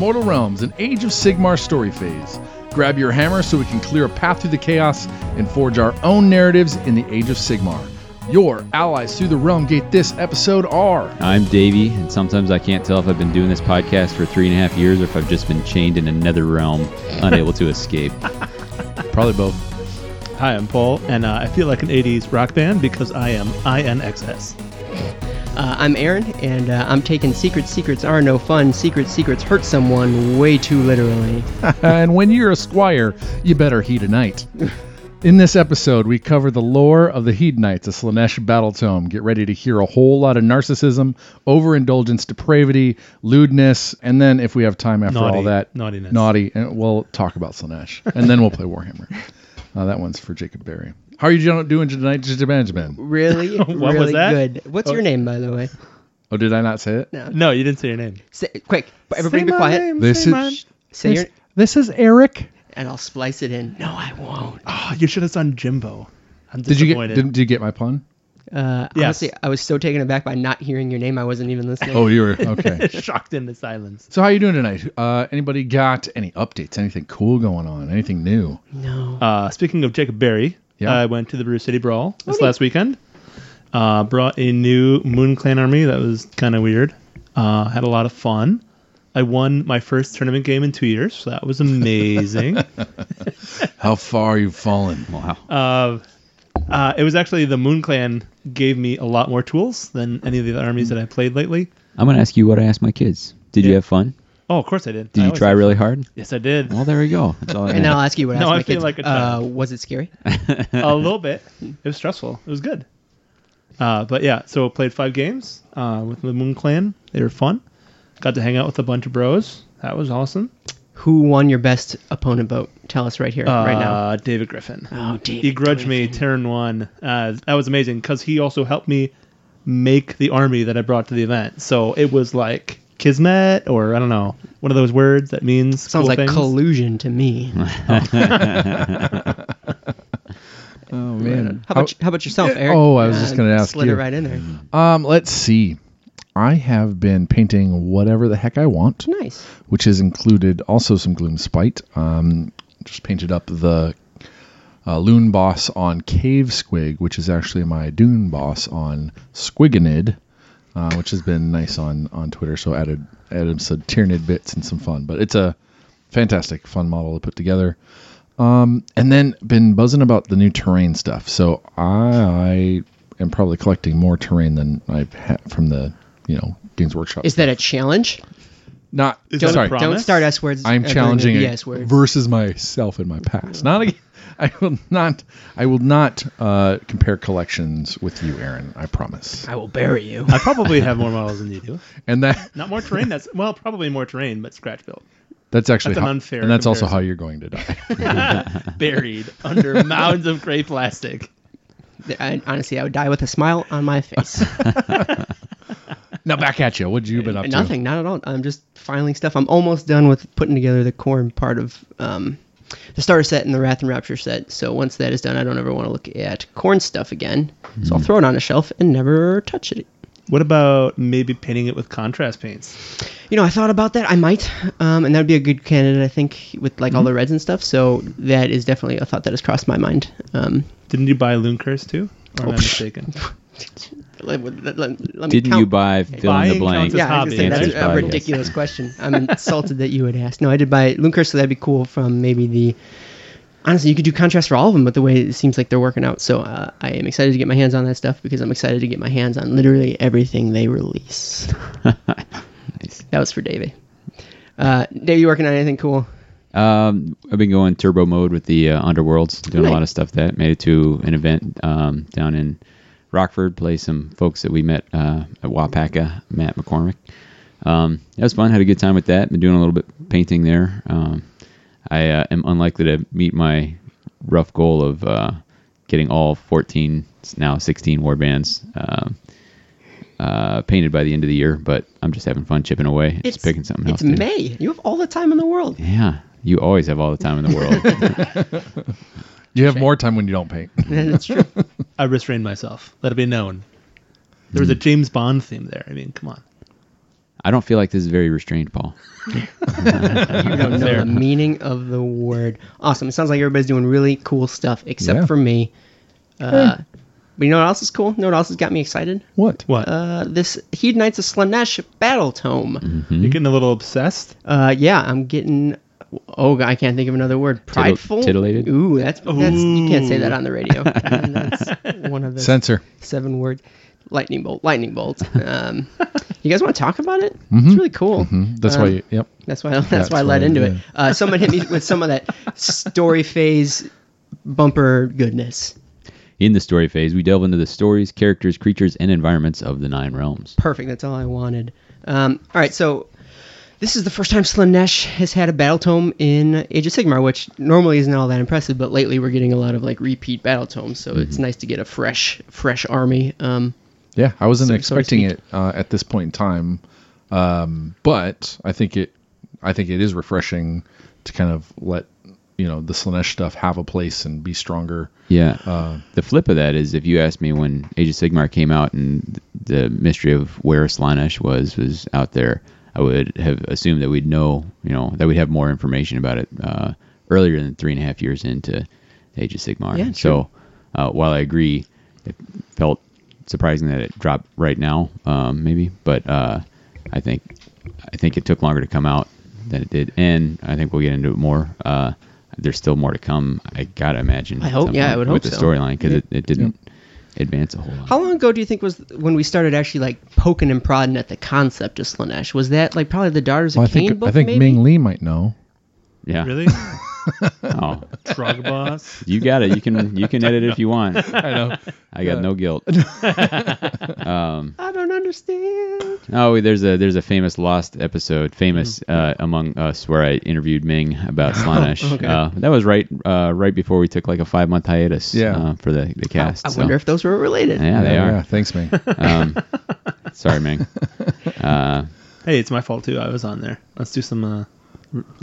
Mortal Realms, an Age of Sigmar story phase. Grab your hammer so we can clear a path through the chaos and forge our own narratives in the Age of Sigmar. Your allies through the realm gate this episode are I'm Davey, and sometimes I can't tell if I've been doing this podcast for three and a half years or if I've just been chained in another realm, unable to escape. probably both. Hi, I'm Paul, and uh, I feel like an 80s rock band because I am INXS. Uh, I'm Aaron, and uh, I'm taking secret secrets are no fun. Secret secrets hurt someone way too literally. and when you're a squire, you better heed a knight. In this episode, we cover the lore of the Hedonites, a Slaanesh battle tome. Get ready to hear a whole lot of narcissism, overindulgence, depravity, lewdness, and then, if we have time after Naughty- all that, naughtiness. naughty, and we'll talk about Slaanesh, and then we'll play Warhammer. Uh, that one's for Jacob Berry. How are you doing tonight, Benjamin? Really, was really that? good. What's your Oh. name, by the way? Oh, did I not say it? No. No, you didn't say your name. Say, quick, everybody be quiet. This is Say your, this is Eric. and I'll splice it in. No, I won't. Oh, you should have done Jimbo. I'm Did you get? Did, did you get my pun? Uh, Yes. Honestly, I was so taken aback by not hearing your name. I wasn't even listening. Oh, you were okay. shocked into silence. So how are you doing tonight? Uh, anybody got any updates? Anything cool going on? Anything new? no. Uh, speaking of Jacob Berry, Yeah. I went to the Brew City Brawl this last weekend. Uh, brought a new Moon Clan army that was kind of weird. Uh, had a lot of fun. I won my first tournament game in two years, so that was amazing. How far you've fallen? Wow. uh, uh, it was actually the Moon Clan gave me a lot more tools than any of the other armies that I played lately. I'm going to ask you what I asked my kids. Did you have fun? Oh, of course I did. Did I you try have really hard? Yes, I did. Well, there we go. That's all I and had. I'll ask you what No, I feel kids. like a uh, child. was it scary? a little bit. It was stressful. It was good. Uh, but yeah, so played five games uh, with the Moon Clan. They were fun. Got to hang out with a bunch of bros. That was awesome. Who won your best opponent vote? Tell us right here, Uh, right now. David Griffin. Oh, David He grudged me Griffin. turn one. Uh, that was amazing because he also helped me make the army that I brought to the event. So it was like kismet, or I don't know, one of those words that means Sounds cool like things. collusion to me. Oh man. How about, how about yourself, Eric? oh, I was just gonna ask Slid you. it right in there. Um, let's see. I have been painting whatever the heck I want, Nice. which has included also some Gloom Spite. Um, just painted up the uh, Loon boss on Cave Squig, which is actually my Dune boss on Squiganid, uh, which has been nice on on Twitter. So added added some Tyranid bits and some fun, but it's a fantastic fun model to put together. Um, and then been buzzing about the new terrain stuff. So I, I am probably collecting more terrain than I've had from the you know Games Workshop. Is that a challenge? Not Is Don't, that a sorry? don't Promise? start S words. I'm during challenging the it S words. versus myself in my past. Not again. I will not. I will not uh, compare collections with you, Aaron. I promise. I will bury you. I probably have more models than you do. And that Not more terrain. That's well, probably more terrain, but scratch built, that's actually That's an how, unfair and that's also comparison. how you're going to die. buried under mounds of gray plastic. I, honestly, I would die with a smile on my face. Now back at you. What you been up to? Nothing, not at all. I'm just filing stuff. I'm almost done with putting together the core part of um, the starter set and the Wrath and Rapture set. So once that is done, I don't ever want to look at corn stuff again. So I'll throw it on a shelf and never touch it. What about maybe painting it with contrast paints? You know, I thought about that. I might, um, and that would be a good candidate, I think, with like all the reds and stuff. So that is definitely a thought that has crossed my mind. Um, Didn't you buy Loon Curse too? Or am I Oh, psh. mistaken? let, let- let- let me Didn't count- you buy fill in the Buying blank? counts as Yeah, I was hobby, gonna say, that's Answers a five, yes. ridiculous question. I'm insulted that you would ask. No, I did buy Lunker, so that'd be cool from maybe the. Honestly, you could do contrast for all of them, but the way it seems like they're working out. So uh, I am excited to get my hands on that stuff because I'm excited to get my hands on literally everything they release. Nice. That was for Davey. Uh, Dave, you working on anything cool? Um, I've been going turbo mode with the uh, Underworlds, doing a lot of stuff. That made it to an event um, down in Rockford. Play some folks that we met uh, at Wapaka, Matt McCormick. Um, it was fun. Had a good time with that. Been doing a little bit painting there. Um, I uh, am unlikely to meet my rough goal of uh, getting all 14, now 16 war bands um, uh, painted by the end of the year. But I'm just having fun chipping away, just picking something It's else. do. May. You have all the time in the world. Yeah, you always have all the time in the world. You have more time when you don't paint. That's true. I restrained myself. Let it be known. There was a James Bond theme there. I mean, come on. I don't feel like this is very restrained, Paul. You don't know the meaning of the word. Awesome. It sounds like everybody's doing really cool stuff except Yeah. for me. Uh, But you know what else is cool? You know what else has got me excited? What? What? Uh, this Hedonites of Slaanesh Battle Tome. You're getting a little obsessed. Uh, yeah, I'm getting. Oh, I can't think of another word. Prideful. titillated? Ooh, that's that's you can't say that on the radio. that's one of the Censor. seven word Lightning bolt. Lightning bolt. Um, you guys want to talk about it? It's really cool. Hmm, That's Um, why. You, yep. That's why. That's, That's why I led why, into yeah. it. Uh, someone hit me with some of that story phase bumper goodness. In the story phase, we delve into the stories, characters, creatures, and environments of the Nine Realms. Perfect. That's all I wanted. Um, all right, so this is the first time Slaanesh has had a battle tome in Age of Sigmar, which normally isn't all that impressive, but lately we're getting a lot of like repeat battle tomes, so it's nice to get a fresh, fresh army. Um, Yeah, I wasn't So- so expecting speak. it uh, at this point in time, um, but I think it, I think it is refreshing to kind of let you know the Slaanesh stuff have a place and be stronger. Yeah. Uh, the flip of that is if you asked me when Age of Sigmar came out and the mystery of where Slaanesh was was out there, I would have assumed that we'd know, you know, that we'd have more information about it uh, earlier than three and a half years into Age of Sigmar. Yeah, so uh, while I agree, it felt surprising that it dropped right now, um, maybe, but uh, I think I think it took longer to come out than it did, and I think we'll get into it more. Uh, there's still more to come. I gotta imagine. I hope- yeah, I point would with hope the so. storyline because it, it didn't advance a whole lot. how long ago do you think was when we started actually like poking and prodding at the concept of Slaanesh? Was that like probably the Daughters well, I of Khaine think book? I think maybe? Ming Lee might know. yeah. Really? Oh, Drug boss. you got it. You can you can edit if you want. I know. I got no guilt. um, I don't understand. oh, there's a there's a famous lost episode, famous uh, among us, where I interviewed Ming about Slaanesh. Mm-hmm. Oh, okay. uh, that was right uh, right before we took like a five month hiatus. Yeah. uh, for the the cast. I so- wonder if those were related. Yeah, they are. yeah, thanks, Ming. Um, sorry, Ming. Uh, Hey, it's my fault too. I was on there. Let's do some uh,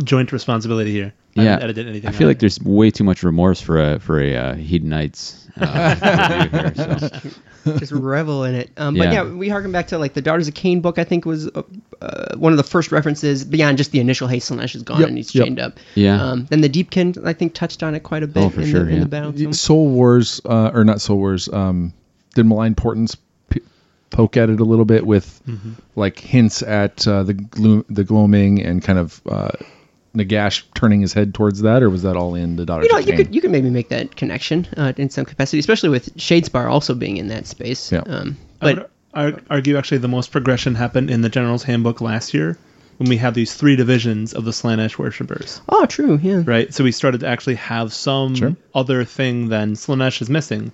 joint responsibility here. I yeah, haven't edited anything. I feel out. like there's way too much remorse for a for a uh, Hedonites uh, here. So. just revel in it. Um, But Yeah. yeah, we harken back to like the Daughters of Khaine book. I think was uh, uh, one of the first references beyond just the initial "Hey, Slaanesh is gone Yep, and he's yep. chained up." Yeah. Um, then the Deepkin, I think, touched on it quite a bit Oh, for in, sure, the, in yeah. the battle. tome. Soul Wars, uh, or not Soul Wars? Um, did Malign Portents poke at it a little bit with like hints at uh, the gloom, the gloaming, and kind of uh, Nagash turning his head towards that, or was that all in the Daughters You know, of you could you could maybe make that connection uh, in some capacity, especially with Shadespire also being in that space. Yeah. Um, I would ar- argue actually the most progression happened in the General's Handbook last year when we had these three divisions of the Slaanesh worshippers. oh, true, yeah. Right? So we started to actually have some Sure. other thing than Slaanesh is missing.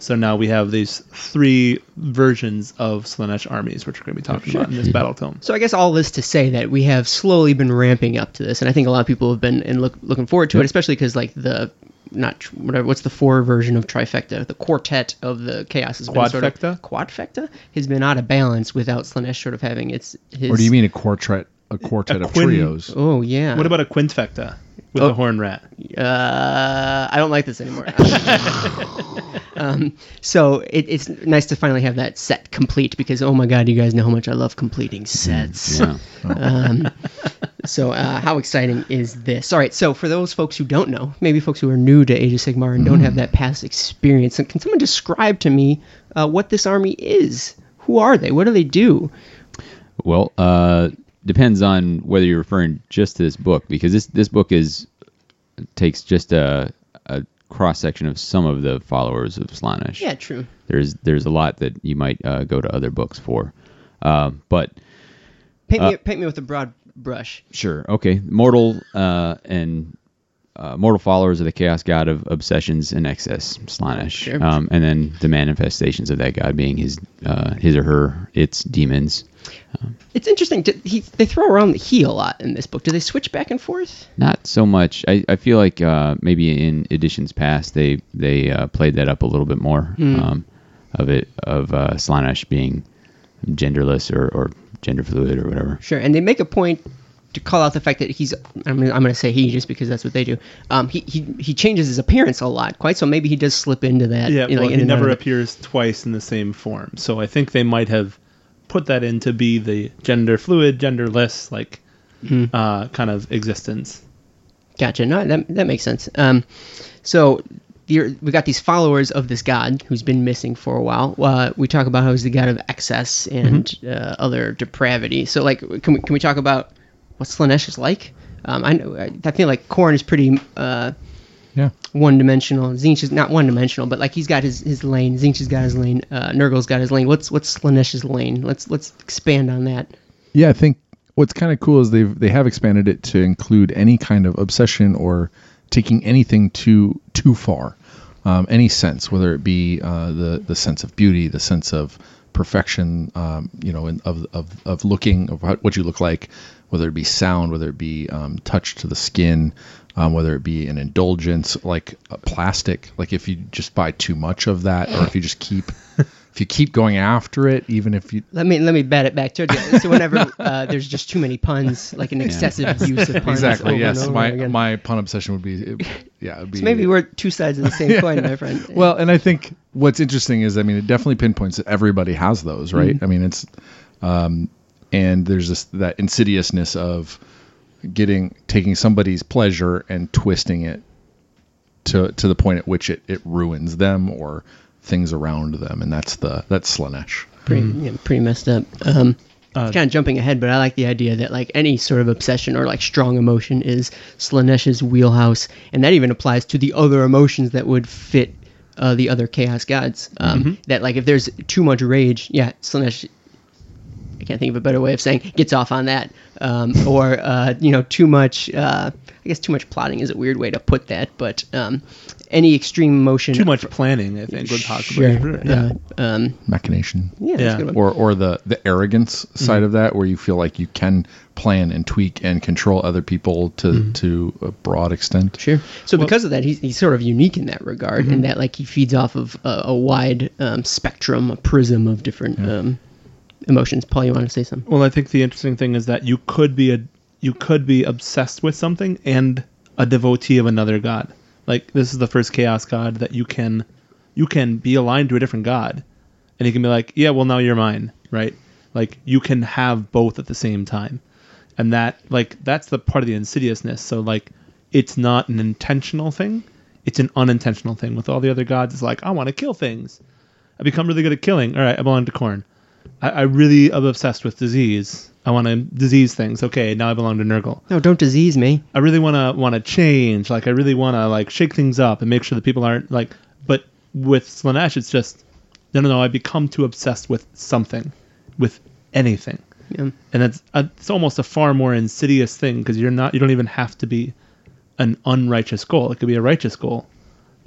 So now we have these three versions of Slaanesh armies, which we're going to be oh, talking about in this battle tome. So I guess all this to say that we have slowly been ramping up to this, and I think a lot of people have been and look, looking forward to it, especially because like the not whatever what's the four version of trifecta, the quartet of the chaos has been sort of Quadfecta? quadfecta has been out of balance without Slaanesh sort of having its his. or do you mean a quartet? A quartet A of quin- trios. Oh yeah. What about a quintfecta with Oh. the horn rat? Uh, I don't like this anymore. um, so it, it's nice to finally have that set complete because oh my god, you guys know how much I love completing sets. Yeah. Um, so uh, how exciting is this? All right, so for those folks who don't know, maybe folks who are new to Age of Sigmar and don't have that past experience, can someone describe to me uh, what this army is? Who are they? What do they do? Well, uh, depends on whether you're referring just to this book because this this book is takes just a, a cross section of some of the followers of Slaanesh. Yeah, true. There's there's a lot that you might uh, go to other books for, uh, but Paint me Uh, paint me with a broad brush. Sure. Okay. Mortal uh, and uh, mortal followers of the chaos god of obsessions and excess, Slaanesh, Sure. um, and then the manifestations of that god being his uh, his or her its demons. It's interesting. Do, he, they throw around the he a lot in this book. Do they switch back and forth? Not so much. I, I feel like uh, maybe in editions past they they uh, played that up a little bit more um, of it of uh, Slaanesh being genderless or, or gender fluid or whatever. Sure, and they make a point to call out the fact that he's. I mean, I'm going to say he just because that's what they do. Um, he, he he changes his appearance a lot, quite so. Maybe he does slip into that. Yeah, you know, well, in he never appears twice in the same form. So I think they might have put that in to be the gender fluid, genderless, like uh, kind of existence. Gotcha. No, that that makes sense. Um, so we got these followers of this god who's been missing for a while. Uh, we talk about how he's the god of excess and uh, other depravity. So, like, can we can we talk about what Slaanesh is like? Um, I know I, I feel like Khorne is pretty uh, Yeah. one dimensional. Tzeentch is not one dimensional, but like he's got his, his lane. Tzeentch has got his lane. Uh, Nurgle's got his lane. What's what's Slaanesh's lane? Let's let's expand on that. Yeah, I think what's kind of cool is they've they have expanded it to include any kind of obsession or taking anything too too far, um, any sense, whether it be uh, the the sense of beauty, the sense of perfection, um, you know, in, of, of of looking of what you look like, whether it be sound, whether it be um, touch to the skin, um, whether it be an indulgence like plastic, like if you just buy too much of that, or if you just keep if you keep going after it, even if you Let me let me bat it back to you. So whenever uh, there's just too many puns, like an excessive use of puns, exactly over yes and over my again. my pun obsession would be it, yeah it'd be So maybe we're two sides of the same coin, my friend. well and i think what's interesting is i mean it definitely pinpoints that everybody has those right Mm-hmm. i mean it's um and there's this that insidiousness of getting taking somebody's pleasure and twisting it to to the point at which it, it ruins them or things around them and that's the that's Slaanesh pretty, yeah, pretty messed up. Um, Uh, kind of jumping ahead, but I like the idea that like any sort of obsession or like strong emotion is Slaanesh's wheelhouse, and that even applies to the other emotions that would fit uh, the other chaos gods. Um, That like if there's too much rage, yeah, Slaanesh. I can't think of a better way of saying gets off on that, um, or uh, you know, too much. Uh, I guess too much plotting is a weird way to put that, but um, any extreme motion. Too much planning, I think, would possibly. Sure. Yeah. Uh, um, machination yeah, that's a Yeah. good one. or or the the arrogance side of that where you feel like you can plan and tweak and control other people to to a broad extent Sure. So because of that, he's, he's sort of unique in that regard, in that like he feeds off of a, a wide um, spectrum, a prism of different um, emotions. Paul, you want to say something? Well, I think the interesting thing is that you could be a you could be obsessed with something and a devotee of another god. Like this is the first chaos god that you can you can be aligned to a different god, and he can be like, yeah, well now you're mine, right? Like you can have both at the same time, and that like that's the part of the insidiousness. So like it's not an intentional thing; it's an unintentional thing. With all the other gods, it's like I want to kill things. I become really good at killing. All right, I belong to Khorne. I, I really am obsessed with disease. I want to disease things. Okay, now I belong to Nurgle. No, don't disease me. I really want to want to change. Like I really want to like shake things up and make sure that people aren't like. But with Slaanesh, it's just no, no, no. I become too obsessed with something, with anything, Yeah. and it's a, it's almost a far more insidious thing because you're not you don't even have to be an unrighteous goal. It could be a righteous goal,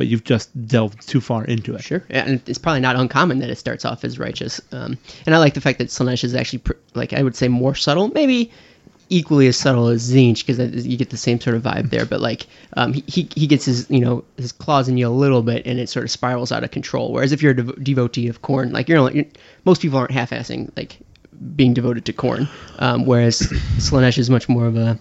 but you've just delved too far into it. Sure. And it's probably not uncommon that it starts off as righteous. Um, and I like the fact that Slaanesh is actually, pr- like, I would say more subtle, maybe equally as subtle as Tzeentch, because you get the same sort of vibe there. But, like, um, he, he, gets his, you know, his claws in you a little bit and it sort of spirals out of control. Whereas if you're a dev- devotee of Khorne, like, you're, not, you're most people aren't half assing, like, being devoted to Khorne. Um, whereas Slaanesh is much more of a,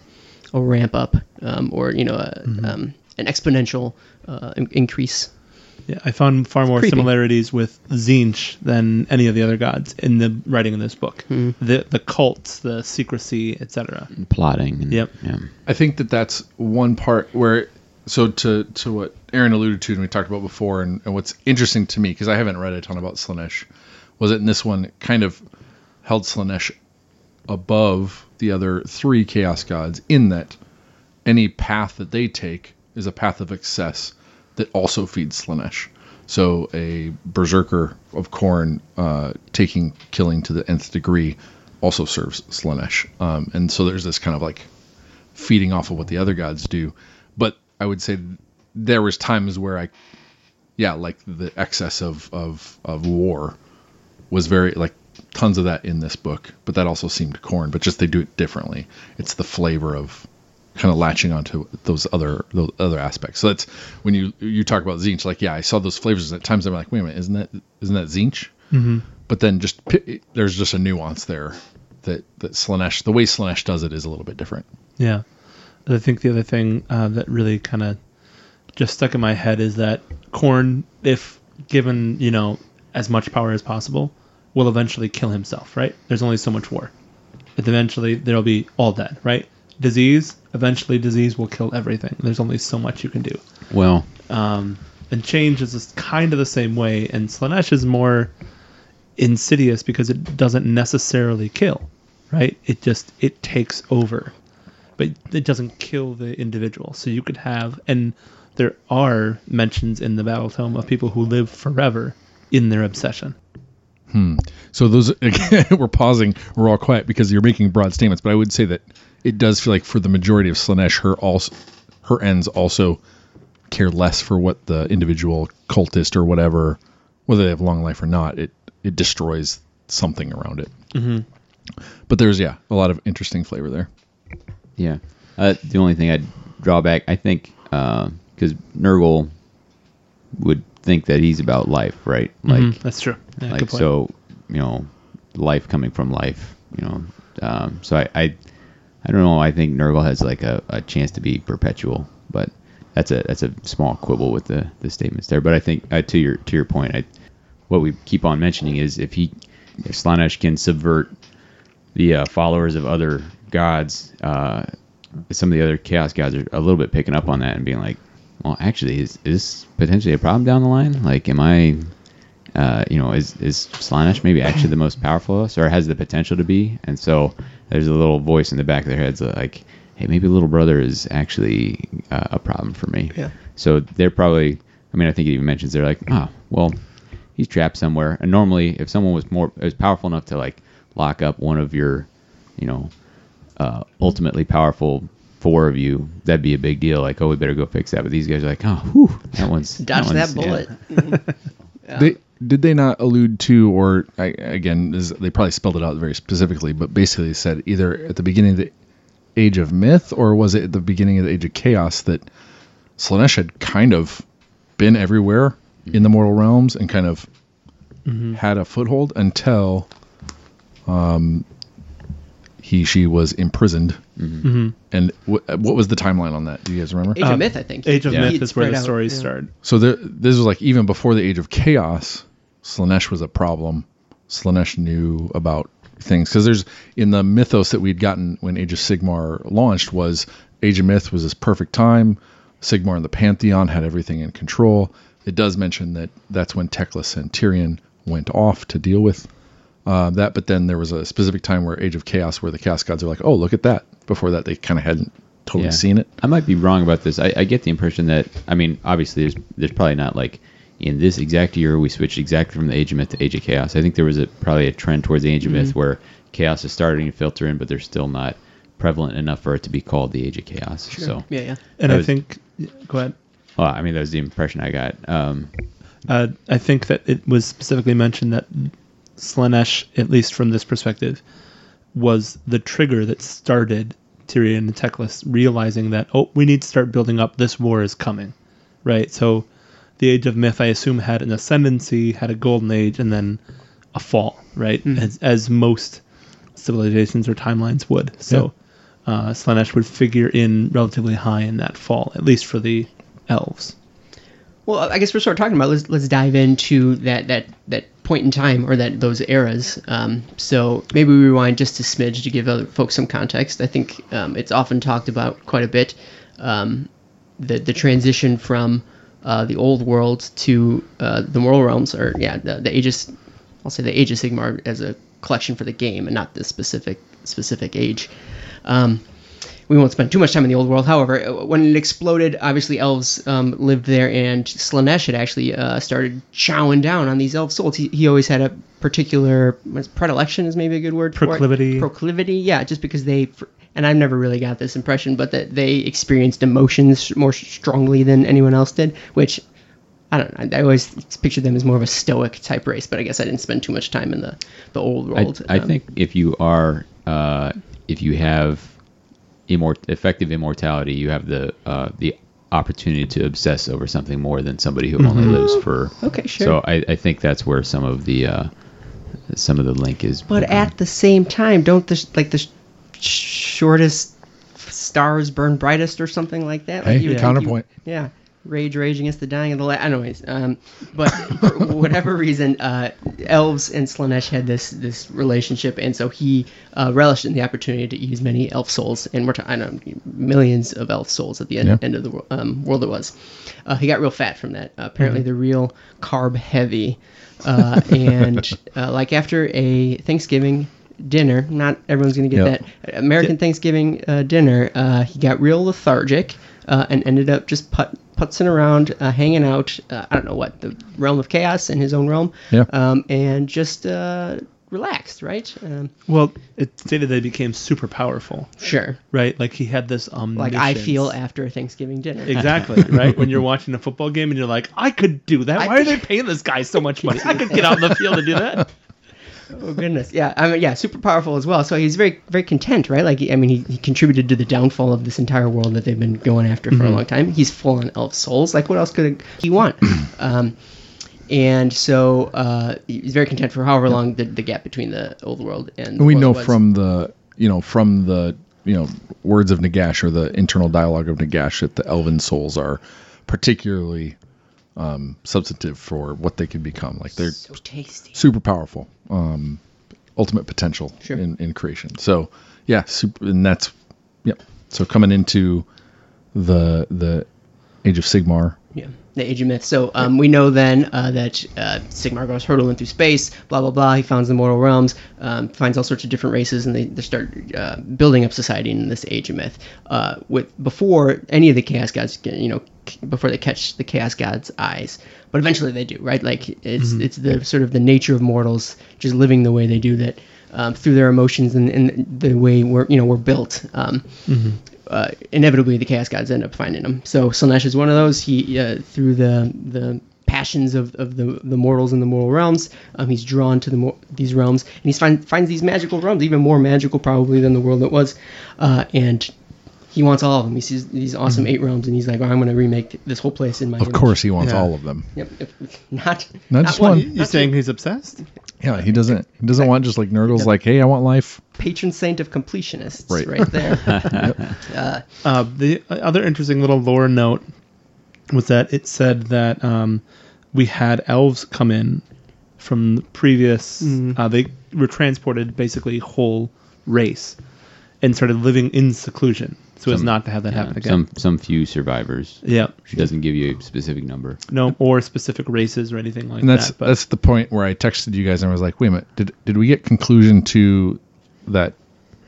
a ramp up um, or, you know, a, um, an exponential uh, increase. Yeah, I found far more creepy. similarities with Tzeentch than any of the other gods in the writing in this book. Hmm. The the cults, the secrecy, etc. plotting. And, Yep. Yeah. I think that that's one part where, so to to what Aaron alluded to and we talked about before, and, and what's interesting to me because I haven't read a ton about Slaanesh, was it in this one kind of held Slaanesh above the other three Chaos gods in that any path that they take is a path of excess that also feeds Slaanesh. So a berserker of Khorne uh, taking killing to the nth degree also serves Slaanesh, um, and so there's this kind of like feeding off of what the other gods do. But I would say there was times where I, yeah, like the excess of of of war was very like tons of that in this book. But that also seemed Khorne. But just they do it differently. It's the flavor of kind of latching onto those other those other aspects. So that's when you you talk about Tzeentch. Like, yeah, I saw those flavors at times. I'm like, wait a minute, isn't that isn't that Tzeentch? Mm-hmm. But then just there's just a nuance there that that Slaanesh the way Slaanesh does it is a little bit different. Yeah, I think the other thing uh, that really kind of just stuck in my head is that Khorne, if given you know as much power as possible, will eventually kill himself, right? There's only so much war. But eventually there'll be all dead, right? Disease, eventually disease will kill everything. There's only so much you can do. Well, Um, and change is kind of the same way, and Slaanesh is more insidious because it doesn't necessarily kill, right? It just it takes over, but it doesn't kill the individual. So you could have, and there are mentions in the Battle Tome of people who live forever in their obsession. Hmm. So those again, we're pausing. We're all quiet because you're making broad statements. But I would say that it does feel like for the majority of Slaanesh, her also her ends also care less for what the individual cultist or whatever, whether they have long life or not. It it destroys something around it. Mm-hmm. But there's yeah a lot of interesting flavor there. yeah. Uh, the only thing I'd draw back, I think, because Nurgle would think that he's about life, right? Like, Mhm, that's true. Yeah, good like point. so, you know, life coming from life, you know. Um, so I, I, I don't know. I think Nurgle has like a, a chance to be perpetual, but that's a that's a small quibble with the, the statements there. But I think uh, to your to your point, I, what we keep on mentioning is if he, if Slaanesh can subvert the uh, followers of other gods, uh, some of the other chaos gods are a little bit picking up on that and being like, well, actually, is, is this potentially a problem down the line? Like, am I, uh, you know, is is Slaanesh maybe actually the most powerful of us, or has the potential to be? And so there's a little voice in the back of their heads like, hey, maybe little brother is actually uh, a problem for me. Yeah. So they're probably, I mean, I think it even mentions they're like, oh, well, he's trapped somewhere. And normally, if someone was more, was powerful enough to like lock up one of your, you know, uh, ultimately powerful four of you, that'd be a big deal. Like, oh, we better go fix that. But these guys are like, oh, whew, that one's Dodge that one's- yeah. bullet. They did they not allude to, or I, again, this, they probably spelled it out very specifically, but basically said either at the beginning of the Age of Myth or was it at the beginning of the Age of Chaos that Slaanesh had kind of been everywhere in the mortal realms and kind of had a foothold until um, he she was imprisoned. Mhm. And wh- what was the timeline on that? Do you guys remember? Age Uh, of Myth, I think. Age of Yeah. Myth is where spread the out, stories yeah. start. So there, this was like even before the Age of Chaos, Slaanesh was a problem. Slaanesh knew about things because there's in the mythos that we'd gotten when Age of Sigmar launched was Age of Myth was this perfect time. Sigmar and the Pantheon had everything in control. It does mention that that's when Teclis and Tyrion went off to deal with uh, that, but then there was a specific time where Age of Chaos where the Chaos Gods are like, oh, look at that. Before that, they kind of hadn't totally Yeah. seen it. I might be wrong about this. I, I get the impression that I mean, obviously, there's there's probably not like in this exact year we switched exactly from the Age of Myth to Age of Chaos. I think there was a probably a trend towards the Age of Myth where chaos is starting to filter in, but they're still not prevalent enough for it to be called the Age of Chaos. So, Yeah, yeah. And That I was- think, go ahead. well, I mean, that was the impression I got. Um, Uh, I think that it was specifically mentioned that Slaanesh, at least from this perspective, was the trigger that started Tyrion and Teclis realizing that oh, we need to start building up. This war is coming, right? So, the Age of Myth, I assume, had an ascendancy, had a golden age, and then a fall, right? As, as most civilizations or timelines would. So, uh, Slaanesh would figure in relatively high in that fall, at least for the elves. Well, I guess we're sort of talking about. Let's let's dive into that that that point in time or that those eras. Um, so maybe we rewind just a smidge to give other folks some context. I think um, it's often talked about quite a bit. Um, the the transition from uh, the old world to uh, the mortal realms, or yeah, the, the ages. I'll say the Age of Sigmar as a collection for the game, and not the specific specific age. Um, we won't spend too much time in the old world. However, uh, when it exploded, obviously elves um, lived there, and Slaanesh had actually uh, started chowing down on these elf souls. He, he always had a particular predilection is maybe a good word for Proclivity. it. Proclivity, yeah, just because they and I've never really got this impression, but that they experienced emotions more strongly than anyone else did, which. I don't know. I always pictured them as more of a stoic type race, but I guess I didn't spend too much time in the, the old world. I Um, think if you are, uh, if you have immort- effective immortality, you have the uh, the opportunity to obsess over something more than somebody who only lives for. Okay, sure. So I, I think that's where some of the uh, some of the link is. But at the same time, don't the like the sh- shortest stars burn brightest or something like that? Like Hey, you counterpoint. You, yeah. rage, rage against the dying of the light. Anyways, um, but for whatever reason, uh, elves and Slaanesh had this this relationship, and so he uh, relished in the opportunity to use many elf souls, and we're talking know, millions of elf souls at the end, Yeah. end of the um, world. It was. Uh, he got real fat from that. Uh, apparently, they're real carb heavy, uh, and uh, like after a Thanksgiving dinner, not everyone's going to get Yep. that American Thanksgiving uh, dinner, uh, he got real lethargic uh, and ended up just put, putzing around, uh, hanging out. Uh, I don't know what the realm of chaos in his own realm, Yeah. um, and just uh, relaxed, right? Um, Well, it stated they became super powerful, sure, right? Like he had this um. like I feel after a Thanksgiving dinner. Exactly, right? When you're watching a football game and you're like, I could do that. I Why are they paying this guy so much money? I could get out in the field and do that. Oh goodness, yeah. I mean, yeah, super powerful as well. So he's very, very content, right? Like, I mean, he, he contributed to the downfall of this entire world that they've been going after for a long time. He's full on elf souls. Like, what else could he want? um, and so uh, he's very content for however long the, the gap between the old world and. The And we know was. from the you know from the you know words of Nagash or the internal dialogue of Nagash that the elven souls are particularly um, substantive for what they can become. Like they're so super powerful, um, ultimate potential Sure. in, in creation. So yeah, super, and that's yep. So coming into the the Age of Sigmar, Yeah, the Age of Myth. So um, we know then uh, that uh, Sigmar goes hurtling through space, blah blah blah. He finds the mortal realms, um, finds all sorts of different races, and they, they start uh, building up society in this Age of Myth. Uh, with before any of the Chaos Gods, you know, before they catch the Chaos Gods' eyes, but eventually they do, right? Like it's it's the sort of the nature of mortals just living the way they do that. Um, through their emotions and, and the way we're you know we're built, um, uh, inevitably the chaos gods end up finding them So Slanesh is one of those. He uh, through the the passions of, of the the mortals in the mortal realms, um, he's drawn to the mor- these realms, and he find, finds these magical realms, even more magical probably than the world that was, uh, and he wants all of them. He sees these awesome eight realms, and he's like, oh, I'm going to remake this whole place in my. of image." course, he wants Yeah. all of them. Yep. If, not Not just one. one. You saying he's obsessed? Yeah, he doesn't. He doesn't want just like Nurgle's like, hey, I want life. Patron saint of completionists, Right. right, there. Uh, the other interesting little lore note was that it said that um, we had elves come in from the previous. Uh, they were transported basically whole race and started living in seclusion, so as not to have that Yeah, happen again. some some few survivors. yeah, she doesn't give you a specific number. no, or specific races or anything like that. And that's that. But that's the point where I texted you guys and I was like, wait a minute, did did we get conclusion to that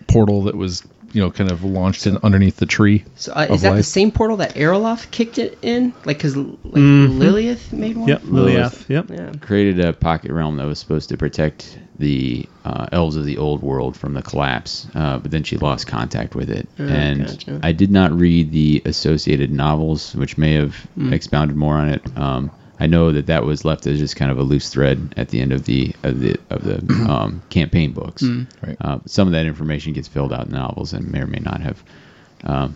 portal that was you know kind of launched in underneath the tree? So uh, of is that the same portal that Aeroloth kicked it in? Like, because like Mhm. Lilith made one. yep, Lileath. Yep. Yeah. Created a pocket realm that was supposed to protect the uh, elves of the old world from the collapse, uh, but then she lost contact with it. and gotcha. I did not read the associated novels, which may have Hmm. expounded more on it. Um, I know that that was left as just kind of a loose thread at the end of the of the of the um, campaign books. Hmm. Right. Uh, some of that information gets filled out in novels and may or may not have. Um,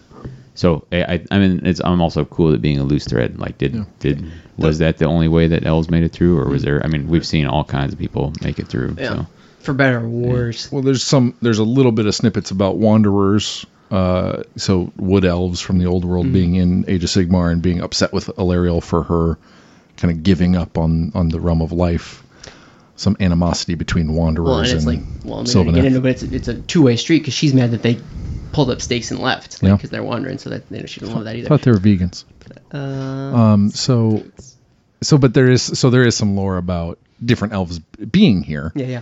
so I, I, I mean, it's I'm also cool at being a loose thread. Like, did did was that the only way that elves made it through, or was there? I mean, we've seen all kinds of people make it through. Yeah. So For better or worse. Well, there's some there's a little bit of snippets about wanderers. Uh, so wood elves from the old world being in Age of Sigmar and being upset with Alarielle for her kind of giving up on on the realm of life. Some animosity between wanderers Well, and it's and like, well, gonna get into, but it's it's a two way street because she's mad that they pulled up stakes and left, Yeah. because they're wandering, so that you know, she doesn't love that I either. thought they were vegans. Uh, Um, so, so, but there is so there is some lore about different elves being here. yeah, yeah.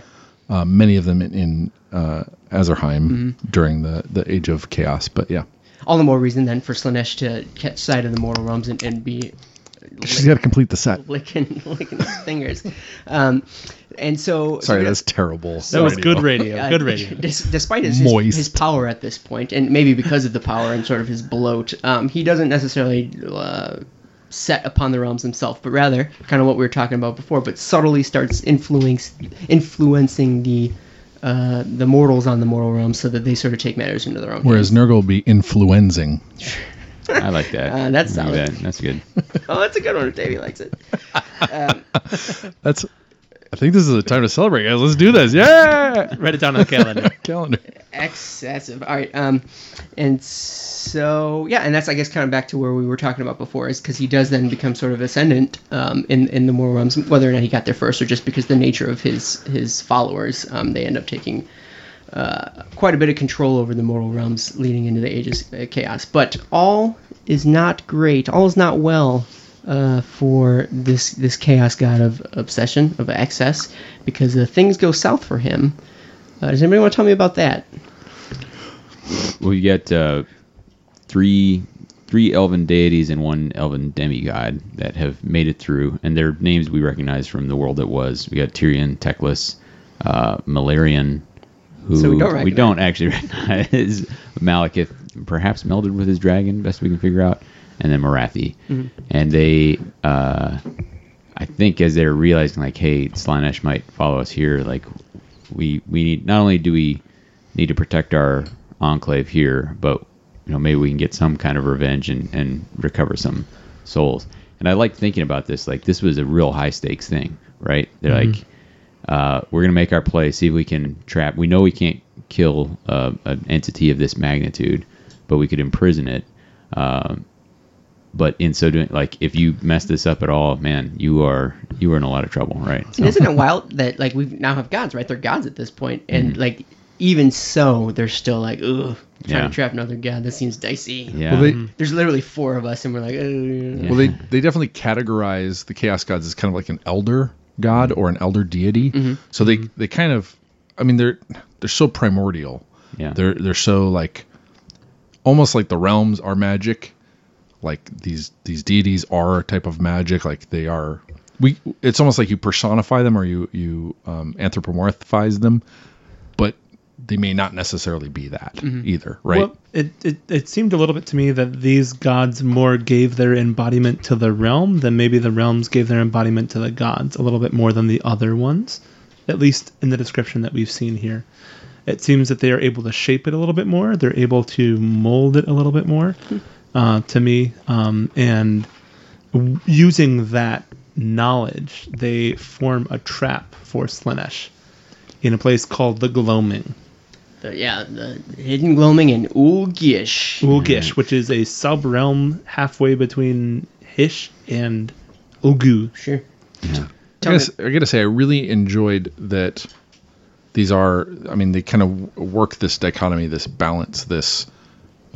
Uh, many of them in, in uh, Azyrheim Mm-hmm. during the the Age of Chaos. But yeah, All the more reason then for Slaanesh to catch sight of the mortal realms and, and be she's got to complete the set. licking licking his fingers. Um, and so Sorry, so that's terrible. That was good radio. Uh, Good radio. Des- despite his, his Moist. his power at this point, and maybe because of the power and sort of his bloat, um, he doesn't necessarily uh, set upon the realms himself, but rather kind of what we were talking about before, but subtly starts influence, influencing the uh, the mortals on the mortal realms so that they sort of take matters into their own Whereas hands. Nurgle will be influencing. I like that. Uh, that's I solid. that. That's good. oh, that's a good one if Davey likes it. Um, That's I think this is the time to celebrate, guys. Let's do this. Yeah. Write it down on the calendar. Calendar. excessive. All right. Um, and so yeah, and that's I guess kind of back to where we were talking about before, is because he does then become sort of ascendant um, in in the mortal realms, whether or not he got there first, or just because the nature of his his followers, um, they end up taking. Uh, quite a bit of control over the mortal realms leading into the ages of chaos. But all is not great. All is not well uh, for this this chaos god of obsession of excess because uh, things go south for him. Uh, does anybody want to tell me about that? Well, you get uh, three three elven deities and one elven demigod that have made it through, and their names we recognize from the world that was. We got Tyrion, Teclis, uh, Malerion, who So we don't recognize. don't actually recognize. Malekith, perhaps melded with his dragon, best we can figure out, and then Morathi. Mm-hmm. And they, uh, I think, as they're realizing, like, hey, Slaanesh might follow us here, like, we we need not only do we need to protect our enclave here, but you know maybe we can get some kind of revenge and, and recover some souls. And I like thinking about this. Like this was a real high stakes thing, right? They're like, uh, we're gonna make our play, see if we can trap. We know we can't kill uh, an entity of this magnitude, but we could imprison it. Um, but in so doing, like if you mess this up at all, man, you are you are in a lot of trouble, right? So- And isn't it wild that like we now have gods, right? They're gods at this point, and mm-hmm. like even so, they're still like, ugh, trying Yeah. to trap another god. That seems dicey. yeah. Well, they mm-hmm. There's literally four of us, and we're like, ugh. well they they definitely categorize the chaos gods as kind of like an elder god mm-hmm. or an elder deity. So they they kind of, I mean they're they're so primordial. Yeah. They're they're so like almost like the realms are magic. Like these these deities are a type of magic. Like they are. We it's almost like you personify them or you you um, anthropomorphize them, but they may not necessarily be that either, right? Well, it, it, it seemed a little bit to me that these gods more gave their embodiment to the realm than maybe the realms gave their embodiment to the gods a little bit more than the other ones, at least in the description that we've seen here. It seems that they are able to shape it a little bit more. They're able to mold it a little bit more uh, to me. Um, and using that knowledge, they form a trap for Slaanesh in a place called the Gloaming. The- yeah, the hidden gloaming in Uhl-Gysh. Uhl-Gysh, which is a sub realm halfway between Hysh and Ulgu. Sure. I Tell gotta, I gotta say, I really enjoyed that these are, I mean, they kind of work this dichotomy, this balance, this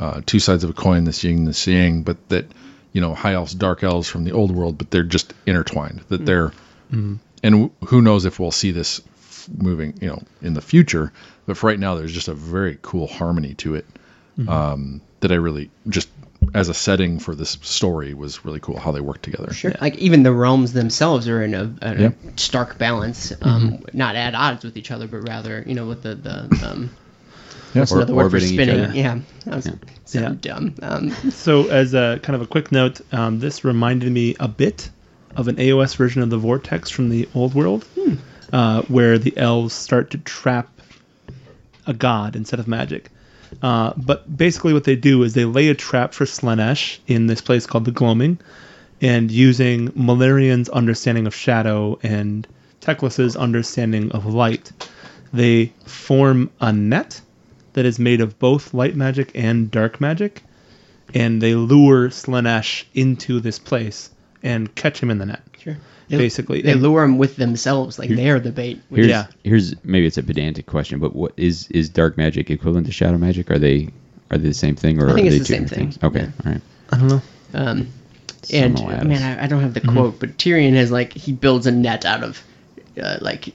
uh, two sides of a coin, this yin and this yang, but that, you know, high elves, dark elves from the old world, but they're just intertwined, that they're, and w- who knows if we'll see this f- moving, you know, in the future, but for right now, there's just a very cool harmony to it um, that I really just, as a setting for this story, was really cool how they work together. Sure. Like even the realms themselves are in a, in Yeah. stark balance, um, not at odds with each other, but rather, you know, with the the um, Yeah. what's Or- another word for orbiting each spinning? other. Yeah, that was so Yeah. dumb. Um, So, as a kind of a quick note, um, this reminded me a bit of an AOS version of the Vortex from the old world, uh, where the elves start to trap a god instead of magic. Uh, but basically, what they do is they lay a trap for Slaanesh in this place called the Gloaming, and using Malerion's understanding of shadow and Teclis's understanding of light, they form a net that is made of both light magic and dark magic, and they lure Slaanesh into this place and catch him in the net. sure. Basically, they And- lure him with themselves, like they are the bait. which Here's, Yeah. here's maybe it's a pedantic question, but what is is dark magic equivalent to shadow magic? Are they are they the same thing, or I think are it's they the two same different thing. things? Okay, Yeah. all right. I don't know. Um, and Similarities. man, I, I don't have the quote, but Tyrion has like he builds a net out of uh, like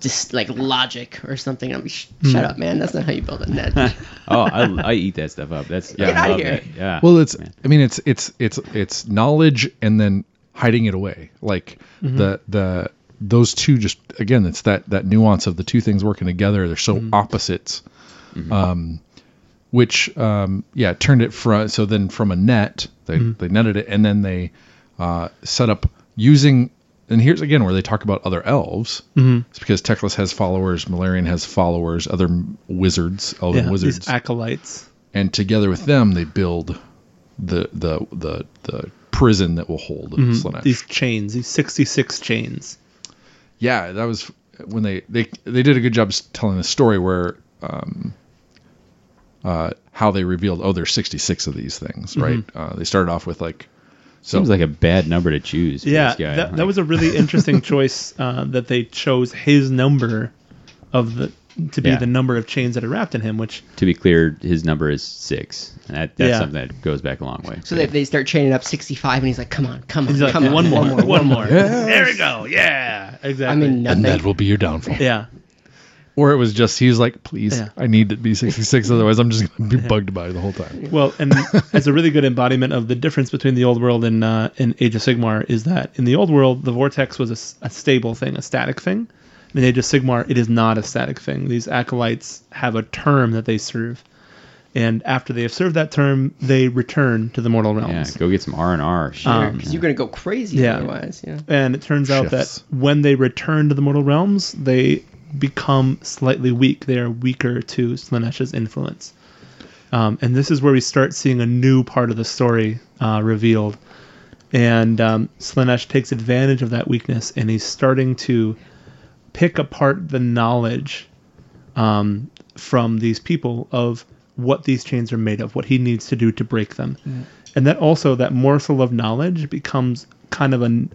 just like logic or something. I'm sh- shut up, man. That's not how you build a net. oh, I, I eat that stuff up. That's yeah, Get I love here. that. Yeah. Well, it's man. I mean it's it's it's it's knowledge and then hiding it away. Like the the those two just again it's that that nuance of the two things working together. They're so opposites. Um which um yeah, turned it from so then from a net, they they netted it and then they uh set up using and here's again where they talk about other elves. It's because Teclis has followers, Malerion has followers, other wizards, elven Yeah, wizards these acolytes. and together with them they build the the the the prison that will hold Slaanesh. These chains, these 66 chains. yeah, that was when they they they did a good job telling the story where um, uh, how they revealed oh there's 66 of these things, right? Uh, they started off with like so Seems like a bad number to choose. For Yeah, this guy. that, that was a really interesting choice uh, that they chose his number of the to be Yeah. the number of chains that are wrapped in him, which to be clear, his number is six. That, that's Yeah. something that goes back a long way. So they, they start chaining up 65, and he's like, "Come on, come on, like come on, one more, one more. Yes. There we go. Yeah, exactly. I mean, nothing. and that will be your downfall. yeah, Or it was just he's like, please, Yeah. I need to be 66, otherwise I'm just gonna be bugged by it the whole time. Well, and as a really good embodiment of the difference between the old world and uh, and Age of Sigmar is that in the old world the vortex was a stable thing, a static thing. In Age of Sigmar, it is not a static thing. These acolytes have a term that they serve, and after they have served that term, they return to the mortal realms. Yeah, go get some R and R. Shit. Um, because you're gonna go crazy Yeah. otherwise. Yeah. And it turns out Shifts. that when they return to the mortal realms, they become slightly weak. They are weaker to Slaanesh's influence. Um, and this is where we start seeing a new part of the story uh, revealed. And um, Slaanesh takes advantage of that weakness and he's starting to pick apart the knowledge um, from these people of what these chains are made of, what he needs to do to break them. And that also, that morsel of knowledge becomes kind of an,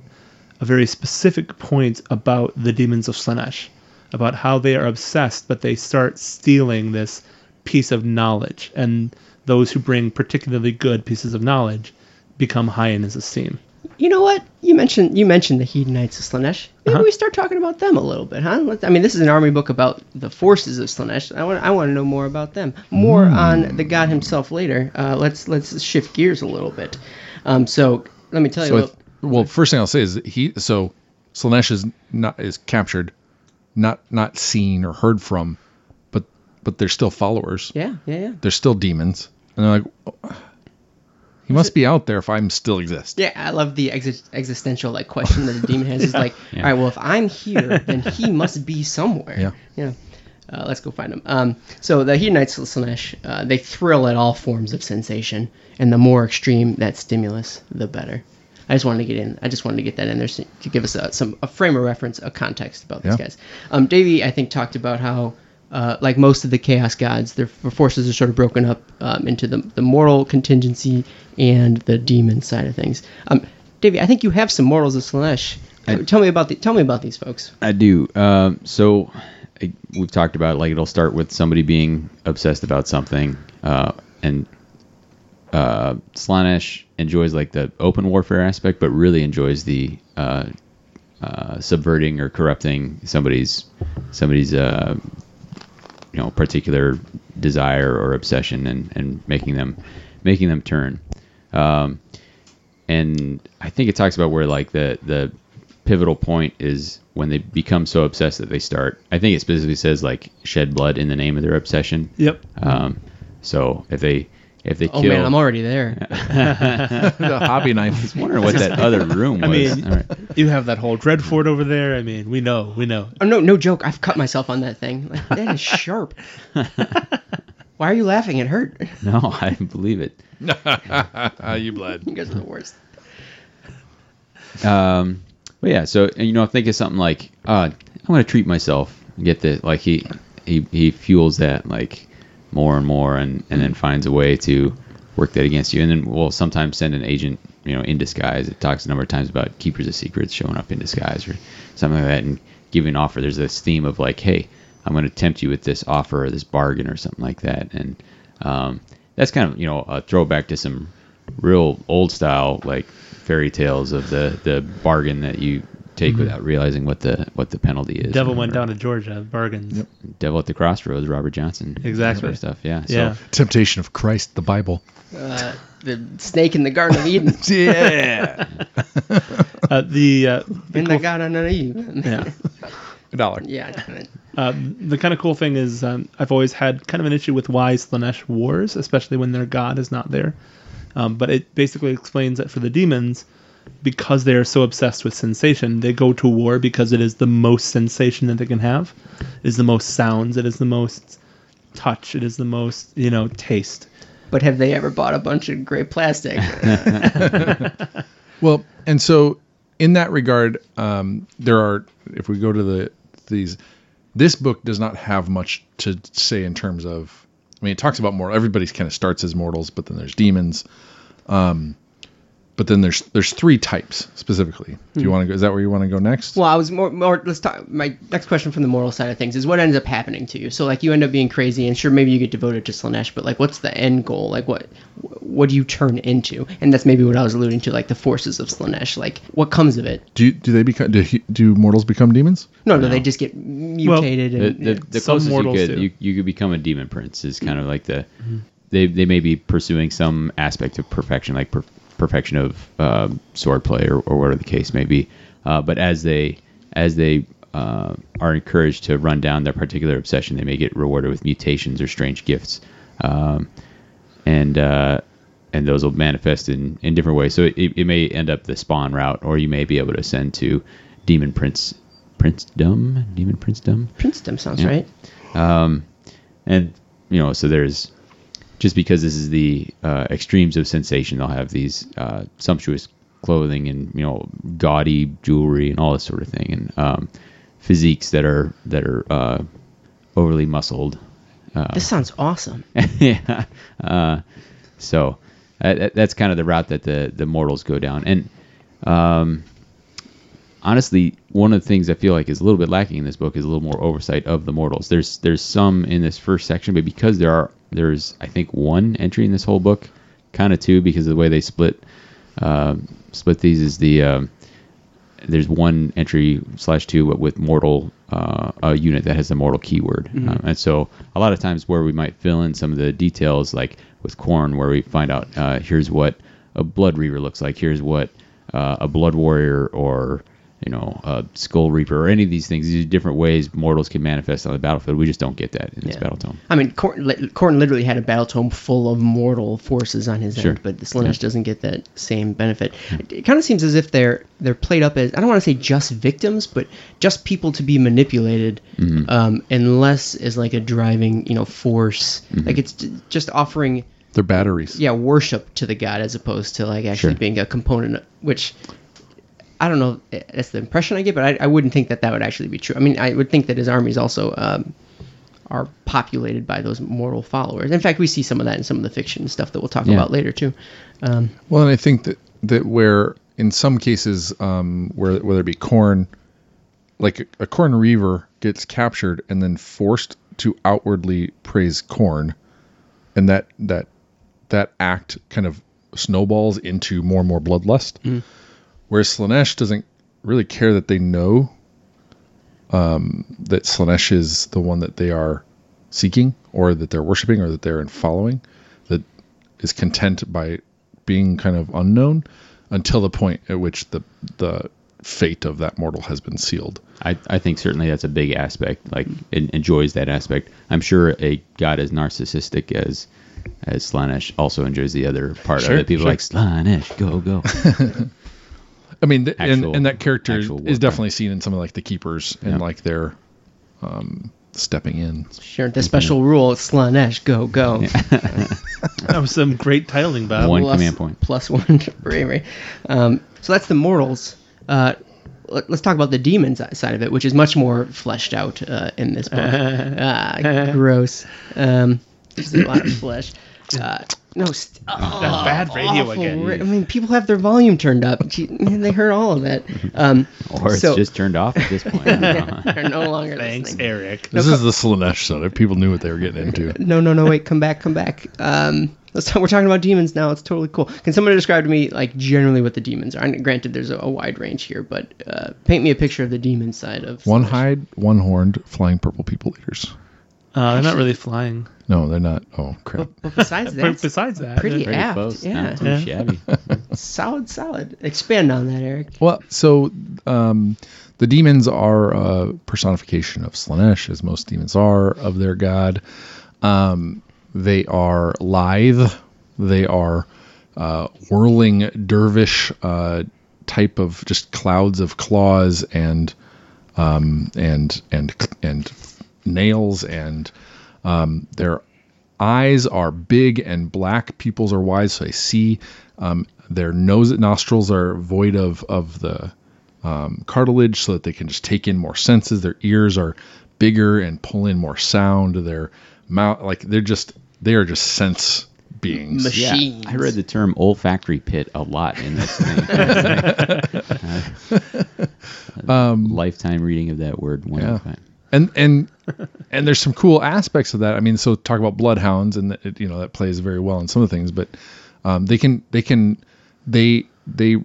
a very specific point about the demons of Slaanesh, about how they are obsessed, but they start stealing this piece of knowledge. And those who bring particularly good pieces of knowledge become high in his esteem. You know what? You mentioned you mentioned the Hedonites of Slaanesh. Maybe Uh-huh. we start talking about them a little bit, huh? Let's- I mean, this is an army book about the forces of Slaanesh. I want I want to know more about them. More Hmm. on the god himself later. Uh, let's let's shift gears a little bit. Um, so let me tell you. So, a it, little- well, first thing I'll say is he so Slaanesh is not is captured, not not seen or heard from, but but they're still followers. yeah, yeah, yeah. They're still demons, and they're like, "Oh, he must be out there if I'm still exist. Yeah, I love the exi- existential like question that the demon has. Is like, all right, well, if I'm here, then he must be somewhere. Yeah. Yeah. Uh, let's go find him. Um, so the Hedonites of Slaanesh, uh, they thrill at all forms of sensation, and the more extreme that stimulus, the better. I just wanted to get in. I just wanted to get that in there so- to give us a, some a frame of reference, a context about these Yeah. guys. Um, Davey, I think, talked about how, uh, like most of the Chaos gods, their forces are sort of broken up um, into the the mortal contingency and the demon side of things. Um, Davey, I think you have some mortals of Slaanesh. I- tell me about the tell me about these folks. I do. Um, so I, we've talked about like it'll start with somebody being obsessed about something, uh, and uh, Slaanesh enjoys like the open warfare aspect, but really enjoys the uh, uh, subverting or corrupting somebody's somebody's uh, you know particular desire or obsession and, and making them making them turn. Um, and I think it talks about where like the the pivotal point is when they become so obsessed that they start. I think it specifically says like shed blood in the name of their obsession. Yep. Um, so if they if they Oh kill, man, I'm already there. the hobby knife. I was wondering what that other room was. I mean, All right. you have that whole Dreadfort over there. I mean, we know, we know. Oh no, no joke. I've cut myself on that thing. Like, that is sharp. Why are you laughing? It hurt. No, I believe it. you bled. You guys are the worst. Um, but yeah, so and, you know, think of something like, uh, I'm gonna treat myself. Get the like he he he fuels that like more and more, and and then finds a way to work that against you, and then we'll sometimes send an agent, you know, in disguise. It talks a number of times about keepers of secrets showing up in disguise or something like that, and giving an offer. There's this theme of like, hey, I'm going to tempt you with this offer or this bargain or something like that, and um, that's kind of you know a throwback to some real old style like fairy tales of the the bargain that you take without realizing what the what the penalty is. Devil went down to Georgia. Bargains. Devil at the Crossroads, Robert Johnson. Exactly. Sort of stuff. Yeah. Yeah. So, Temptation of Christ, the Bible. Uh, the snake in the Garden of Eden. Yeah. Uh, the uh, the, in cool, the Garden of Eden. yeah. A dollar. yeah. Uh, the kind of cool thing is um, I've always had kind of an issue with why Slaanesh wars, especially when their god is not there. Um, but it basically explains that for the demons, because they are so obsessed with sensation, they go to war because it is the most sensation that they can have. It is the most sounds. It is the most touch. It is the most you know taste. But have they ever bought a bunch of gray plastic? Well, and so in that regard, um, there are. If we go to the these, this book does not have much to say in terms of. I mean, it talks about mortal. Everybody kind of starts as mortals, but then there's demons. Um, but then there's there's three types specifically. Do you hmm. want to go? Is that where you want to go next? Well, I was more, more. Let's talk. My next question from the moral side of things is what ends up happening to you. So, like, you end up being crazy, and sure, maybe you get devoted to Slaanesh, but like, what's the end goal? Like, what, what do you turn into? And that's maybe what I was alluding to, like the forces of Slaanesh. Like, what comes of it? do do they become do, do mortals become demons? No, no, they just get mutated the, and the, yeah. the Some closest you mortals could do. you, you could become a demon prince is kind of like the hmm. they they may be pursuing some aspect of perfection like per, perfection of um, swordplay or, or whatever the case may be uh, but as they as they uh, are encouraged to run down their particular obsession they may get rewarded with mutations or strange gifts um, and uh, and those will manifest in, in different ways. So it, it may end up the spawn route, or you may be able to ascend to demon prince princedom, demon princedom, princedom sounds Yeah. right. um, and you know, so there's just because this is the uh, extremes of sensation, they'll have these uh, sumptuous clothing and you know gaudy jewelry and all this sort of thing, and um, physiques that are that are uh, overly muscled. This sounds awesome. yeah. Uh, so uh, that, that's kind of the route that the the mortals go down, and um, honestly, one of the things I feel like is a little bit lacking in this book is a little more oversight of the mortals. There's there's some in this first section, but because there are there's I think one entry in this whole book, kind of two because of the way they split uh, split these is the um, there's one entry slash two but with mortal uh, a unit that has the mortal keyword. Um, and so a lot of times where we might fill in some of the details like with Khorne where we find out uh, here's what a blood reaver looks like here's what uh, a blood warrior or you know a skull reaper or any of these things these are different ways mortals can manifest on the battlefield we just don't get that in this Yeah. battle tome I mean, Khorne, Khorne literally had a battle tome full of mortal forces on his Sure. end, but the Slaanesh doesn't get that same benefit. Hmm. It, it kind of seems as if they're they're played up as I don't want to say just victims, but just people to be manipulated, mm-hmm. um, and less as like a driving you know force. Mm-hmm. Like it's just offering They're batteries. yeah worship to the god as opposed to like actually Sure. being a component, which. I don't know. eh, That's the impression I get, but I, I wouldn't think that that would actually be true. I mean, I would think that his armies also um, are populated by those mortal followers. In fact, we see some of that in some of the fiction stuff that we'll talk Yeah. about later too. Um, Well, and I think that that where in some cases, um, where whether it be Khorne, like a, a Khorne reaver gets captured and then forced to outwardly praise Khorne, and that that that act kind of snowballs into more and more bloodlust. Whereas Slaanesh doesn't really care that they know um, that Slaanesh is the one that they are seeking, or that they're worshiping, or that they're in following. That is content by being kind of unknown until the point at which the the fate of that mortal has been sealed. I, I think certainly that's a big aspect. Like it enjoys that aspect. I'm sure a god as narcissistic as as Slaanesh also enjoys the other part Sure, of it. People sure. like Slaanesh, go go. I mean, th- and Actual- and that character is warfare. definitely seen in some of like the keepers and Yeah. like their um, stepping in. sure, the special rule: Slaanesh, go go. That was some great titling, Bob. One Plus- command point. plus one bravery. Um, so that's the mortals. Uh, let, us talk about the demons side of it, which is much more fleshed out uh, in this book. ah, gross. Um, there's a lot of flesh. Uh, no, st- oh, That bad radio awful again. ra- I mean, people have their volume turned up. Gee, they heard all of that. Um, Or it's so- just turned off at this point. I don't know. they're no longer Thanks, listening. Eric. This is the Slaanesh son. If people knew what they were getting into. No, no, no. Wait, come back, come back. Um, let's talk, we're talking about demons now. It's totally cool. Can someone describe to me, like, generally what the demons are? And granted, there's a, a wide range here, but uh, paint me a picture of the demon side of One Slaanesh. hide, one horned, flying purple people eaters. Uh, they're not really flying. No, they're not. Oh crap! But besides But that, besides that, pretty Pretty apt. close. Yeah, Not too Yeah. shabby. solid, solid. Expand on that, Eric. Well, so um, the demons are a personification of Slaanesh, as most demons are of their god. Um, they are lithe. They are uh, whirling dervish uh, type of just clouds of claws and um, and and and nails and um, their eyes are big and black. Pupils are wide, so they see. Um, their nose nostrils are void of of the um, cartilage so that they can just take in more senses. Their ears are bigger and pull in more sound. Their mouth, like they're just they are just sense beings. Mach- Yeah, Machines. I read the term olfactory pit a lot in this thing. Uh, lifetime reading of that word one Um, Yeah. time. and and and there's some cool aspects of that. I mean, so talk about bloodhounds, and it, you know that plays very well in some of the things, but um, they can they can they they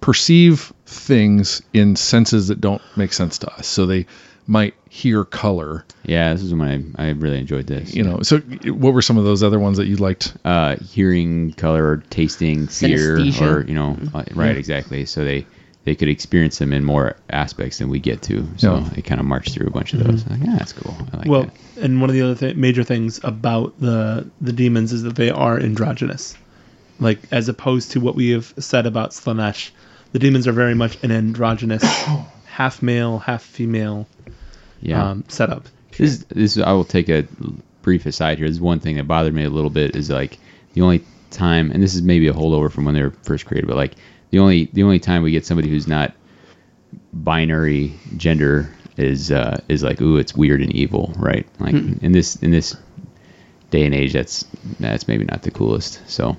perceive things in senses that don't make sense to us. So they might hear color, Yeah, this is when I, I really enjoyed this. you know. So what were some of those other ones that you liked? uh, hearing, color, or tasting, fear, or you know, uh, right, exactly. So they they could experience them in more aspects than we get to. So Yeah. it kind of marched through a bunch of those. Like, yeah, that's cool. I like well, that. and one of the other th- major things about the the demons is that they are androgynous, like as opposed to what we have said about Slaanesh. The demons are very much an androgynous, half male, half female Yeah. um, setup. This, this I will take a brief aside here. This is one thing that bothered me a little bit is like the only time, and this is maybe a holdover from when they were first created, but like the only the only time we get somebody who's not binary gender is uh, is like ooh it's weird and evil, right? Like in this in this day and age, that's that's maybe not the coolest. So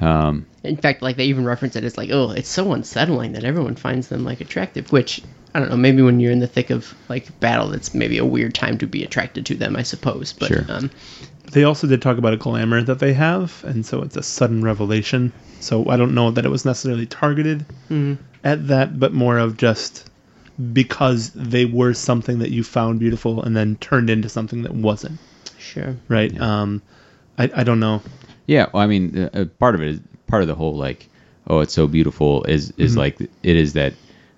um, In fact, like they even reference it as like, oh, it's so unsettling that everyone finds them like attractive. Which I don't know. Maybe when you're in the thick of like battle, that's maybe a weird time to be attracted to them. I suppose. But Sure. um, They also did talk about a glamour that they have, and so it's a sudden revelation. So I don't know that it was necessarily targeted at that, but more of just because they were something that you found beautiful and then turned into something that wasn't. sure. Right? Um, I, I don't know. Yeah, well, I mean, uh, uh, part of it is part of the whole like, oh, it's so beautiful is is like it is that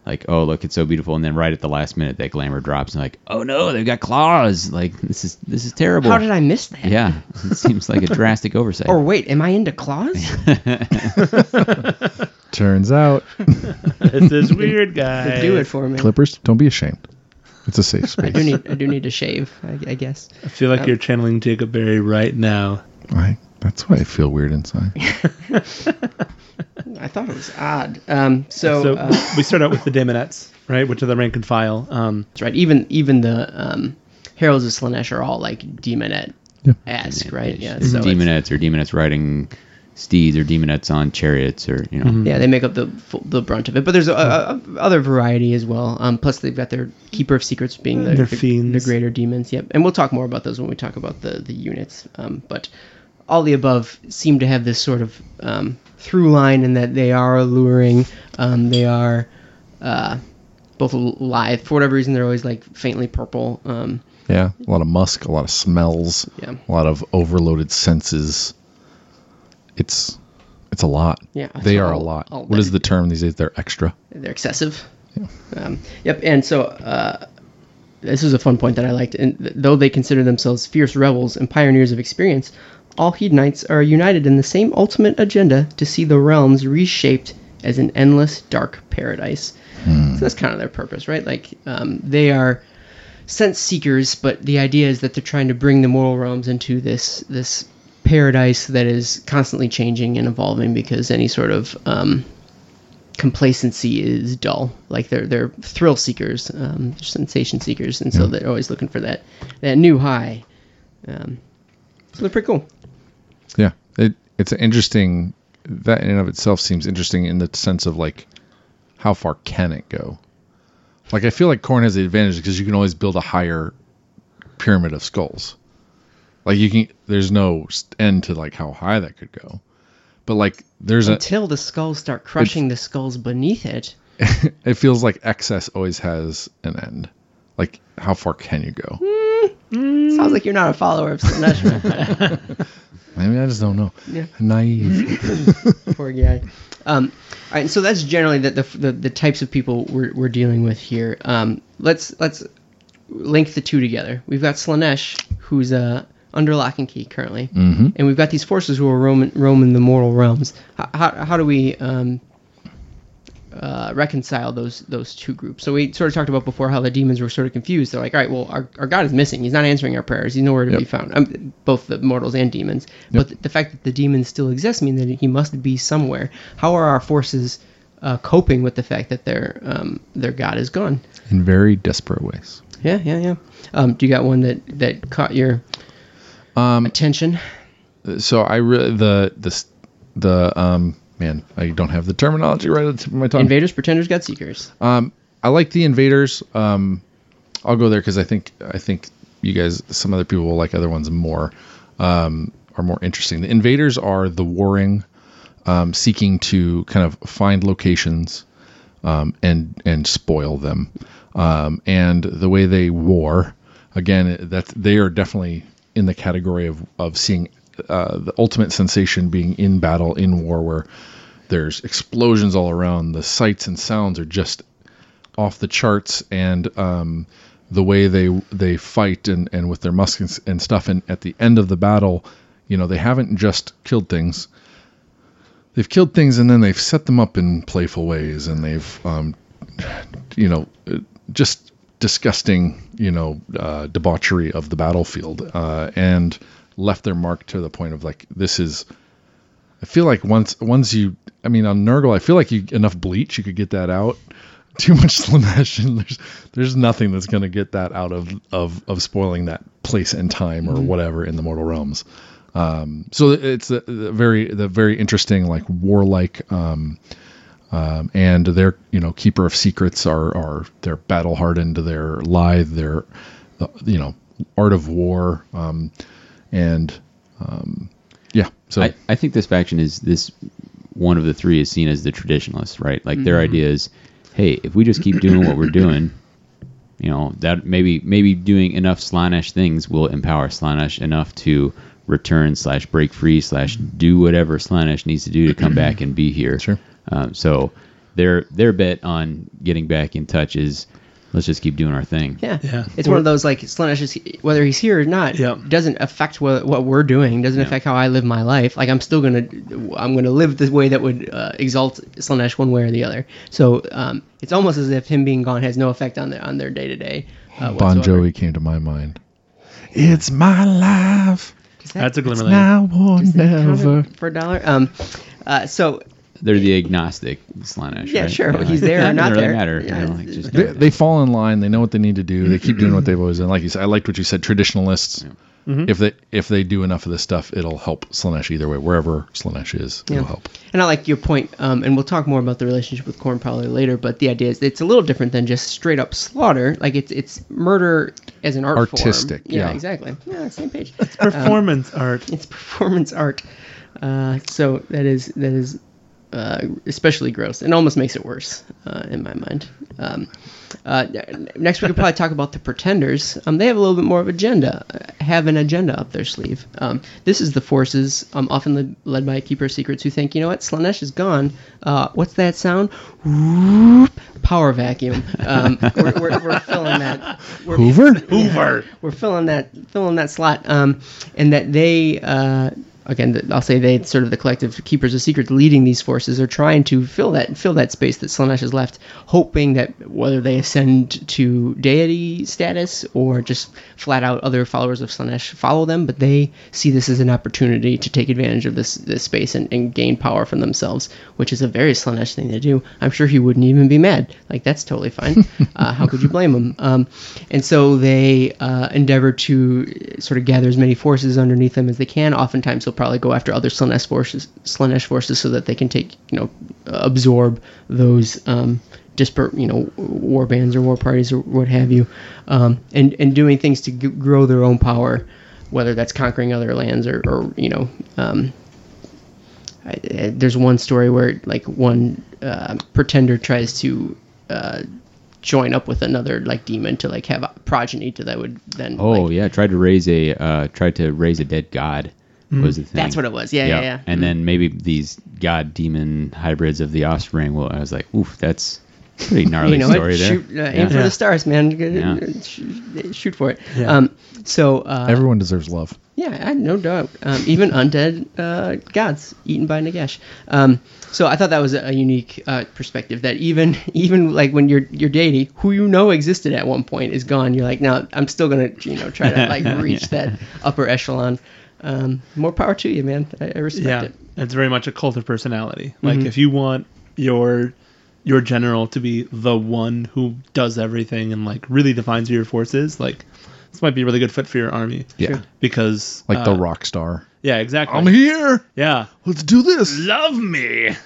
like, oh, look, it's so beautiful, and then right at the last minute, that glamour drops, and like, oh no, they've got claws. Like this is this is terrible. How did I miss that? Yeah, it seems like a drastic oversight. Or wait, am I into claws? Turns out, It's this weird guy. Do it for me. Clippers, don't be ashamed. It's a safe I space. do need. I do need to shave. I, I guess. I feel like uh, you're channeling Jacob Berry right now. I, that's why I feel weird inside. I thought it was odd. Um. So. So uh, we start out with the Daemonettes, right, which are the rank and file. Um, That's right. Even even the um, heralds of Slaanesh are all like daemonette Yeah. esque, right? Yeah. It's So it's- daemonettes or daemonettes riding steeds or daemonettes on chariots or you know. yeah, they make up the the brunt of it. But there's a, a, a other variety as well. Um, plus they've got their keeper of secrets being the, Their the, fiends. the greater demons. Yep. And we'll talk more about those when we talk about the the units. Um, but all the above seem to have this sort of um, through line in that they are alluring. Um, they are uh, both lithe for whatever reason. They're always like faintly purple. Um, Yeah, a lot of musk, a lot of smells, Yeah. a lot of overloaded senses. It's it's a lot. Yeah, they are a lot. all What is the term these days? They're extra. they're excessive. Um, yep. And so uh, this was a fun point that I liked. And th- though they consider themselves fierce rebels and pioneers of experience, all Hedonites are united in the same ultimate agenda to see the realms reshaped as an endless dark paradise. So that's kind of their purpose, right? Like um, they are sense seekers, but the idea is that they're trying to bring the mortal realms into this this paradise that is constantly changing and evolving because any sort of um, complacency is dull. Like they're they're thrill seekers, um, they're sensation seekers, and so they're always looking for that that new high. Um, so they're pretty cool. Yeah, it it's an interesting. That in and of itself seems interesting in the sense of like, how far can it go? Like I feel like Khorne has the advantage because you can always build a higher pyramid of skulls. Like you can, there's no end to like how high that could go. But like there's a, Until the skulls start crushing the skulls beneath it. it feels like excess always has an end. Like how far can you go? Hmm. Sounds like you're not a follower of Slaanesh. Maybe I just don't know. Yeah. Naive. Poor guy. Um, all right, and so that's generally the, the, the, the types of people we're, we're dealing with here. Um, let's let's link the two together. We've got Slaanesh, who's uh, under lock and key currently, mm-hmm. and we've got these forces who are roaming, roaming the mortal realms. How, how, how do we um, uh, reconcile those those two groups? So we sort of talked about before how the demons were sort of confused. They're like, all right, well, our, our god is missing. He's not answering our prayers. He's nowhere to Yep. be found. Um, both the mortals and demons. But the, the fact that the demons still exist mean that he must be somewhere. How are our forces uh, coping with the fact that their um, their god is gone. in very desperate ways. Yeah, yeah, yeah. Um, do you got one that that caught your Um, attention? so I really the this the um man I don't have the terminology right at the tip of my tongue. Invaders, pretenders, god seekers. Um, I like the invaders. Um, I'll go there because I think I think you guys, some other people will like other ones more, um, are more interesting. The invaders are the warring, um, seeking to kind of find locations, um, and and spoil them. Um, and the way they war, again, that they are definitely in the category of of seeing uh, the ultimate sensation being in battle in war, where there's explosions all around. The sights and sounds are just off the charts, and um, the way they they fight and, and with their muskets and stuff. And at the end of the battle, you know, they haven't just killed things. They've killed things and then they've set them up in playful ways, and they've, um, you know, just disgusting, you know, uh, debauchery of the battlefield, uh, and left their mark to the point of like this is. I feel like once once you, I mean, on Nurgle, I feel like you enough bleach, you could get that out. Too much Slaanesh, and there's there's nothing that's gonna get that out of of of spoiling that place and time or whatever in the mortal realms. Um, so it's a, very the very interesting like warlike. Um, um, and their you know keeper of secrets are are their battle hardened, their lithe, their you know art of war, um, and um, yeah. So I, I think this faction is this one of the three is seen as the traditionalists, right? Like their idea is, hey, if we just keep doing what we're doing, you know, that maybe maybe doing enough Slaanesh things will empower Slaanesh enough to return slash break free slash do whatever Slaanesh needs to do to come back and be here. Sure. Um, so their their bet on getting back in touch is let's just keep doing our thing. Yeah, Yeah. It's Or- one of those like Slaanesh is whether he's here or not. Yeah. doesn't affect what, what we're doing. Doesn't Yeah. affect how I live my life. Like I'm still gonna I'm gonna live the way that would uh, exalt Slaanesh one way or the other. So um, it's almost as if him being gone has no effect on their on their day to day. Bon Jovi came to my mind. It's my life That's a glimmer lane. now or never. for a dollar. Um, uh, so They're the agnostic Slaanesh. Yeah, right? sure. They're He's like, there or "Eh, not doesn't really there." matter. Yeah, you know, like, just They, they fall in line. They know what they need to do. They keep doing what they've always done. Like you said, I liked what you said. Traditionalists. If they if they do enough of this stuff, it'll help Slaanesh either way. Wherever Slaanesh is, Yeah. it'll help. And I like your point, um, and we'll talk more about the relationship with Khorne probably later. But the idea is it's a little different than just straight up slaughter. Like it's it's murder as an art Artistic, form. Yeah, yeah. exactly. Yeah, same page. It's performance art. it's performance art. Uh, so that is that is uh, especially gross and almost makes it worse uh, in my mind. Um, uh, next, we could probably talk about the Pretenders. Um, they have a little bit more of agenda, uh, have an agenda up their sleeve. Um, this is the forces, um, often led, led by Keeper of Secrets, who think, you know what, Slaanesh is gone. Uh, what's that sound? Whoop, Power vacuum. Um, we're, we're, we're filling that. We're, Hoover. Hoover. we're filling that filling that slot um, and that they uh, again I'll say they sort of the collective keepers of secrets leading these forces are trying to fill that fill that space that Slaanesh has left hoping that whether they ascend to deity status or just flat out other followers of Slaanesh follow them but they see this as an opportunity to take advantage of this this space and, and gain power from themselves which is a very Slaanesh thing to do. I'm sure he wouldn't even be mad. Like that's totally fine. Uh, how could you blame him? Um, and so they uh, endeavor to sort of gather as many forces underneath them as they can. Oftentimes, probably go after other Slaanesh forces, Slaanesh forces, so that they can take, you know, absorb those um, disparate, you know, war bands or war parties or what have you, um, and and doing things to g- grow their own power, whether that's conquering other lands or, or you know. Um, I, I- there's one story where like one uh, pretender tries to uh, join up with another like demon to like have a progeny to that would then Oh like, yeah, tried to raise a uh, tried to raise a dead god was the thing. that's what it was yeah yeah yeah, And then maybe these god demon hybrids of the offspring. Well, I was like, oof, that's pretty gnarly you know story what? there. Shoot, uh, aim Yeah. for the stars, man. Yeah. Shoot, shoot for it. Yeah. Um, so uh, Everyone deserves love. Yeah, I, no doubt. Um, even undead uh, gods eaten by Nagash. Um, so I thought that was a, a unique uh, perspective. That even even like when your your deity, who you know existed at one point, is gone, you're like, no, I'm still gonna you know try to like reach that upper echelon. Um, more power to you, man. I, I respect Yeah, it. it's very much a cult of personality. Like if you want your your general to be the one who does everything and like really defines who your force is, like this might be a really good fit for your army. Yeah. Because Like uh, the rock star. Yeah, exactly. I'm here. Yeah. Let's do this. Love me.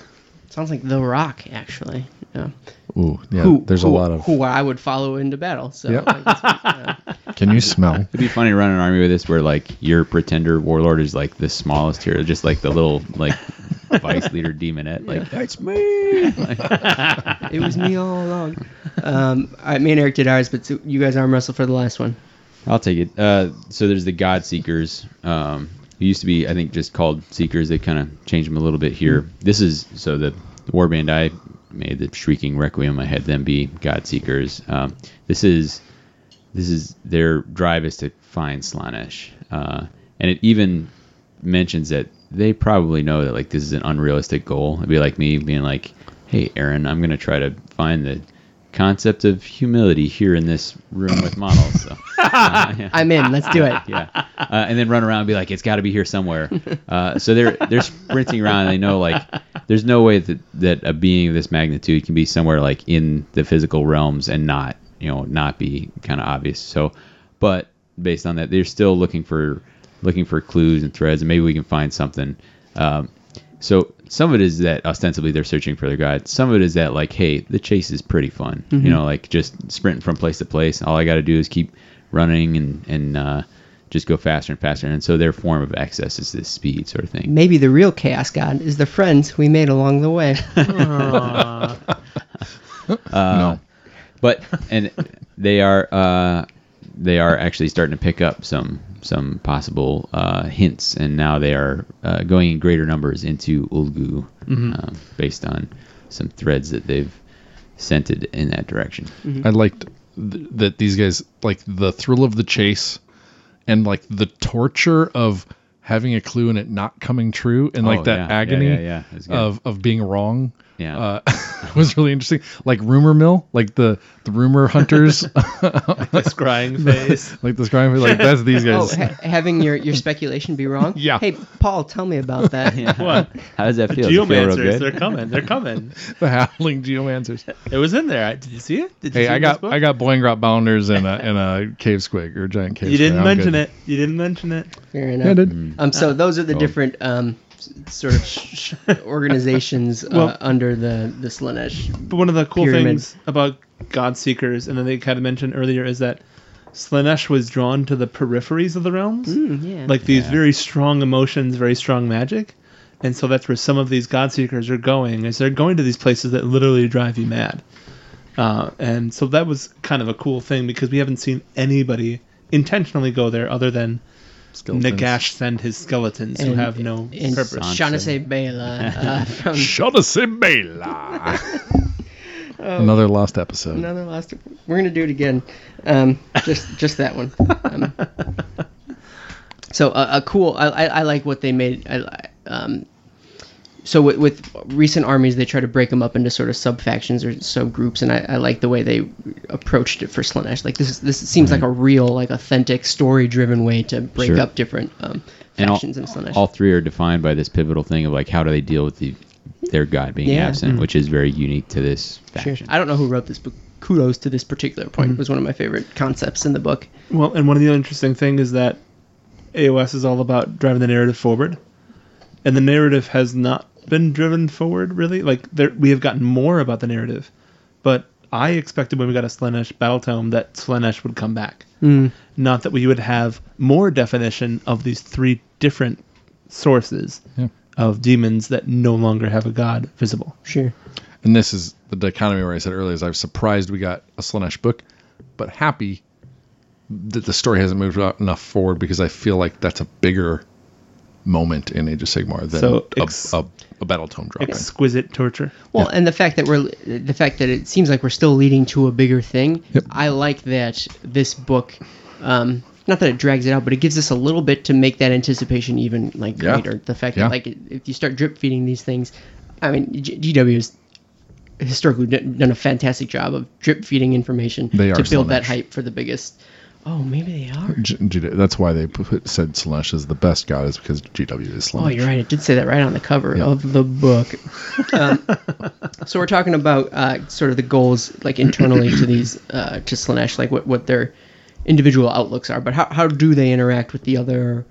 Sounds like The Rock, actually. Yeah. Ooh, yeah. who, there's who- a lot of. who I would follow into battle. So Yep. I guess, uh, Can you smell? It'd be funny to run an army with this where like your pretender warlord is like the smallest here, just like the little like vice leader daemonette. Like that's me. It was me all along. Um, I, me and Eric did ours, but so you guys arm wrestle for the last one. I'll take it. Uh, so there's the God Seekers. Um, who used to be, I think, just called Seekers. They kind of changed them a little bit here. This is so the, the warband I made the Shrieking Requiem. I had them be God Seekers. Um, this is this is their drive is to find Slaanesh, uh, and it even mentions that they probably know that like this is an unrealistic goal. It'd be like me being like, "Hey, Aaron, I'm gonna try to find the concept of humility here in this room with models." So, uh, yeah. I'm in. Let's do it. yeah, uh, and then run around and be like, "It's got to be here somewhere." Uh, so they're they're sprinting around. And they know like there's no way that that a being of this magnitude can be somewhere like in the physical realms and not you know not be kind of obvious. So, but based on that, they're still looking for looking for clues and threads, and maybe we can find something. Um, so some of it is that ostensibly they're searching for their guide. Some of it is that like, hey, the chase is pretty fun. You know, like just sprinting from place to place. All I got to do is keep running and and uh, just go faster and faster. And so their form of access is this speed sort of thing. Maybe the real chaos god is the friends we made along the way. no. But and they are uh, they are actually starting to pick up some some possible uh, hints, and now they are uh, going in greater numbers into Ulgu, um, based on some threads that they've scented in that direction. I liked th- that these guys like the thrill of the chase and like the torture of having a clue and it not coming true and like Oh, that yeah, yeah, agony yeah, yeah. That's of of being wrong. Yeah. Uh, was really interesting. Like rumor mill, like the the rumor hunters, The scrying face. like the scrying, face. like that's these Oh, guys. ha- having your, your speculation be wrong? Yeah. Hey, Paul, tell me about that. What? How does that feel? Does it feel real Geomancers, they're coming. They're coming. the howling geomancers. It was in there. Did you see it? Did you Hey, see I it this got book? I got Boingrot Bounders and a and a cave squig or a giant cave. You squig. didn't I'm mention good. it. You didn't mention it. Fair Yeah, I enough. did. Um, so those are the Oh. different um, s- sort of sh- organizations uh, under the the Slaanesh. But one of the cool Pyramid. things about God Seekers, and then they kind of mentioned earlier, is that Slaanesh was drawn to the peripheries of the realms, Mm, yeah. like these Yeah. very strong emotions, very strong magic, and so that's where some of these God Seekers are going. Is they're going to these places that literally drive you mad, uh, and so that was kind of a cool thing because we haven't seen anybody intentionally go there other than Skeletons. Nagash send his skeletons who have no and purpose. Shaughnessy Bela uh, from Shadasibela. Another lost episode. another last. We're gonna do it again. Um, just just that one. Um, so uh, a cool. I, I I like what they made. I, I- um, so with, with recent armies, they try to break them up into sort of sub factions or sub groups, and I, I like the way they approached it for Slaanesh. Like this is this seems like a real, like authentic, story driven way to break Sure. up different um, and all, factions in Slaanesh. all three are defined by this pivotal thing of like how do they deal with the their god being Yeah. absent, which is very unique to this Sure. faction. I don't know who wrote this, but kudos to this particular point. It was one of my favorite concepts in the book. Well, and one of the interesting things is that AOS is all about driving the narrative forward, and the narrative has not been driven forward really. Like there, we have gotten more about the narrative, but I expected when we got a Slaanesh battle tome that Slaanesh would come back, Mm. not that we would have more definition of these three different sources Yeah. of demons that no longer have a god visible. Sure. And this is the dichotomy where I said earlier is I was surprised we got a Slaanesh book, but happy that the story hasn't moved out enough forward because I feel like that's a bigger moment in Age of Sigmar than So, ex- a, a battle tome dropping. Exquisite torture. Well, and the fact that we're the fact that it seems like we're still leading to a bigger thing. Yep. I like that this book. Um, not that it drags it out, but it gives us a little bit to make that anticipation even like Yeah. greater. The fact Yeah. that like if you start drip feeding these things, I mean, GW has historically done a fantastic job of drip feeding information They to are build that Slaanesh. hype for the biggest Oh, maybe they are. G- G- that's why they put, said Slaanesh is the best god, is because GW is Slaanesh. Oh, you're right. It did say that right on the cover of the book. Um, so we're talking about uh, sort of the goals, like internally to these uh, to Slaanesh, like what, what their individual outlooks are. But how, how do they interact with the other,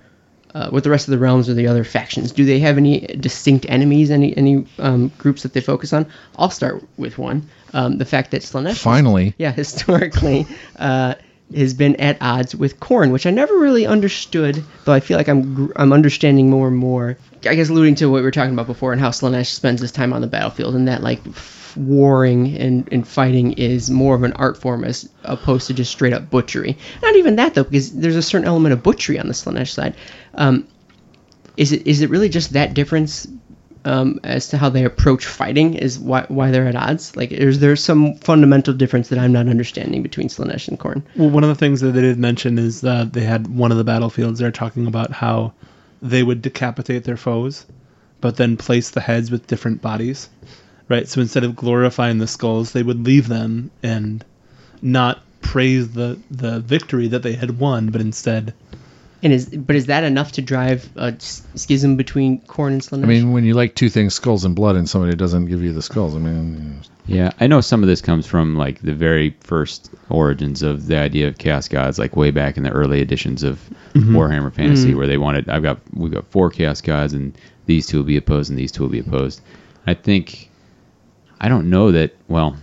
uh, with the rest of the realms or the other factions? Do they have any distinct enemies? Any any um, groups that they focus on? I'll start with one. Um, the fact that Slaanesh, Finally, yeah, historically, uh, has been at odds with Khorne, which I never really understood. Though I feel like I'm I'm understanding more and more. I guess alluding to what we were talking about before and how Slaanesh spends his time on the battlefield, and that like warring and, and fighting is more of an art form as opposed to just straight up butchery. Not even that though, because there's a certain element of butchery on the Slaanesh side. Um, is it is it really just that difference um, as to how they approach fighting is why why they're at odds? Like, is there some fundamental difference that I'm not understanding between Slaanesh and Khorne? Well, one of the things that they did mention is that they had one of the battlefields. They're talking about how they would decapitate their foes, but then place the heads with different bodies. Right. So instead of glorifying the skulls, they would leave them and not praise the the victory that they had won, but instead And is but is that enough to drive a schism between Khorne and Slaanesh? I mean, when you like two things, skulls and blood, and somebody doesn't give you the skulls, I mean, Yeah, I know some of this comes from like the very first origins of the idea of chaos gods, like way back in the early editions of mm-hmm. Warhammer Fantasy, mm-hmm. where they wanted I've got we've got four chaos gods, and these two will be opposed, and these two will be opposed. I think I don't know that. Well,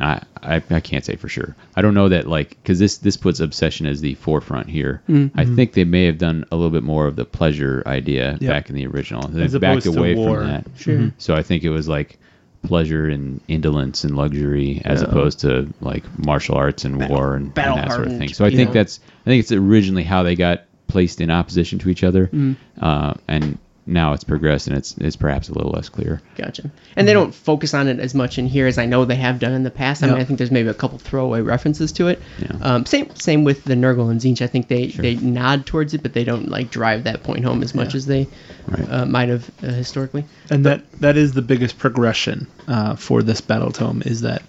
I I, I can't say for sure. I don't know that like because this this puts obsession as the forefront here. I think they may have done a little bit more of the pleasure idea Yeah. back in the original. They As backed opposed to away war. from that. Sure. So I think it was like pleasure and indolence and luxury as opposed to like martial arts and Battle- war and, and that sort of thing. So I think know? that's I think it's originally how they got placed in opposition to each other, Mm. uh, and now it's progressed and it's it's perhaps a little less clear. Gotcha. And they don't focus on it as much in here as I know they have done in the past. I mean, I think there's maybe a couple throwaway references to it. Yeah. Um, same same with the Nurgle and Tzeentch. I think they, they nod towards it, but they don't like drive that point home as much Yeah. as they Right. uh, might have uh, historically. and that that is the biggest progression uh, for this battle tome is that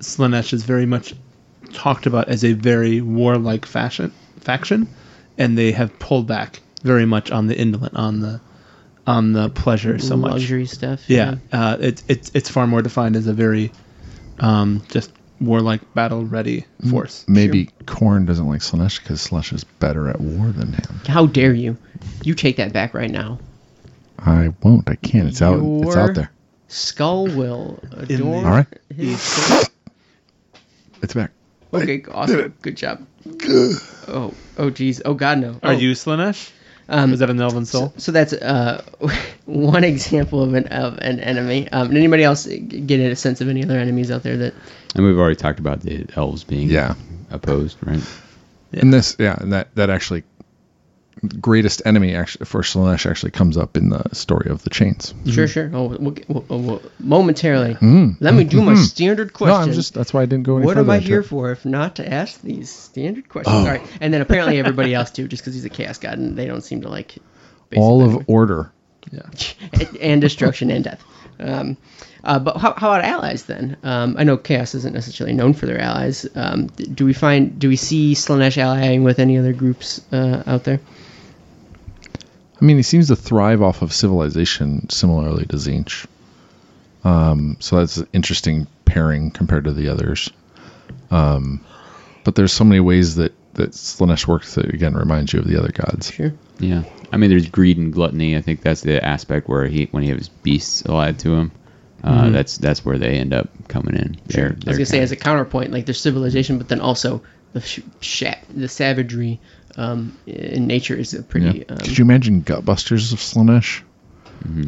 Slaanesh is very much talked about as a very warlike fashion faction, and they have pulled back very much on the indolent, on the on the pleasure so much. luxury stuff. Yeah, uh, it's it's it's far more defined as a very um, just warlike, battle ready force. maybe Khorne doesn't like Slaanesh because Slaanesh is better at war than him. How dare you? You take that back right now. I won't. I can't. It's out. It's out there. Skull will adorn. All right. his- It's back. Okay, awesome. Good job. Oh, oh, geez. Oh, God, no. Are Oh. you Slaanesh? Um, Is that an elven soul? So that's uh, one example of an of an enemy. Um, did anybody else get a sense of any other enemies out there that? And we've already talked about the elves being Yeah. opposed, right? And this, yeah, and that that actually greatest enemy actually for Slaanesh actually comes up in the story of the chains. Sure, sure. Oh, we'll, we'll, we'll, momentarily. Mm. Let me do my standard No, question. I'm just that's why I didn't go any what am I here it. for if not to ask these standard questions? Oh. All right, and then apparently everybody else too, just because he's a chaos god and they don't seem to like All of order. Yeah. and, and destruction and death. Um, uh, but how, how about allies then? Um, I know chaos isn't necessarily known for their allies. Um, do we find do we see Slaanesh allying with any other groups uh, out there? I mean, he seems to thrive off of civilization similarly to Tzeentch. Um, so that's an interesting pairing compared to the others. Um, but there's so many ways that that Slaanesh works that again reminds you of the other gods. Sure. Yeah, I mean, there's greed and gluttony. I think that's the aspect where he, when he has beasts allied to him, uh, that's that's where they end up coming in. Sure. They're- I was gonna say kinda- as a counterpoint, like there's civilization, but then also the sh- sha- the savagery um, in nature is a pretty. Yeah. Um, Could you imagine gutbusters of Slaanesh?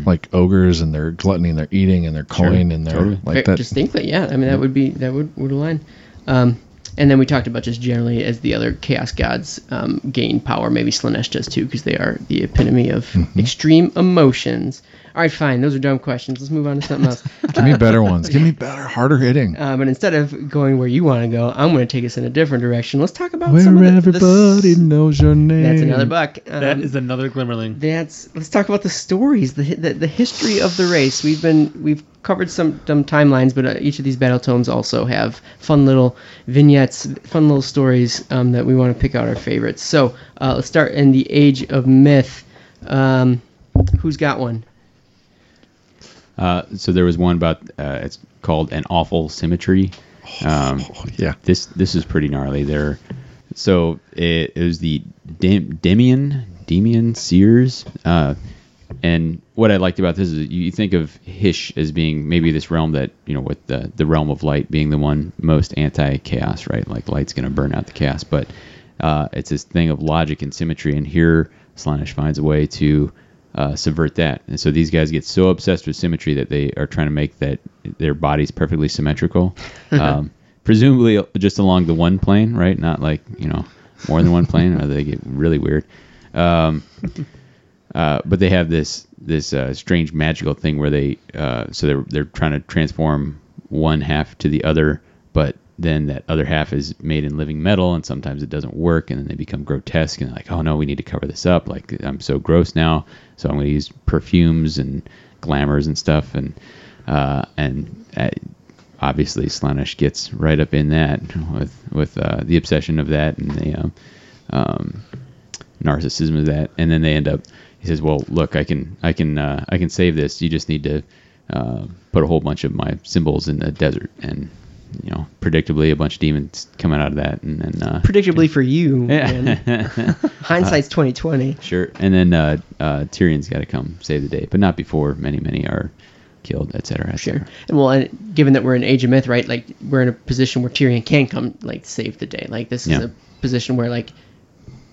Like ogres and their gluttony and their eating and their coin and their totally. like Very that. distinctly, yeah. I mean, that would be that would would align. Um, and then we talked about just generally as the other chaos gods um, gain power. Maybe Slaanesh does too, because they are the epitome of Mm-hmm. extreme emotions. All right, fine. Those are dumb questions. Let's move on to something else. Give me better ones. Give me better, harder hitting. uh, but instead of going where you want to go, I'm going to take us in a different direction. Let's talk about Where some of the, everybody the. knows your name. That's another buck. Um, That is another Glimmerling. That's let's talk about the stories, the, the the history of the race. We've been we've covered some, some timelines, but uh, each of these battle tomes also have fun little vignettes, fun little stories um, that we want to pick out our favorites. So uh, let's start in the Age of Myth. Um, who's got one? Uh, so there was one about uh, it's called an awful symmetry. Um, Oh, yeah. this this is pretty gnarly. There, so it, it was the Dem- Demian Demian Sears, uh, and what I liked about this is you think of Hysh as being maybe this realm that you know with the the realm of light being the one most anti chaos, right? Like light's gonna burn out the chaos, but uh, it's this thing of logic and symmetry, and here Slaanesh finds a way to uh, subvert that. And so these guys get so obsessed with symmetry that they are trying to make that their bodies perfectly symmetrical, um, presumably just along the one plane, right? Not like you know more than one plane, or they get really weird. Um, uh, but they have this this uh, strange magical thing where they uh, so they're they're trying to transform one half to the other, but then that other half is made in living metal, and sometimes it doesn't work, and then they become grotesque, and like, oh no, we need to cover this up. Like I'm so gross now, so I'm going to use perfumes and glamours and stuff, and uh, and uh, obviously Slaanesh gets right up in that with with uh, the obsession of that and the um, um, narcissism of that, and then they end up. He says, "Well, look, I can, I can, uh, I can save this. You just need to uh, put a whole bunch of my symbols in the desert, and you know, predictably, a bunch of demons coming out of that, and then uh, Predictably for you, yeah, hindsight's twenty twenty. sure. And then uh, uh, Tyrion's got to come save the day, but not before many, many are killed, etc. Et Sure. And well, and given that we're in Age of Myth, right? Like we're in a position where Tyrion can come, like save the day. Like this is Yeah. a position where like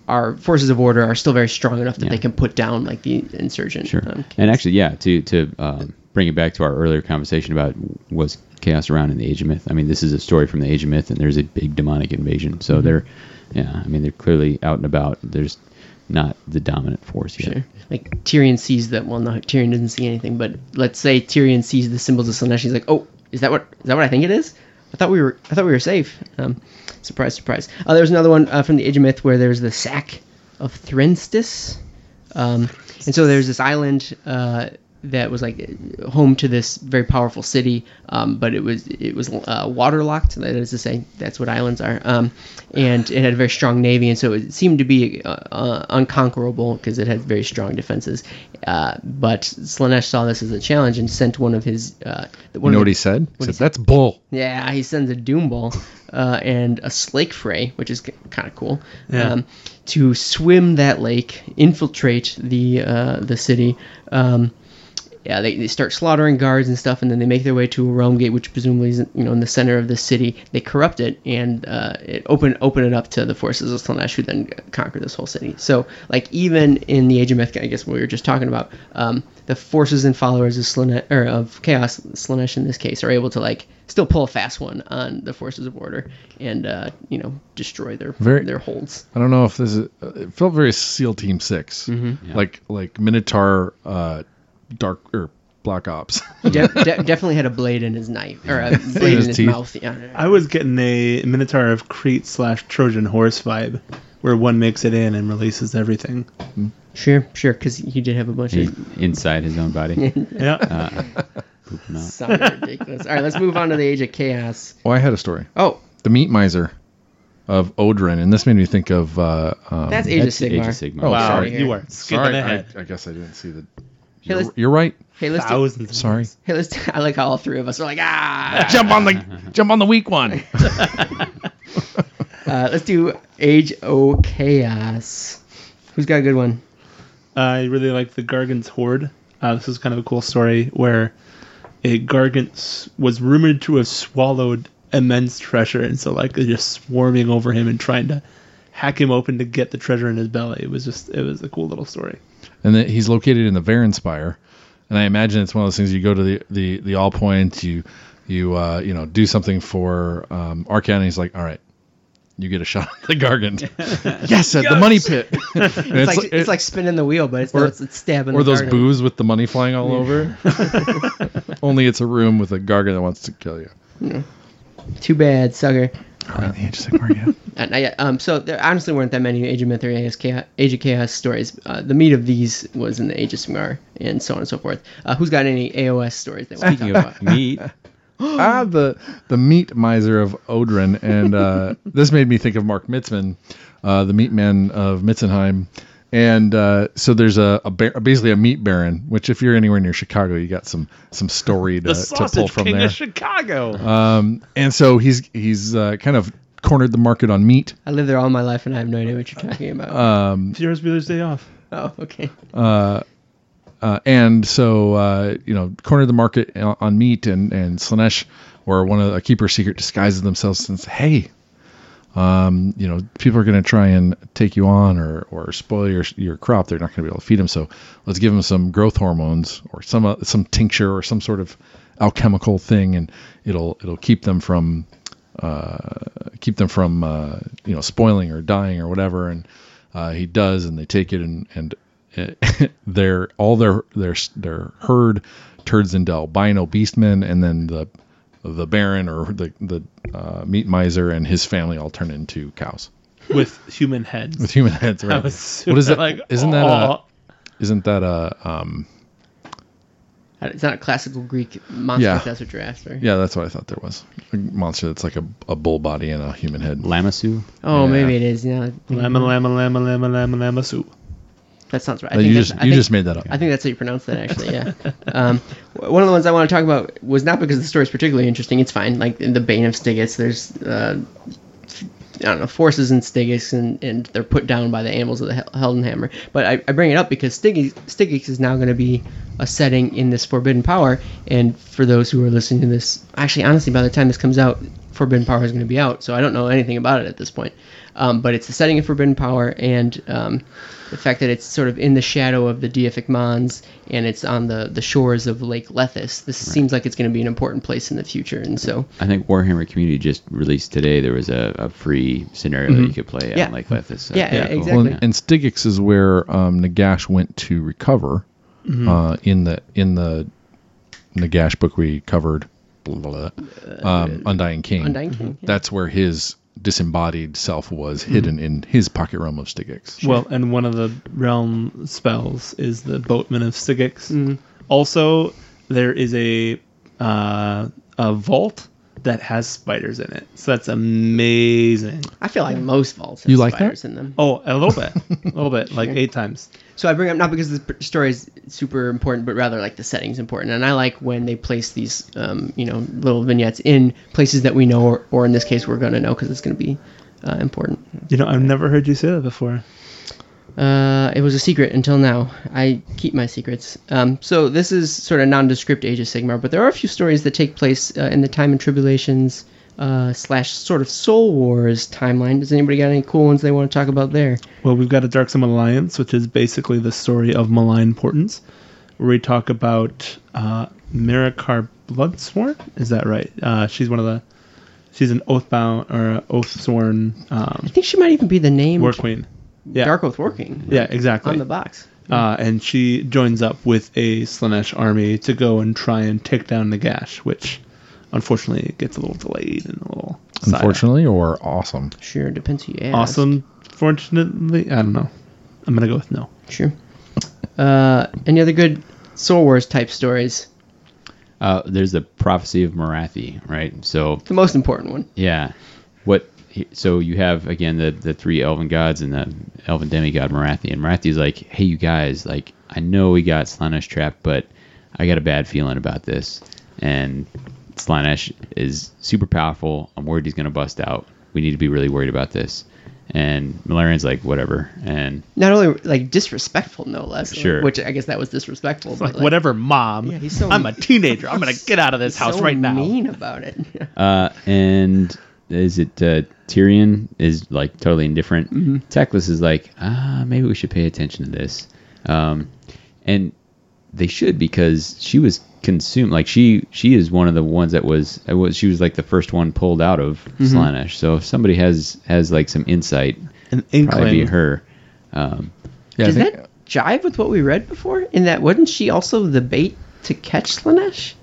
our forces of order are still very strong enough that Yeah. they can put down like the insurgent. Sure. um, and actually, yeah, to to um, bring it back to our earlier conversation about was chaos around in the Age of Myth. I mean, this is a story from the Age of Myth, and there's a big demonic invasion. So they're, yeah, I mean, they're clearly out and about. There's not the dominant force yet. Sure. Like Tyrion sees that. Well, no, Tyrion doesn't see anything. But let's say Tyrion sees the symbols of Slaanesh. He's like, "Oh, is that what? Is that what I think it is? I thought we were. I thought we were safe." Um, surprise, surprise. Uh, there's another one uh, from the Age of Myth where there's the sack of Thrinstis. Um, and so there's this island uh, that was like home to this very powerful city, um, but it was it was uh, waterlocked. That is to say, that's what islands are. Um, and it had a very strong navy, and so it seemed to be uh, uh, unconquerable because it had very strong defenses. Uh, but Slaanesh saw this as a challenge and sent one of his. Uh, You know of what the- he said? He he said, said? "That's bull." yeah, he sends a Doom Ball uh, and a Slake Fray, which is kind of cool, Yeah. um, to swim that lake, infiltrate the uh, the city. Um, yeah, they, they start slaughtering guards and stuff, and then they make their way to a realm gate, which presumably is you know in the center of the city. They corrupt it and uh, it open open it up to the forces of Slaanesh, who then conquer this whole city. So like even in the Age of Myth, I guess what we were just talking about, um, the forces and followers of Slaanesh or of Chaos, Slaanesh in this case, are able to like still pull a fast one on the forces of order and uh, you know destroy their Very- their holds. I don't know if this is. uh, It felt very SEAL Team 6 Mm-hmm. Yeah. like like Minotaur, uh, Dark or Black Ops. De- de- definitely had a blade in his knife or a blade in his his teeth. mouth. Yeah. I was getting a Minotaur of Crete slash Trojan horse vibe, where one makes it in and releases everything. Sure, sure, because he did have a bunch He- of inside his own body. Yeah. uh, poop him out. sound ridiculous. All right, let's move on to the Age of Chaos. oh, I had a story. Oh, The Meat Miser of Odrin, and this made me think of. Uh, um, that's Age of That's Age of Sigmar. Oh, wow, sorry. you are skipping sorry. I. I guess I didn't see the. Hey, You're, you're right. Hey, let's do, Thousands. of Sorry. things. hey, let's. I like how all three of us are like ah. jump on the jump on the weak one. Uh, let's do Age of Chaos. Who's got a good one? I really like the Gargant's Horde. Uh, this is kind of a cool story where a Gargant was rumored to have swallowed immense treasure, and so like they're just swarming over him and trying to hack him open to get the treasure in his belly. It was just it was a cool little story. And that he's located in the Varanspire. And I imagine it's one of those things you go to the the the All Point, you you uh, you know do something for um, Archaon, and he's like, all right, you get a shot at the Gargant. yes, at the money pit. And It's, like it's like spinning the wheel, but it's Or- no, it's, it's stabbing. or those garden. booze with the money flying all over. Only it's a room with a Gargant that wants to kill you. Too bad, sucker. Oh, the Age of Sigmar, yeah. Uh, not yet. Um, so there honestly weren't that many Age of Myth or Age of Chaos, Age of Chaos stories. Uh, the meat of these was in the Age of Sigmar and so on and so forth. Uh, who's got any AOS stories they want to Speaking talk of about? meat, ah, the the meat miser of Odrin, and uh, this made me think of Mark Mitzman, uh, the meat man of Mitzenheim. And uh, so there's a, a bar- basically a meat baron, which if you're anywhere near Chicago, you got some some story to, The to sausage pull from king there. of Chicago. Um, and so he's he's uh, kind of cornered the market on meat. I lived there all my life and I have no idea what you're talking about. Um, Ferris Bueller's Day Off. oh, okay. uh, uh, and so uh, you know cornered the market on, on meat and and Slaanesh or one of the keeper's secret disguises themselves and say, hey, um, you know people are going to try and take you on or or spoil your your crop. They're not going to be able to feed them. So let's give them some growth hormones or some uh, some tincture or some sort of alchemical thing, and it'll it'll keep them from uh, keep them from uh, you know spoiling or dying or whatever. And uh, he does, and they take it, and and their all their their their herd turns into albino beastmen, and then the the baron or the the uh, meat miser and his family all turn into cows with human heads. with human heads. Right? I was what is that? Like, isn't that a oh. isn't that a um? Uh, It's not a classical Greek monster. Yeah. That's what you're after. Yeah, that's what I thought there was. A monster that's like a, a bull body and a human head. Lamassu. Oh, Yeah. maybe it is. Yeah. Lama, lama, lama, lama, lama, lama soup. That sounds right. I think you just you think- just made that up. I think that's how you pronounce that, actually. Yeah. um, one of the ones I want to talk about was not because the story is particularly interesting. It's fine. Like in the Bane of Styx, there's uh, I don't know forces in Styx, and, and they're put down by the Anvils of the Heldenhammer. But I, I bring it up because Styx is now going to be a setting in this Forbidden Power. And for those who are listening to this, actually, honestly, by the time this comes out, Forbidden Power is going to be out, so I don't know anything about it at this point. Um, but it's the setting of Forbidden Power, and um, the fact that it's sort of in the shadow of the deific Mons, and it's on the, the shores of Lake Lethis. This seems like it's going to be an important place in the future, and so I think Warhammer Community just released today. There was a, a free scenario that you could play Yeah. on Lake Lethis. So Yeah, pretty yeah, cool. exactly. Well, and Styx is where um, Nagash went to recover. Uh, in the in the Nagash book we covered, blah, blah, blah, um, Undying King. Undying King, yeah. That's where his disembodied self was hidden in his pocket realm of Styx. Well, and one of the realm spells is the Boatman of Styx. Mm-hmm. Also, there is a uh, a vault that has spiders in it. So that's amazing. I feel like most vaults have You like that? spiders in them. Oh, a little bit, a little bit, like eight times. So I bring up not because the story is super important, but rather like the setting's important. And I like when they place these, um, you know, little vignettes in places that we know, or, or in this case, we're going to know because it's going to be uh, important. You know, I've never heard you say that before. Uh, it was a secret until now. I keep my secrets. Um, so this is sort of nondescript Age of Sigmar, but there are a few stories that take place uh, in the Time and Tribulations uh, slash sort of Soul Wars timeline. Does anybody got any cool ones they want to talk about there? Well, we've got a Dark Summon Alliance, which is basically the story of malign portents, where we talk about uh, Bloodsworn. Is that right? Uh, she's one of the. She's an oathbound or oath-sworn um, I think she might even be the name war queen. Yeah, Dark Oath Working yeah, exactly. on the box. Uh, and she joins up with a Slaanesh army to go and try and take down Nagash, which unfortunately gets a little delayed and a little. side- Unfortunately, or awesome. Sure, depends who you ask. Awesome. Fortunately, I don't know. I'm gonna go with no. Sure. Uh, any other good Soul Wars type stories? Uh, there's the prophecy of Morathi, right? So The most important one. yeah, what? So you have again the the three elven gods and the elven demigod Morathi, and Morathi's like, hey, you guys, like I know we got Slaanesh trapped, but I got a bad feeling about this, and Slaanesh is super powerful. I'm worried he's gonna bust out. We need to be really worried about this. And Malerion's like, whatever, and Not only like disrespectful, no less. Sure. Which I guess that was disrespectful. Like, but like, whatever, mom. Yeah, he's so- I'm a teenager. I'm gonna get out of this house so right now. Mean about it. Uh, and is it uh, Tyrion is like totally indifferent. Mm-hmm. Teclis is like, ah, maybe we should pay attention to this. Um, and they should because she was consumed. Like she she is one of the ones that was was she was like the first one pulled out of Mm-hmm. Slaanesh. So if somebody has has like some insight, An probably be her. Um, Yeah, Does think- that jive with what we read before? In that, wasn't she also the bait to catch Slaanesh?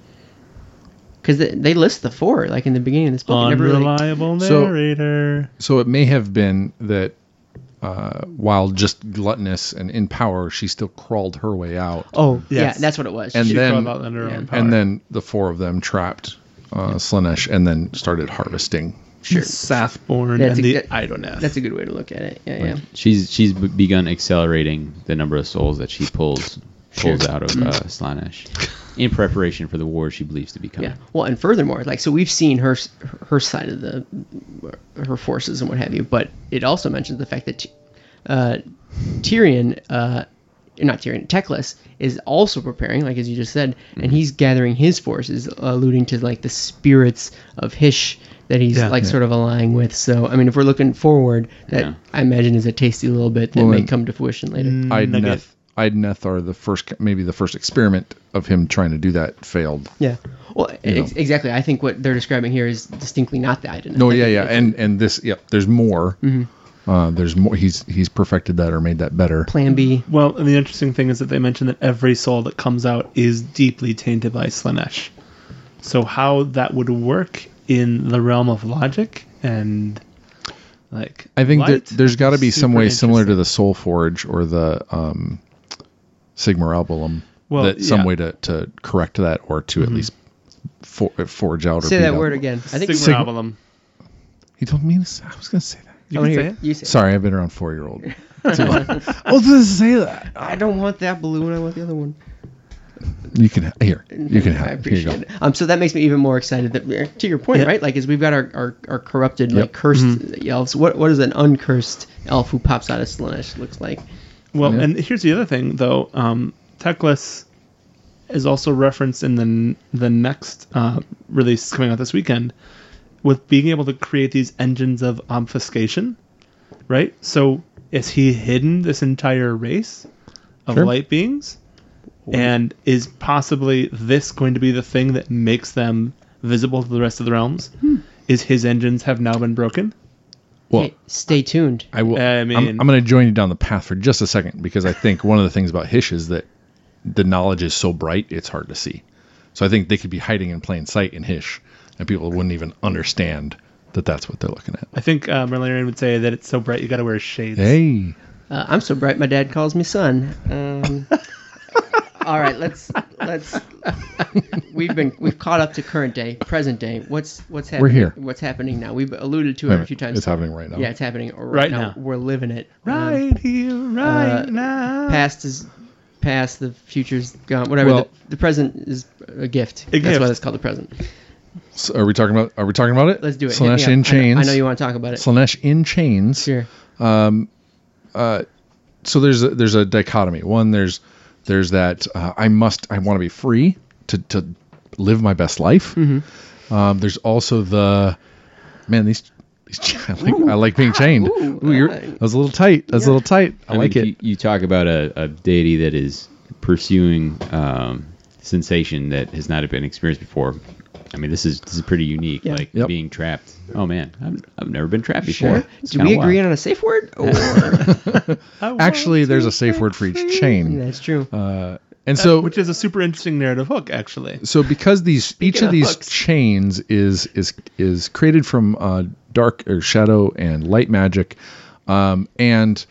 Because they, they list the four like in the beginning of this book. It never really, Unreliable So- narrator. So it may have been that uh, while just gluttonous and in power, she still crawled her way out. oh Yes. yeah, that's what it was. And She then- crawled out under her yeah. own power. And then the four of them trapped uh, Slaanesh and then started harvesting. sure, Sathborn That's and a the good- Idoneth. that's a good way to look at it. Yeah, yeah. She's she's b- begun accelerating the number of souls that she pulls pulls Sure. out of uh, Slaanesh in preparation for the war she believes to be coming. Yeah. Well, and furthermore, like so, we've seen her her side of the her forces and what have you, but it also mentions the fact that uh, Tyrion, uh, not Tyrion, Teclis is also preparing, like as you just said, and he's gathering his forces, alluding to like the spirits of Hysh that he's Yeah. like Yeah. sort of aligning with. So, I mean, if we're looking forward, that Yeah. I imagine is a tasty little bit that Well, may come to fruition later. Nugget. Idoneth, Idoneth are the first, maybe the first experiment of him trying to do that failed. Yeah. Well, ex- exactly. I think what they're describing here is distinctly not the identity. No, yeah, yeah, and and this, yep. There's more. Mm-hmm. Uh, there's more. He's he's perfected that or made that better. Plan B. Well, and the interesting thing is that they mention that every soul that comes out is deeply tainted by Slaanesh. So how that would work in the realm of logic and like I think light that there's got to be some way similar to the Soul Forge or the um, Sigmarabulum. Well, that some yeah. Mm-hmm. way to, to correct that or to at least for, forge out or Say that up. word again. I think Sigma Sigma- Albulum. He told me to say, I was going to say that. You I can wanna say hear it. You say. Sorry, I've been around four year old. Too long. I was going to say that. I don't want that balloon. I want the other one. You can here. You can have. I it. Here you go. appreciate it. Um, so that makes me even more excited. That uh, to your point, Yeah. right? Like, is we've got our our, our corrupted, Yep. like cursed Mm-hmm. elves. What what does an uncursed elf who pops out of Slaanesh looks like? Well, Yeah. and here's the other thing, though. Um, Teclis is also referenced in the the next uh, release coming out this weekend with being able to create these engines of obfuscation, right? So is he hidden this entire race of Sure. light beings? And is possibly this going to be the thing that makes them visible to the rest of the realms? Hmm. Is his engines have now been broken? Well, Hey, stay tuned. I will. I I mean- am I'm going to join you down the path for just a second because I think one of the things about Hysh is that the knowledge is so bright it's hard to see. So I think they could be hiding in plain sight in Hysh, and people wouldn't even understand that that's what they're looking at. I think uh, Malerion would say that it's so bright you got to wear shades. Hey, Uh, I'm so bright, my dad calls me son. Um, all right, let's let's. We've been we've caught up to current day, present day. What's what's happening? We're here. What's happening now? We've alluded to Wait it a few times. It's happening right now. Yeah, it's happening right, Right now. now. We're living it. Um, Right here, right uh, now. past is past. The future's gone. Whatever. Well- the, the present is a gift. A That's gift. why it's called the present. So are we talking about? Are we talking about it? Let's do it. Hit Slaanesh up. in I know- chains. I know, you want to talk about it. Slaanesh in chains. Sure. so there's a, there's a dichotomy. One, there's there's that uh, I must I want to be free to to live my best life. Mm-hmm. Um, there's also the man these. these I like, I like being chained. Ooh, Ooh, you're, that was a little tight. That was a little tight. I, I, like mean, it. You, you talk about a, a deity that is pursuing um, sensation that has not been experienced before. I mean, this is this is pretty unique. Yeah. Like Yep. being trapped. Oh man, I've, I've never been trapped before. Sure. It's Do kinda we agree wild. on a safe word? Or Actually, there's a safe word for each chain. that's true. Uh, and so which is a super interesting narrative hook, actually. so because these each of of these hooks. chains is is is created from uh, dark or shadow and light magic, um, and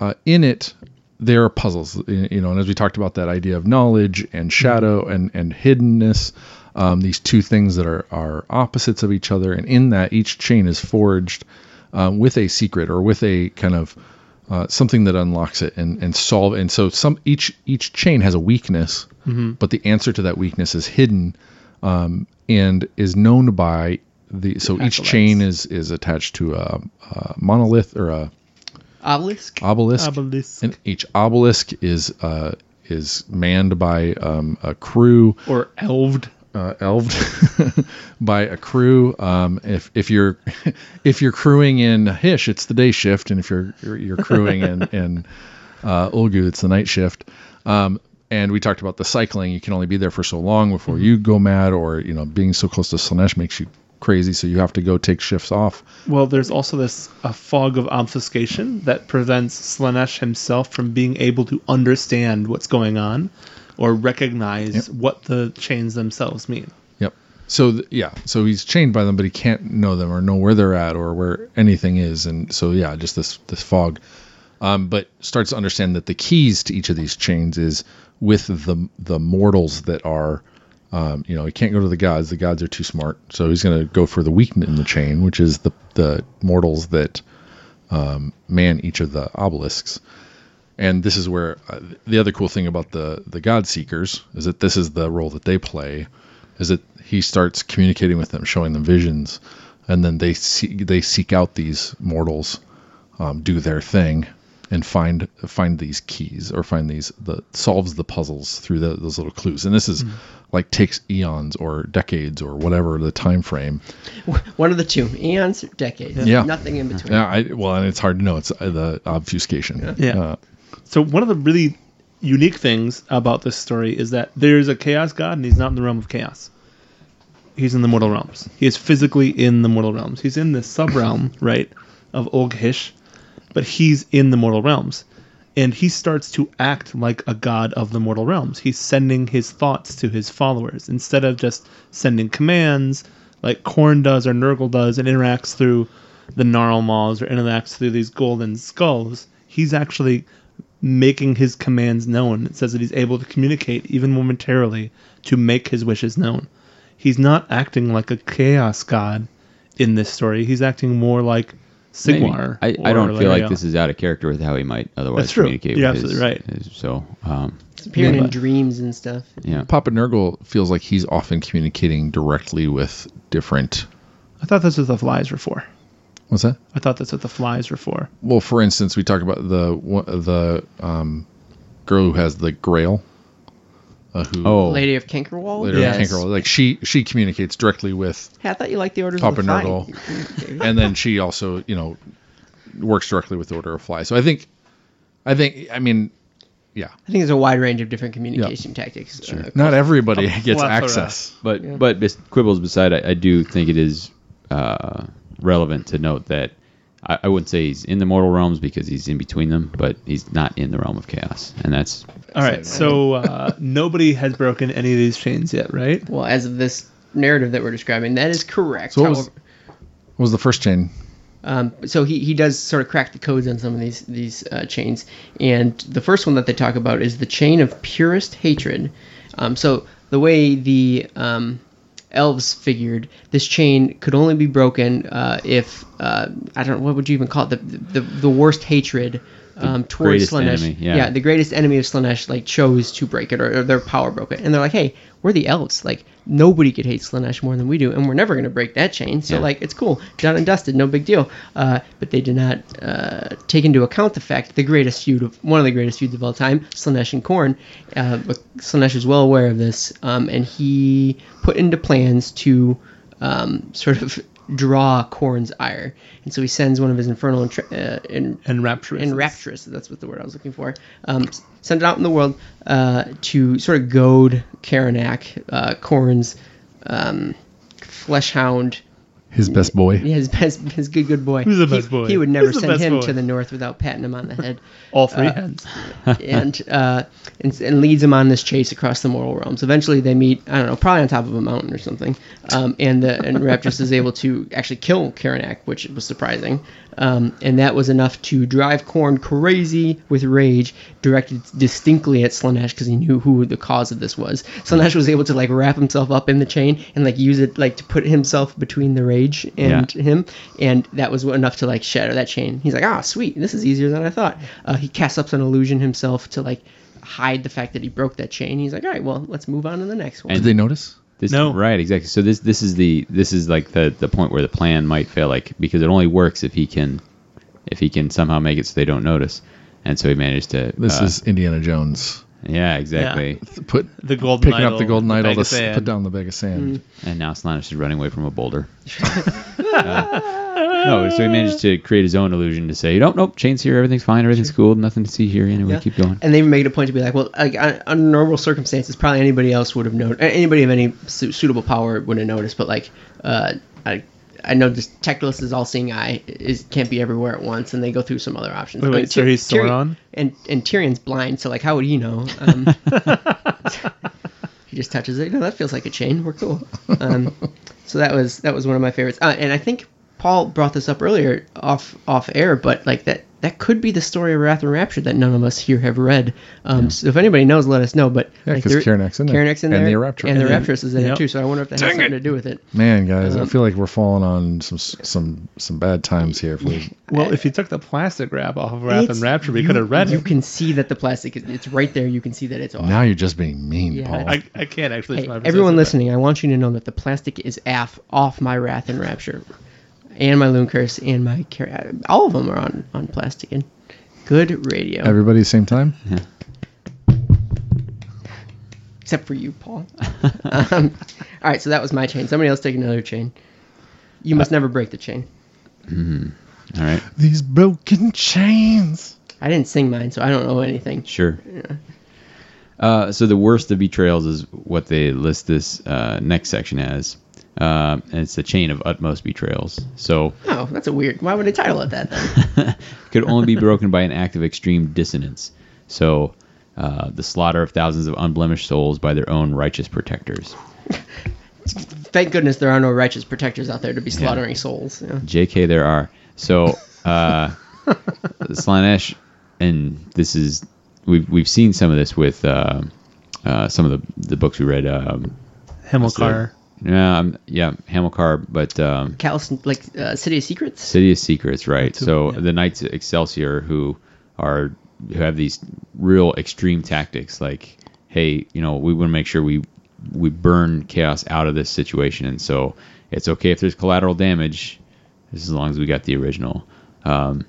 uh, in it there are puzzles. y- You know, and as we talked about that idea of knowledge and shadow and and hiddenness, um, these two things that are are opposites of each other, and in that each chain is forged um, with a secret or with a kind of uh, something that unlocks it and, and solve and so some each each chain has a weakness but the answer to that weakness is hidden um, and is known by the so each chain is is attached to a, a monolith or a Obelisk. obelisk Obelisk. and each obelisk is uh, is manned by um, a crew or elved. Uh, elved by a crew. Um, if if you're if you're crewing in Hysh, it's the day shift, and if you're you're, you're crewing in in uh, Ulgu, it's the night shift. Um, and we talked about the cycling. You can only be there for so long before you go mad, or you know, being so close to Slaanesh makes you crazy, so you have to go take shifts off. Well, there's also this a fog of obfuscation that prevents Slaanesh himself from being able to understand what's going on or recognize Yep. what the chains themselves mean. Yep. so th- yeah, so he's chained by them, but he can't know them or know where they're at or where anything is, and so yeah, just this this fog. Um, but starts to understand that the keys to each of these chains is with the the mortals that are, um, you know, he can't go to the gods. The gods are too smart, so he's going to go for the weak in the chain, which is the the mortals that um, man each of the obelisks. And this is where uh, the other cool thing about the the God Seekers is that this is the role that they play, is that he starts communicating with them, showing them visions, and then they see, they seek out these mortals, um, do their thing, and find find these keys or find these the solves the puzzles through the, those little clues. And this is like takes eons or decades or whatever the time frame. One of the two, eons, decades. Yeah. Nothing in between. Yeah, I, well, and it's hard to know. It's uh, the obfuscation. Yeah. Uh, So one of the really unique things about this story is that there's a chaos god and he's not in the realm of chaos. He's in the mortal realms. He is physically in the mortal realms. He's in the sub realm, right, of Uhl-Gysh, but he's in the mortal realms. And he starts to act like a god of the mortal realms. He's sending his thoughts to his followers instead of just sending commands like Khorne does or Nurgle does and interacts through the Gnarlmaws or interacts through these golden skulls. He's actually making his commands known. It says that he's able to communicate even momentarily to make his wishes known. He's not acting like a chaos god in this story. He's acting more like Maybe. Sigmar. I, I don't feel like this is out of character with how he might otherwise That's true. communicate. You're with his- absolutely right. his- so, um, It's appearing in But- dreams and stuff. yeah. Papa Nurgle feels like he's often communicating directly with different. I thought that's what the flies were for. What's that? I thought that's what the flies were for. Well, for instance, we talk about the the um, girl who has the Grail. Uh, who Oh, Lady of Cankerwall. later Yes. on Cankerwall, like she she communicates directly with, Hey, I thought you liked the Order Papa of the Fly. Nurgle. and then she also you know works directly with the Order of Fly. So I think, I think I mean, yeah, I think there's a wide range of different communication tactics. uh, not everybody gets access. But Yeah. but quibbles beside, I, I do think it is uh, relevant to note that I, I wouldn't say he's in the mortal realms because he's in between them, but he's not in the realm of chaos, and that's All right, so uh, nobody has broken any of these chains yet, right? well, as of this narrative that we're describing, that is correct. So what was, what was the first chain? Um, so he, he does sort of crack the codes on some of these these uh, chains, and the first one that they talk about is the chain of purest hatred. Um, so the way the um, elves figured this chain could only be broken uh, if uh, I don't know what would you even call it the the, the worst hatred. Um, towards Slaanesh, enemy, yeah. the greatest enemy of Slaanesh like chose to break it or, or their power broke it, and they're like, "Hey, we're the elves. Like nobody could hate Slaanesh more than we do, and we're never gonna break that chain. So Yeah. like it's cool, done and dusted, no big deal." Uh, but they did not uh, take into account the fact the greatest feud of one of the greatest feuds of all time, Slaanesh and Khorne. Uh, but Slaanesh is well aware of this, um, and he put into plans to um, sort of draw Khorne's ire, and so he sends one of his infernal intra- uh, in, And rapturous. that's what the word i was looking for um, send it out in the world uh, to sort of goad Karanak, uh, Khorne's um, flesh hound His best boy. yeah, his best his good good boy Who's the He- best boy? he would never Who's send him boy? to the north without patting him on the head All three uh, heads. and, uh, and and leads him on this chase across the mortal realms. Eventually, they meet. I don't know, probably on top of a mountain or something. Um, and the and Raptus is able to actually kill Karanak, which was surprising. Um, and that was enough to drive Khorne crazy with rage, directed distinctly at Slaanesh because he knew who the cause of this was. Slaanesh was able to like wrap himself up in the chain and like use it like to put himself between the rage and him, and that was enough to like shatter that chain. He's like, ah, sweet, this is easier than I thought. Uh, he casts up an illusion himself to like hide the fact that he broke that chain. He's like, all right, well, let's move on to the next one. Did they notice? This, No. right, exactly. So this this is the this is like the the point where the plan might fail, like because it only works if he can if he can somehow make it so they don't notice, and so he managed to. This uh, is Indiana Jones. yeah, exactly. Put The golden picking up the golden idol of to put down the bag of sand. And now Slaanesh is running away from a boulder. Uh, no, so he managed to create his own illusion to say, nope, nope, chains here, everything's fine, everything's cool, nothing to see here. Anyway, Yeah. keep going. And they even made it a point to be like, well, like, under normal circumstances, probably anybody else would have known. Anybody of any su- suitable power would have noticed. But like, uh, I, I know this Teclis is all-seeing eye is can't be everywhere at once, and they go through some other options. Wait, I mean, so Tyr- he's Tyrion- Sauron? and and Tyrion's blind, so like, how would he know? Um, He just touches it. No, that feels like a chain. We're cool. Um, so that was that was one of my favorites. Uh, and I think Paul brought this up earlier off off air, but like that that could be the story of Wrath and Rapture that none of us here have read. Um, So if anybody knows, let us know. But Yeah, like, 'cause there- Karanak's in there. Karanak's in And there, the Rapture. and the Yeah. Raptress is in Yep. it too. So I wonder if that has something to do with it. Man, guys, Um, I feel like we're falling on some some some bad times here. If we, Well, if you took the plastic wrap off of Wrath It's- and Rapture, we could have read You it. can see that the plastic is it's right there. You can see that it's off. now you're just being mean, Yeah. Paul. I, I can't actually. Hey, everyone possessive, listening, I want you to know that the plastic is af off my Wrath and Rapture, and my Loon Curse, and my Car- all of them are on on plastic and good radio, Everybody, same time. Yeah. except for you, Paul. um, all right, so that was my chain. Somebody else take another chain. You must never break the chain. All right, These broken chains. I didn't sing mine, so I don't know anything. sure. Uh, so the worst of betrayals is what they list this uh, next section as, uh, and it's the chain of utmost betrayals. So Oh, that's a weird. Why would I title it that then? could only be broken by an act of extreme dissonance. So uh, the slaughter of thousands of unblemished souls by their own righteous protectors. Thank goodness there are no righteous protectors out there to be slaughtering souls. Yeah. JK, there are. So, uh, Slaanesh, and this is we've we've seen some of this with uh, uh, some of the the books we read. Um, Hamilcar. Yeah, um, yeah, Hamilcar, but um, like uh, City of Secrets. City of Secrets, right? Too, So yeah. the Knights Excelsior, who are who have these real extreme tactics, like, hey, you know, we want to make sure we we burn chaos out of this situation, and so it's okay if there's collateral damage, as long as we got the original. Um,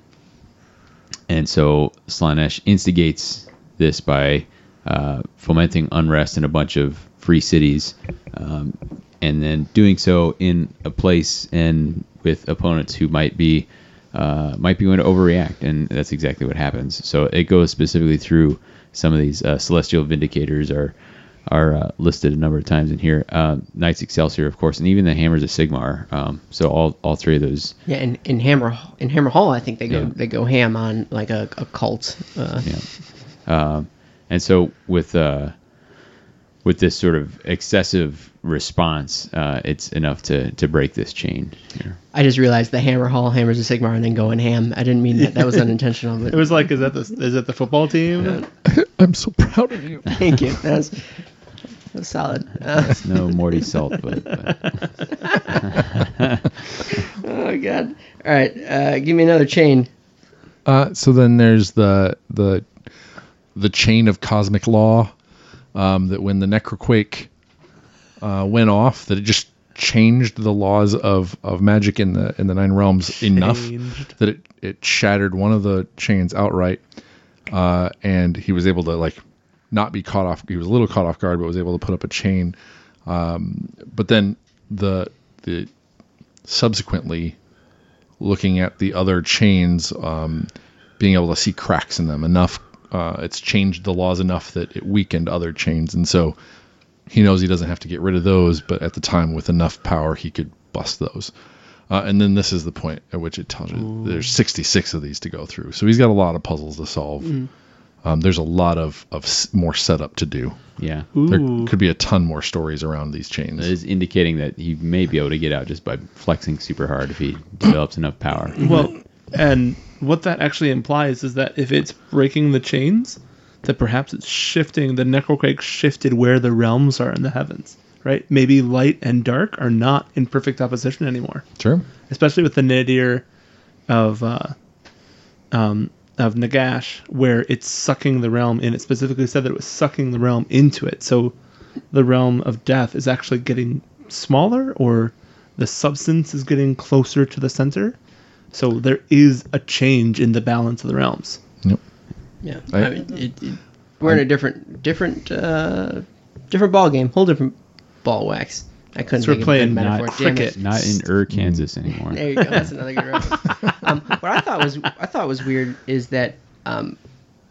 and so Slaanesh instigates this by uh, fomenting unrest in a bunch of free cities, um, and then doing so in a place and with opponents who might be uh, might be going to overreact, and that's exactly what happens. So it goes specifically through some of these uh, celestial vindicators are are uh, listed a number of times in here. Uh, Knights Excelsior, of course, and even the Hammers of Sigmar. Um, so all all three of those Yeah, in, in Hammer in Hammerhal, I think they go Yeah. they go ham on like a, a cult. Uh, Yeah. Um, and so with uh, with this sort of excessive response, uh, it's enough to, to break this chain. Here. I just realized the Hammerhal, Hammers a Sigmar, and then going ham. I didn't mean that. That was unintentional. But It was like, is that the is that the football team? I'm so proud of you. thank you. That was, that was solid. Uh, It's no Morty Salt, but, but oh god. All right, uh, give me another chain. Uh, so then there's the the the chain of cosmic law um, that when the necroquake uh, went off, that it just changed the laws of, of magic in the in the nine realms enough that it, it shattered one of the chains outright, uh, and he was able to like not be caught off. He was a little caught off guard, but was able to put up a chain. Um, but then the the subsequently looking at the other chains, um, being able to see cracks in them enough. Uh, it's changed the laws enough that it weakened other chains, and so he knows he doesn't have to get rid of those. But at the time, with enough power, he could bust those. Uh, and then this is the point at which it tells you there's 66 of these to go through. So he's got a lot of puzzles to solve. Um, there's a lot of, of more setup to do. yeah. There could be a ton more stories around these chains. It is indicating that he may be able to get out just by flexing super hard if he develops enough power. Well, and what that actually implies is that if it's breaking the chains, that perhaps it's shifting. The necroquake shifted where the realms are in the heavens, right? Maybe light and dark are not in perfect opposition anymore, Sure. especially with the nadir of uh, um, of Nagash, where it's sucking the realm in. It specifically said that it was sucking the realm into it. So the realm of death is actually getting smaller, or the substance is getting closer to the center. So there is a change in the balance of the realms. Yep. Yeah, I- I mean, it, it, we're in a different, different, uh, different ball game. Whole different ball wax. I couldn't So we're think a playing metaphor. not cricket. Not in Ur, Kansas anymore. There you go. That's another good reference. um, what I thought was I thought was weird is that um,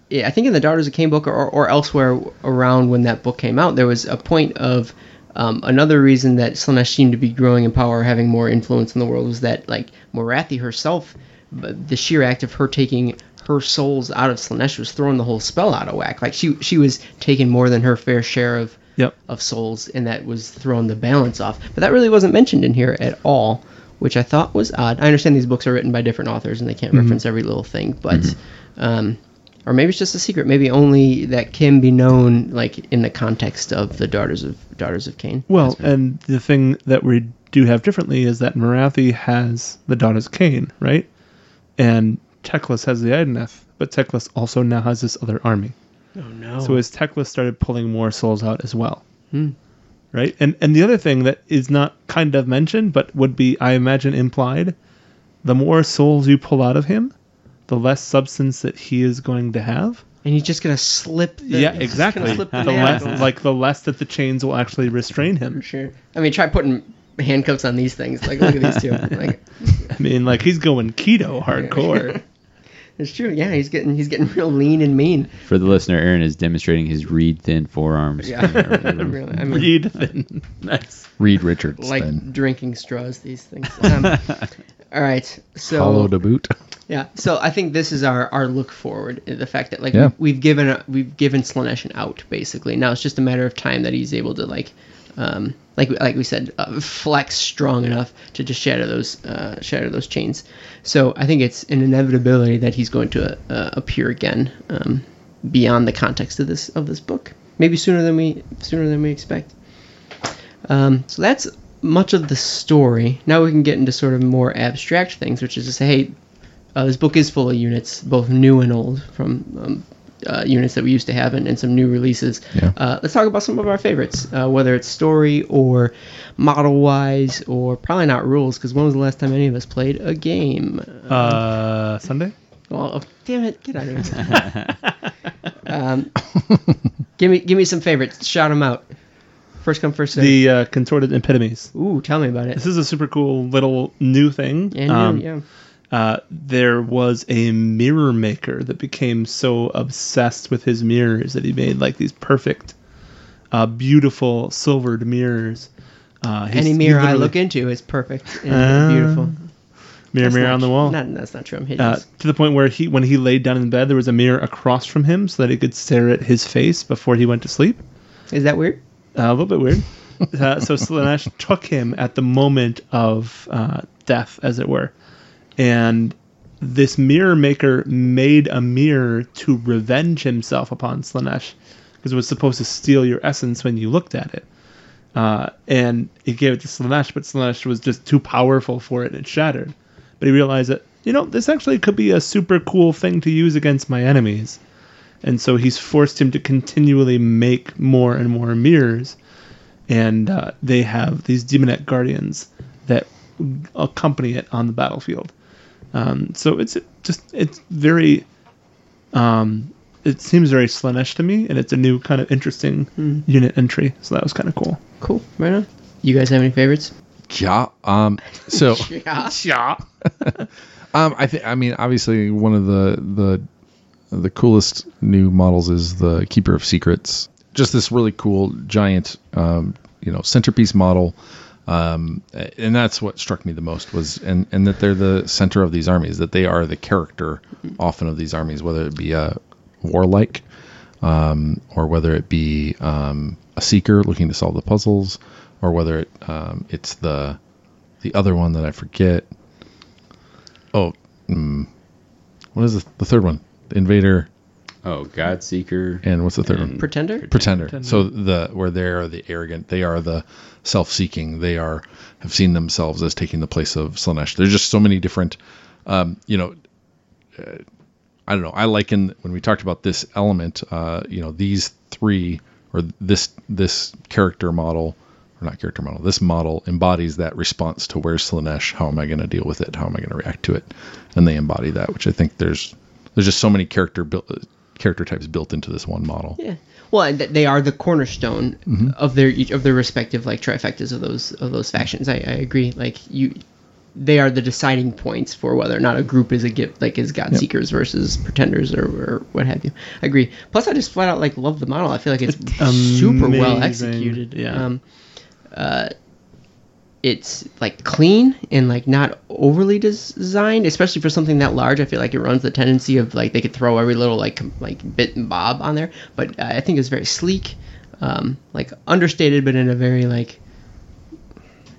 yeah, I think in the Daughters of Khaine book or, or elsewhere around when that book came out, there was a point of um, another reason that Slaanesh seemed to be growing in power, having more influence in the world, was that like Morathi herself, the sheer act of her taking her souls out of Slaanesh was throwing the whole spell out of whack. Like she she was taking more than her fair share of Yep. of souls, and that was throwing the balance off. But that really wasn't mentioned in here at all, which I thought was odd. I understand these books are written by different authors and they can't reference every little thing, but. Um, or maybe it's just a secret. Maybe only that can be known, like in the context of the daughters of daughters of Khaine. Well, and the thing that we do have differently is that Morathi has the daughters of Khaine, right? And Teclis has the Idoneth, but Teclis also now has this other army. Oh no! So as Teclis started pulling more souls out as well. Hmm. Right? And and the other thing that is not kind of mentioned, but would be, I imagine, implied, the more souls you pull out of him, the less substance that he is going to have. and he's just gonna slip. The, yeah, exactly. slip The the less, like the less that the chains will actually restrain him. For sure. I mean, try putting handcuffs on these things. Like, look at these two. Like, I mean, like he's going keto hardcore. it's true. Yeah, he's getting he's getting real lean and mean. For the listener, Aaron is demonstrating his reed thin forearms. Yeah, really. I mean, Reed thin. nice. Reed Richards like then. drinking straws. These things. Um, all right. So Hollow to boot. Yeah, so I think this is our, our look forward. The fact that like Yeah. we, we've given a, we've given Slaanesh an out basically. Now it's just a matter of time that he's able to like, um, like like we said, uh, flex strong enough to just shatter those uh, shatter those chains. So I think it's an inevitability that he's going to uh, appear again um, beyond the context of this of this book. Maybe sooner than we sooner than we expect. Um, so that's much of the story. Now we can get into sort of more abstract things, which is to say, hey, uh, this book is full of units, both new and old, from um, uh, units that we used to have and, and some new releases. Yeah. Uh, let's talk about some of our favorites, uh, whether it's story or model wise, or probably not rules, because when was the last time any of us played a game? Uh, Sunday. Well, oh, damn it, get out of here. um, give me give me some favorites. Shout them out. First come, first serve. The uh, contorted epitomes. Ooh, tell me about it. This is a super cool little new thing. And Um, yeah. uh, there was a mirror maker that became so obsessed with his mirrors that he made like these perfect, uh, beautiful silvered mirrors. Uh, Any mirror I look into is perfect and Uh, beautiful. mirror, That's mirror on the wall. Not, that's not true. I'm uh, hideous. to the point where he, when he laid down in bed, there was a mirror across from him so that he could stare at his face before he went to sleep. is that weird? Uh, a little bit weird. uh, so Slaanesh took him at the moment of uh, death, as it were, and this mirror maker made a mirror to revenge himself upon Slaanesh because it was supposed to steal your essence when you looked at it. Uh, and he gave it to Slaanesh, but Slaanesh was just too powerful for it and it shattered. But he realized that, you know, this actually could be a super cool thing to use against my enemies. And so he's forced him to continually make more and more mirrors. And uh, they have these daemonette guardians that accompany it on the battlefield. Um, so it's just, it's very, um, it seems very Slaanesh to me, and it's a new kind of interesting unit entry. So that was kind of cool. Cool. Right on. You guys have any favorites? Yeah. Um. So. Yeah. Yeah. Um, I think. I mean, obviously, one of the the the coolest new models is the Keeper of Secrets. Just this really cool giant, um, you know, centerpiece model. Um, and that's what struck me the most was, and and that they're the center of these armies. That they are the character, often of these armies, whether it be a warlike, um, or whether it be um, a seeker looking to solve the puzzles, or whether it um, it's the the other one that I forget. Oh, mm, what is the, the third one? The invader, Oh, Godseeker. and what's the third one? Pretender? Pretender. Pretender. So the where they are the arrogant, they are the self-seeking. They are have seen themselves as taking the place of Slaanesh. There's just so many different, um, you know. Uh, I don't know. I liken when we talked about this element. Uh, you know, these three or this this character model, or not character model. This model embodies that response to where's Slaanesh? How am I going to deal with it? How am I going to react to it? And they embody that, which I think there's there's just so many character built character types built into this one model. Yeah. Well, and they are the cornerstone of their of their respective like trifectas of those of those factions. I, I agree. Like you, they are the deciding points for whether or not a group is a gift like is God Seekers versus Pretenders or, or what have you. I agree. Plus, I just flat out like love the model. I feel like it's super well executed. Yeah. Um, uh, it's like clean and like not overly designed, especially for something that large. I feel like it runs the tendency of like they could throw every little like like bit and bob on there, but uh, I think it's very sleek. um, like understated, but in a very like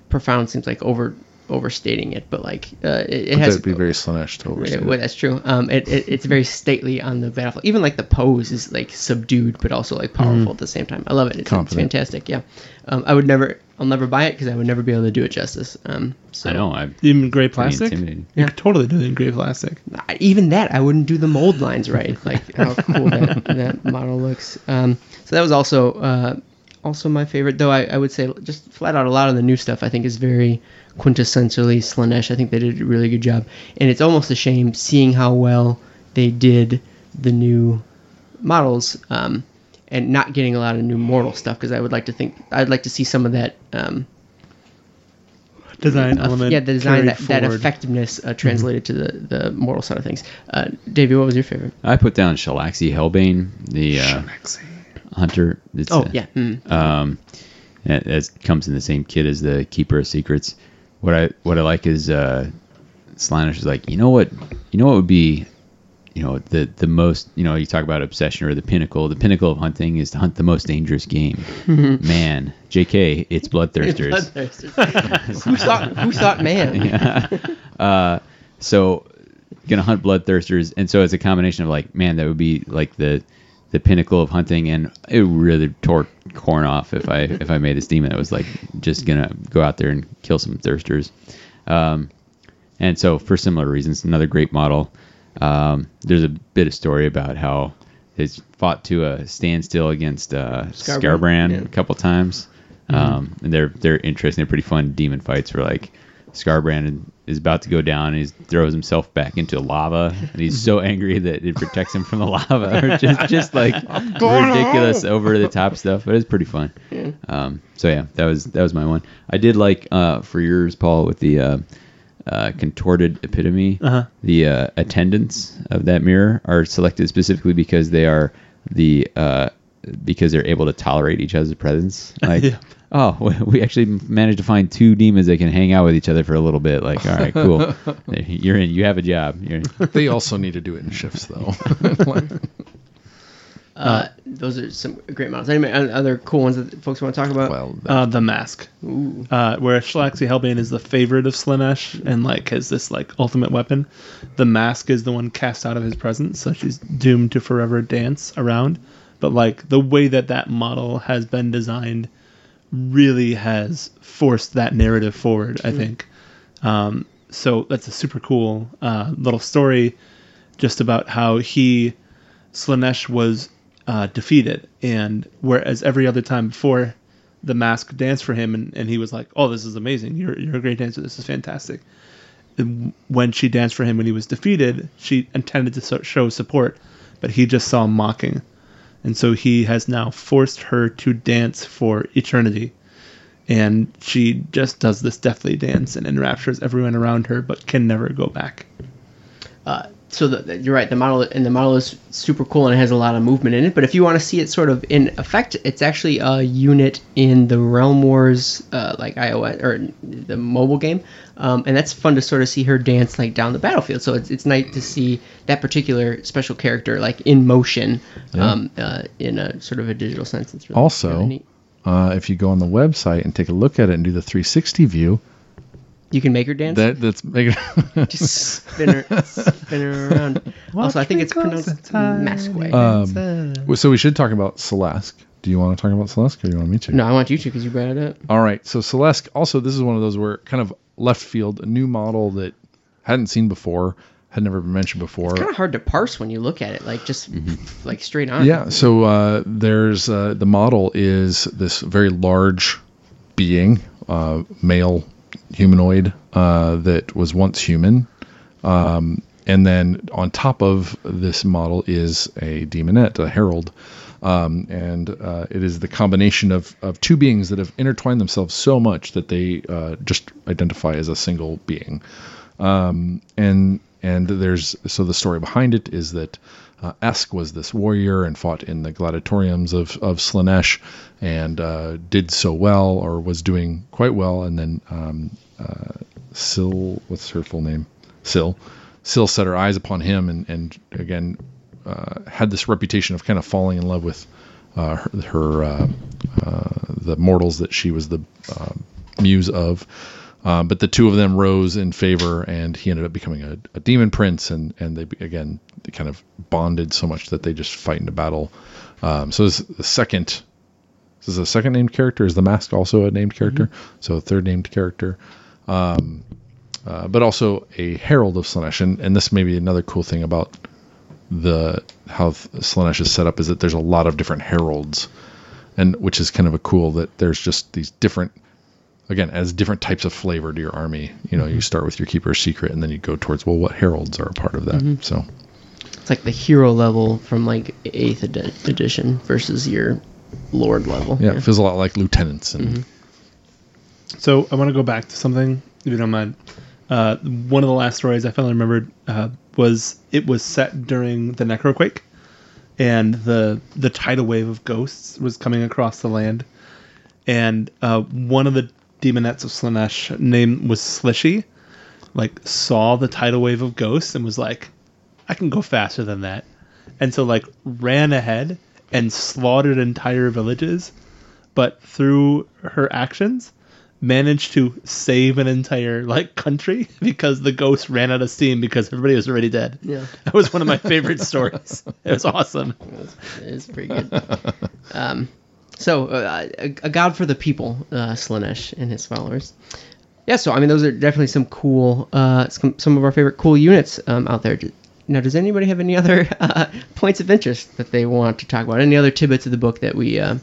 profound. Seems like over overstating it, but like uh, it, it has That'd be very Slaanesh to overstate. well, it. that's true. Um, it, it, it's very stately on the battlefield. Even like the pose is like subdued, but also like powerful at the same time. I love it. It's, it's fantastic. Yeah. Um, I would never, I'll never buy it because I would never be able to do it justice. Um, so I know. I Even gray plastic. intimidating. You could totally do it in gray plastic. I- even that I wouldn't do the mold lines right. Like how cool that, that model looks. Um, so that was also uh, also my favorite. Though I, I would say just flat out a lot of the new stuff I think is very quintessentially Slaanesh. I think they did a really good job, and it's almost a shame seeing how well they did the new models. Um, and not getting a lot of new mortal stuff because I would like to think I'd like to see some of that um, Design uh, element. yeah, the design carried that, that effectiveness uh, translated to the the mortal side of things. Uh, Davey, what was your favorite? I put down Shalaxi Hellbane, the uh, hunter. It's, Oh uh, yeah, mm. Um, that, that comes in the same kit as the Keeper of Secrets. What I what I like is uh, Slaanesh is like, you know what, you know what would be, you know, the the most, you know, you talk about obsession or the pinnacle. The pinnacle of hunting is to hunt the most dangerous game. Man, J.K. It's bloodthirsters. Bloodthirsters. who thought who thought man? uh, so gonna hunt bloodthirsters, and so it's a combination of like, man, that would be like the the pinnacle of hunting, and it really tore Khorne off if I if I made this demon that was like just gonna go out there and kill some thirsters. Um, and so for similar reasons, another great model. Um, there's a bit of story about how it's fought to a standstill against uh, Skarbrand, Skarbrand yeah. a couple times. Um, and they're they're interesting. They're pretty fun demon fights where like Skarbrand is about to go down and he throws himself back into lava and he's so angry that it protects him from the lava. Just just like ridiculous over the top stuff. But it's pretty fun. Um, so yeah, that was that was my one. I did like uh, for yours, Paul, with the uh, uh, contorted epitome. Uh-huh. The uh, attendants of that mirror are selected specifically because they are the uh, because they're able to tolerate each other's presence. Like, Yeah. Oh, we- we actually managed to find two demons that can hang out with each other for a little bit. Like, all right, cool. You're in. You have a job. You're in. They also need to do it in shifts, though. Uh, those are some great models. Any other cool ones that folks want to talk about? well, Uh, the mask. Ooh. uh, where Shalaxi Hellbane is the favorite of Slaanesh and like has this like ultimate weapon. The mask is the one cast out of his presence, so she's doomed to forever dance around. But like the way that that model has been designed really has forced that narrative forward. I think. Um, so that's a super cool uh, little story, just about how he Slaanesh was uh, defeated, and whereas every other time before, the mask danced for him, and, and he was like, "Oh, this is amazing! You're you're a great dancer. This is fantastic." And when she danced for him when he was defeated, she intended to show support, but he just saw mocking, and so he has now forced her to dance for eternity, and she just does this deathly dance and enraptures everyone around her, but can never go back. Uh, so the, you're right. The model and the model is super cool and it has a lot of movement in it. But if you want to see it sort of in effect, it's actually a unit in the Realm Wars, uh, like iOS or the mobile game, um, and that's fun to sort of see her dance like down the battlefield. So it's it's nice to see that particular special character like in motion, um, uh, in a sort of a digital sense. It's really, Also- really uh, if you go on the website and take a look at it and do the 360 view, You can make her dance. that that's making just spin her, spin her around. also, I think it's pronounced Maskway. Um, so we should talk about Celeste. Do you want to talk about Celeste, or do you want me to? no, I want you to because you brought it up. All right. So Celeste. Also, this is one of those where kind of left field, a new model that hadn't seen before, had never been mentioned before. kind of hard to parse when you look at it, like just like straight on. Yeah. So uh, there's uh, the model is this very large being, uh, male humanoid uh, that was once human. Um, and then on top of this model is a daemonette, a herald. Um, and uh, it is the combination of, of two beings that have intertwined themselves so much that they uh, just identify as a single being. Um, and and there's so the story behind it is that uh, Esk was this warrior and fought in the gladiatoriums of of Slaanesh and uh, did so well or was doing quite well, and then um, uh, Sil, what's her full name? Sil, Sil set her eyes upon him and and again uh, had this reputation of kind of falling in love with uh, her, her uh, the mortals that she was the muse of. Uh, but the two of them rose in favor, and he ended up becoming a, a demon prince, and and they again they kind of bonded so much that they just fight in a battle. Um, so this is the second. This is a second named character. Is the mask also a named character? So a third named character um, uh, but also a herald of Slaanesh. And, and this may be another cool thing about the how Slaanesh is set up is that there's a lot of different heralds, and which is kind of a cool that there's just these different, again, as different types of flavor to your army. You know, you start with your keeper's secret, and then you go towards well, what heralds are a part of that. So It's like the hero level from like eighth edi- edition versus your lord level. yeah, it feels a lot like lieutenants and So I want to go back to something, if you don't mind. Uh, one of the last stories I finally remembered uh, was it was set during the Necroquake, and the the tidal wave of ghosts was coming across the land, and uh, one of the daemonettes of Slaanesh name was Slishy, like saw the tidal wave of ghosts and was like, I can go faster than that, and so like ran ahead and slaughtered entire villages, but through her actions managed to save an entire like country because the ghost ran out of steam because everybody was already dead. Yeah. That was one of my favorite stories. It was awesome. It's pretty good. um, so, uh, a, a god for the people, uh, Slaanesh and his followers. Yeah, so I mean, those are definitely some cool, uh, some, some of our favorite cool units um, out there. Now, does anybody have any other uh, points of interest that they want to talk about? Any other tidbits of the book that we uh,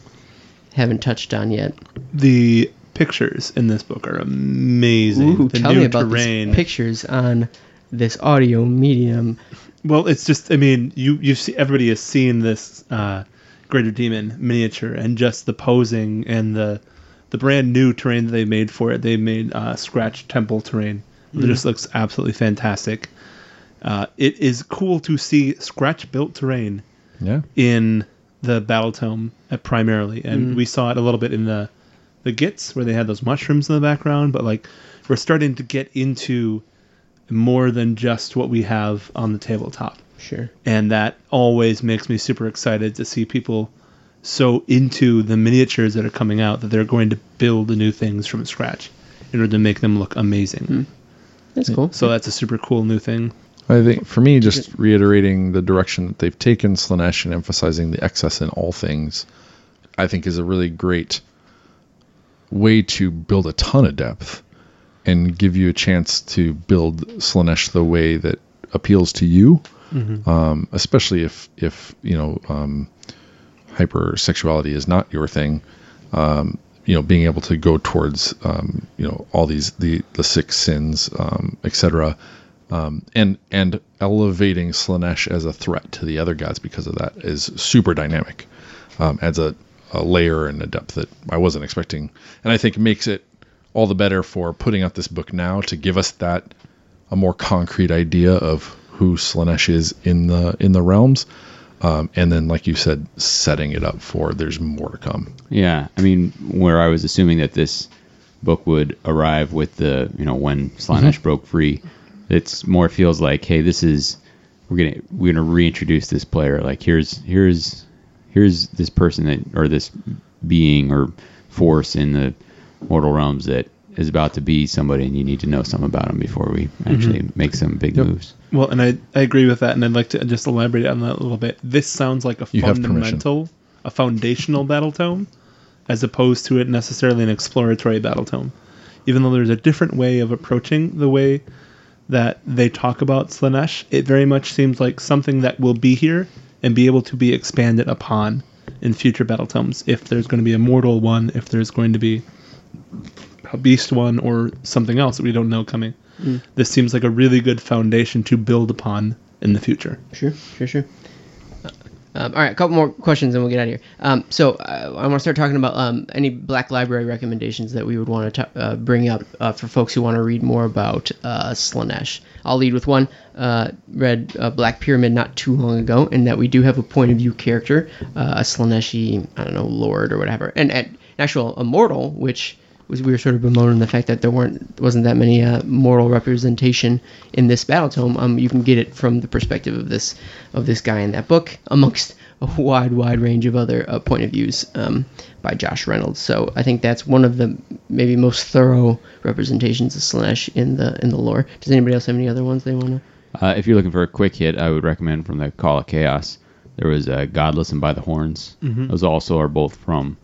haven't touched on yet? The pictures in this book are amazing. Ooh, the tell me about terrain. pictures on this audio medium. Well, it's just I mean, you you see everybody has seen this uh, Greater Demon miniature and just the posing and the the brand new terrain that they made for it. They made uh, Scratch Temple terrain. It just looks absolutely fantastic. Uh, it is cool to see Scratch built terrain yeah, in the battle tome primarily, and we saw it a little bit in the the Gits where they had those mushrooms in the background. But like, we're starting to get into more than just what we have on the tabletop, Sure. and that always makes me super excited to see people so into the miniatures that are coming out that they're going to build new things from scratch in order to make them look amazing. Hmm. That's cool. So that's a super cool new thing. I think for me, just reiterating the direction that they've taken Slaanesh and emphasizing the excess in all things, I think is a really great way to build a ton of depth and give you a chance to build Slaanesh the way that appeals to you, um, especially if if you know um, hypersexuality is not your thing. Um, you know, being able to go towards um, you know all these the the six sins, um, etc um, and and elevating Slaanesh as a threat to the other gods because of that is super dynamic. Adds a, a layer and a depth that I wasn't expecting, and I think makes it all the better for putting out this book now to give us that a more concrete idea of who Slaanesh is in the in the realms, um, and then like you said, setting it up for there's more to come. Yeah, I mean, where I was assuming that this book would arrive with the, you know, when Slaanesh broke free, it's more feels like, hey, this is we're gonna we're gonna reintroduce this player. Like here's here's here's this person that or this being or force in the mortal realms that is about to be somebody, and you need to know something about them before we actually mm-hmm. make some big moves. Well, and I, I agree with that, and I'd like to just elaborate on that a little bit. This sounds like a You fundamental, a foundational battle tome, as opposed to it necessarily an exploratory battle tome. Even though there's a different way of approaching the way that they talk about Slaanesh, it very much seems like something that will be here and be able to be expanded upon in future battle tomes. If there's going to be a mortal one, if there's going to be a beast one, or something else that we don't know coming. This seems like a really good foundation to build upon in the future. Sure, sure, sure. Um, all right, a couple more questions and we'll get out of here. Um, so uh, I want to start talking about um, any Black Library recommendations that we would want to uh, bring up uh, for folks who want to read more about uh, Slaanesh. I'll lead with one. Uh, read uh, Black Pyramid not too long ago, and that we do have a point of view character, uh, a Slaaneshi, I don't know, lord or whatever, and, and an actual immortal, which was we were sort of bemoaning the fact that there weren't wasn't that many uh, moral representation in this battle tome. Um, you can get it from the perspective of this of this guy in that book, amongst a wide, wide range of other uh, point of views um, by Josh Reynolds. So I think that's one of the maybe most thorough representations of Slaanesh in the in the lore. Does anybody else have any other ones they want to? Uh, if you're looking for a quick hit, I would recommend from the Call of Chaos. There was uh, Godless and By the Horns. Those also are both from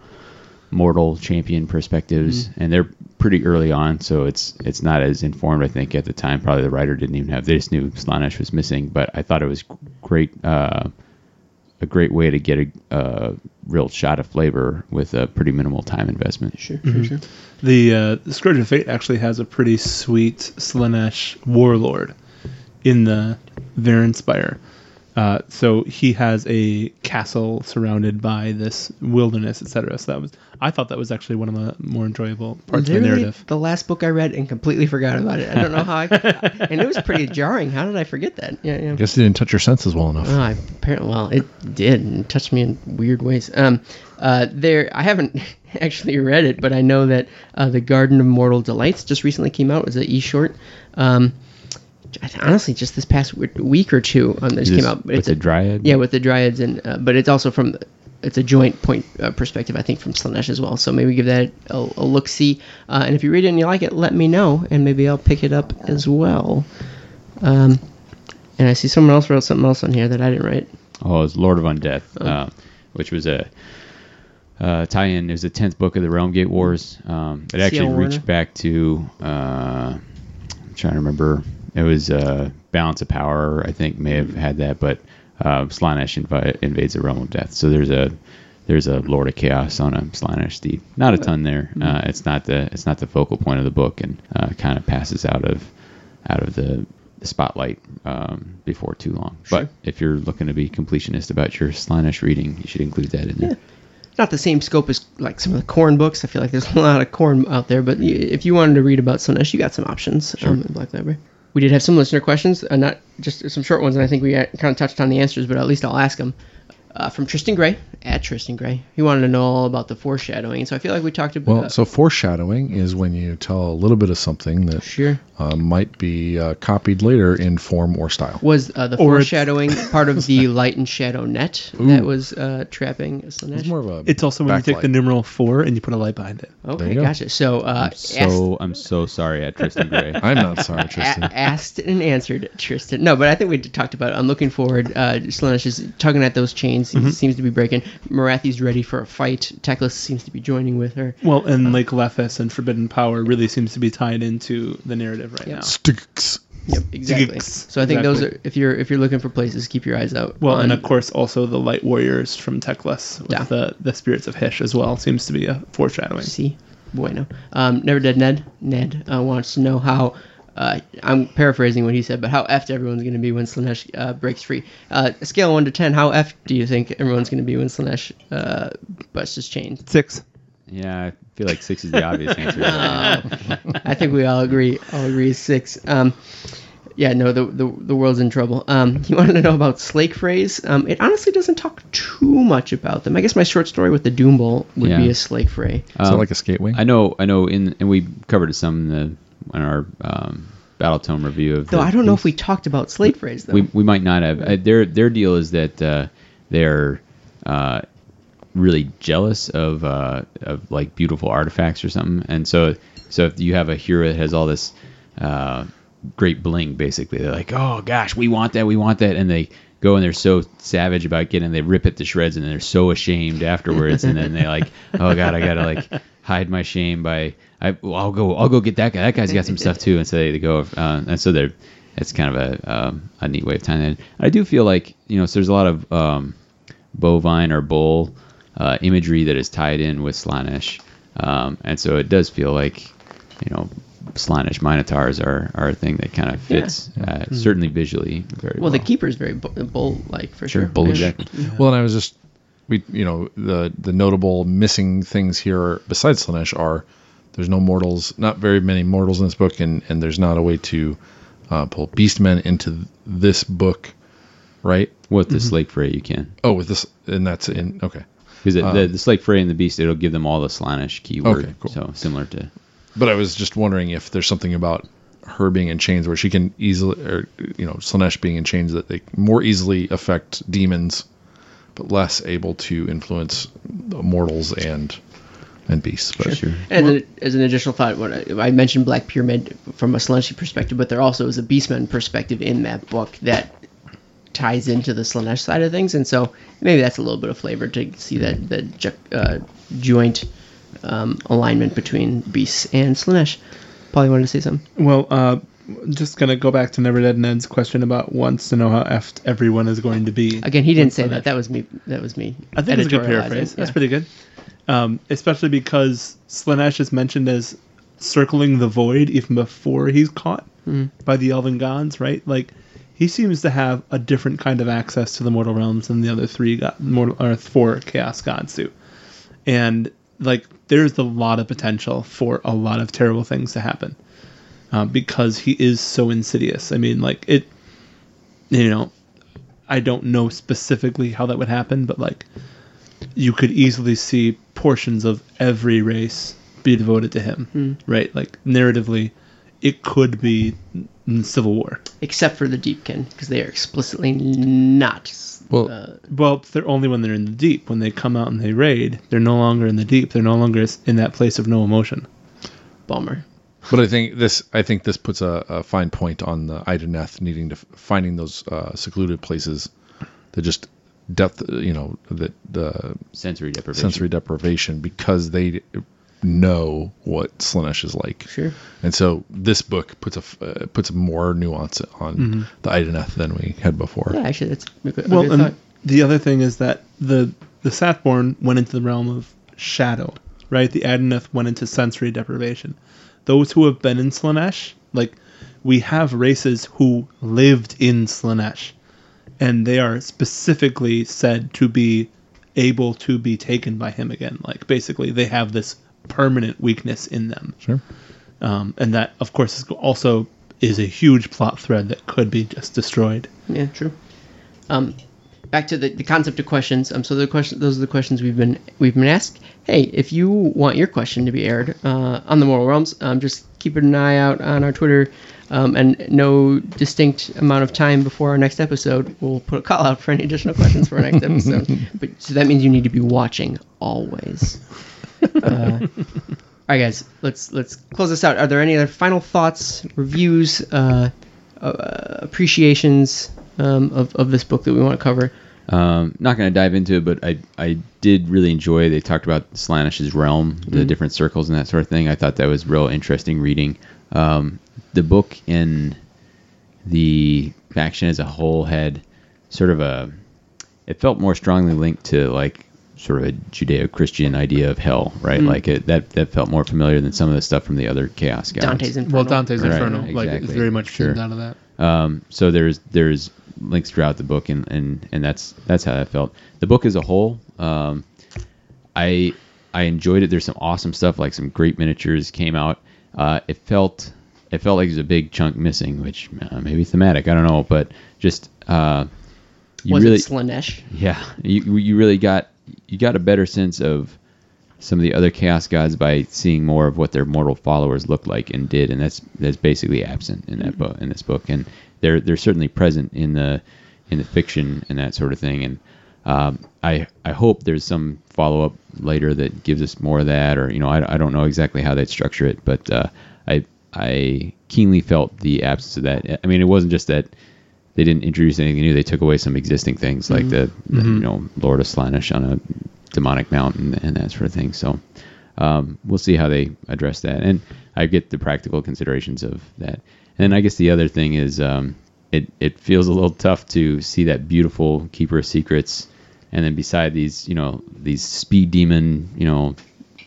mortal champion perspectives, and they're pretty early on, so it's it's not as informed. I think at the time, probably the writer didn't even have. They just knew Slaanesh was missing, but I thought it was great. Uh, a great way to get a, a real shot of flavor with a pretty minimal time investment. Sure, sure, sure. The, uh, the Scourge of Fate actually has a pretty sweet Slaanesh warlord in the Varanspire. Uh, so he has a castle surrounded by this wilderness, etc. So that was I thought that was actually one of the more enjoyable parts of the narrative. the last book I read and completely forgot about it. I don't know how I, and it was pretty jarring. How did I forget that? Yeah, yeah. I Guess it didn't touch your senses well enough. Oh, I apparently, well, it did and it touched me in weird ways. Um, uh, there, I haven't actually read it, but I know that uh, the Garden of Mortal Delights just recently came out. It was an e-short. Um, I th- honestly, just this past week or two, um, that just came out. But with it's the a, Dryad. yeah, with the dryads, and uh, but it's also from it's a joint point uh, perspective, I think, from Slaanesh as well. So maybe give that a, a look see. Uh, and if you read it and you like it, let me know, and maybe I'll pick it up as well. Um, and I see someone else wrote something else on here that I didn't write. Oh, it was Lord of Undeath, uh, which was a uh, tie-in. It was the tenth book of the Realm Gate Wars. Um, it actually reached back to. Uh, I'm trying to remember. It was uh, Balance of Power. I think may have had that, but uh, Slaanesh invi- invades the Realm of Death. So there's a there's a Lord of Chaos on a Slaanesh steed. Not a ton there. Uh, it's not the it's not the focal point of the book, and uh, kind of passes out of out of the, spotlight um, before too long. But if you're looking to be completionist about your Slaanesh reading, you should include that in there. not the same scope as like some of the Khorne books. I feel like there's a lot of Khorne out there, but if you wanted to read about Slaanesh, you got some options um, in Black Library. We did have some listener questions, uh, not just some short ones, and I think we kind of touched on the answers, but at least I'll ask them. Uh, from Tristan Gray, at Tristan Gray. He wanted to know all about the foreshadowing, so I feel like we talked about. Well, so foreshadowing is when you tell a little bit of something that sure. uh, might be uh, copied later in form or style. Was uh, the Or foreshadowing part of the light and shadow net that was uh, trapping Slaanesh? It's more of a. It's also when you take the numeral four and you put a light behind it. okay, you go. gotcha. So, uh, asked- So I'm so sorry at Tristan Gray. I'm not sorry, a- asked and answered, Tristan. No, but I think we talked about it. I'm looking forward. Uh, Slaanesh is tugging at those chains. He seems to be breaking. Morathi's ready for a fight. Teclis seems to be joining with her. Well, and Lake Lephis and Forbidden Power really seems to be tied into the narrative right Yeah. now. Sticks. Yep, exactly. Gigs. So I think those are if you're if you're looking for places, keep your eyes out. Well, and of course also the Light Warriors from Teclis with Yeah. the the spirits of Hysh as well seems to be a foreshadowing. See, bueno. Um, Never Dead Ned. Ned uh, wants to know how. Uh, I'm paraphrasing what he said, but how effed everyone's going to be when Slaanesh uh, breaks free. Uh, scale one to ten, how effed do you think everyone's going to be when Slaanesh uh, busts his chain? Six. Yeah, I feel like six is the obvious answer. I think we all agree. All agree six. Um, yeah, no, the, the the world's in trouble. Um, you wanted to know about Slake phrase? Um, it honestly doesn't talk too much about them. I guess my short story with the Doombull would be a Slake fray. Is Um, that like a skate wing? I know, I know. In and we covered some in the in our um, Battle Tome review of. Though the I don't know if we talked about Slake phrase though. we we might not have. Uh, their their deal is that uh, they're uh, really jealous of uh, of like beautiful artifacts or something, and so so if you have a hero that has all this uh, great bling, basically they're like, oh gosh, we want that, we want that, and they go and they're so savage about getting, they rip it to shreds, and they're so ashamed afterwards, and then they like, oh god, I gotta like hide my shame by I well, I'll go I'll go get that guy. That guy's got some stuff too, and so they, they go uh, and so they're it's kind of a um, a neat way of tying it. In. I do feel like you know so there's a lot of um, bovine or bull uh, imagery that is tied in with Slaanesh, um, and so it does feel like you know Slaanesh minotaurs are, are a thing that kind of fits uh, certainly visually very well. well, the keeper is very bull like for sure. bullish. Yeah. Well, and I was just, we, you know, the the notable missing things here besides Slaanesh are there's no mortals, not very many mortals in this book, and and there's not a way to uh, pull beastmen into this book, right? With the Slake Fray, you can Oh, with this, and that's in okay. because the, the Slake Fray and the Beast it'll give them all the Slaanesh keyword. Okay, cool. So similar to But I was just wondering if there's something about her being in chains where she can easily, or you know, Slaanesh being in chains that they more easily affect demons but less able to influence mortals and and beasts. But Sure. And then, as an additional thought, what I, I mentioned Black Pyramid from a Slaaneshi perspective, but there also is a Beastman perspective in that book that ties into the Slaanesh side of things, and so maybe that's a little bit of flavor to see that the ju- uh, joint um, alignment between beasts and Slaanesh. Paul, you wanted to say something? Well, uh, just gonna go back to Never Dead Ned's question about wants to know how effed everyone is going to be. Again, he didn't say Slaanesh. that. That was me. That was me. I think it's a good editorializing. paraphrase. That's pretty good. Um, especially because Slaanesh is mentioned as circling the void even before he's caught by the elven gods, right? Like he seems to have a different kind of access to the mortal realms than the other three god, mortal or four chaos gods do. And like there's a lot of potential for a lot of terrible things to happen. Uh, because he is so insidious. I mean, like it you know, I don't know specifically how that would happen, but like you could easily see portions of every race be devoted to him, right? Like narratively, it could be n- civil war. Except for the Deepkin, because they are explicitly not. Well- uh, Well, they're only when they're in the deep. When they come out and they raid, they're no longer in the deep. They're no longer in that place of no emotion. bummer. But I think this I think this puts a, a fine point on the Idoneth needing to finding those uh, secluded places that just depth you know that the Sensory deprivation. sensory deprivation because they know what Slaanesh is like. Sure. And so this book puts a uh, puts more nuance on the Idoneth than we had before. Yeah, actually, that's a good, a Well, good and thought. the other thing is that the the Satborn went into the realm of shadow, right? The Idoneth went into sensory deprivation. Those who have been in Slaanesh, like we have races who lived in Slaanesh, and they are specifically said to be able to be taken by him again. Like basically, they have this permanent weakness in them, Sure. um, and that, of course, is also is a huge plot thread that could be just destroyed. Yeah, true. Um, back to the, the concept of questions. Um, so the question, those are the questions we've been we've been asked. Hey, if you want your question to be aired uh, on the Mortal Realms, um, just keep an eye out on our Twitter. Um, and no distinct amount of time before our next episode, we'll put a call out for any additional questions for our next episode. but so that means you need to be watching always. Uh, all right, guys, let's let's close this out. Are there any other final thoughts, reviews, uh, uh, appreciations um, of of this book that we want to cover? Um, not going to dive into it, but I I did really enjoy. They talked about Slaanesh's realm, the different circles and that sort of thing. I thought that was real interesting reading. Um, the book and the faction as a whole had sort of a. It felt more strongly linked to like sort of a Judeo-Christian idea of hell, right? Like it, that that felt more familiar than some of the stuff from the other Chaos guys. Dante's Inferno. Well, Dante's Right, Inferno, like, it's very much Sure. sure. out of that. Um, so there's there's links throughout the book, and, and, and that's that's how I felt. The book as a whole, um, I I enjoyed it. There's some awesome stuff, like some great miniatures came out. Uh, it felt it felt like there's a big chunk missing, which uh, maybe thematic, I don't know, but just uh, you Was really it Slaanesh? yeah, you you really got you got a better sense of some of the other chaos gods by seeing more of what their mortal followers looked like and did, and that's that's basically absent in that book in this book, and they're they're certainly present in the in the fiction and that sort of thing, and um, I I hope there's some follow up later that gives us more of that, or you know I, I don't know exactly how they'd structure it, but uh, I I keenly felt the absence of that. I mean, it wasn't just that they didn't introduce anything new. They took away some existing things like the, the, you know Lord of Slaanesh on a demonic mountain and that sort of thing. So um, we'll see how they address that. And I get the practical considerations of that. And I guess the other thing is um, it it feels a little tough to see that beautiful Keeper of Secrets, and then beside these you know these speed demon you know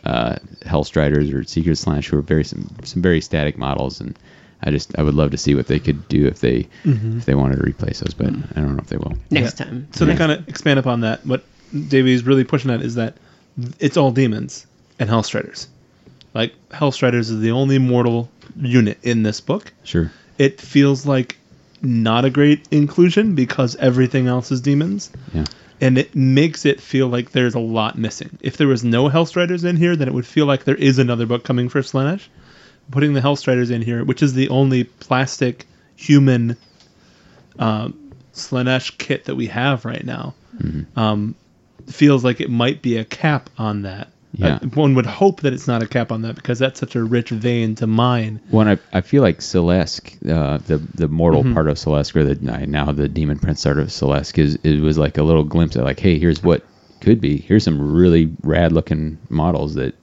uh, Hellstriders or Secret Slash who are very some some very static models and. I just I would love to see what they could do if they if they wanted to replace those, but I don't know if they will. Next time. So to kind of expand upon that, what Davy is really pushing at is that it's all demons and Hellstriders. Like Hellstriders is the only mortal unit in this book. Sure. It feels like not a great inclusion because everything else is demons, Yeah. and it makes it feel like there's a lot missing. If there was no Hellstriders in here, then it would feel like there is another book coming for Slaanesh. Putting the Hellstriders in here, which is the only plastic human um, Slaanesh kit that we have right now, um, feels like it might be a cap on that. Yeah. Uh, one would hope that it's not a cap on that because that's such a rich vein to mine. One, I, I feel like Celeste, uh, the the mortal Mm-hmm. part of Celeste, or the now the demon prince part of Celeste, is it was like a little glimpse of like, hey, here's what could be. Here's some really rad looking models that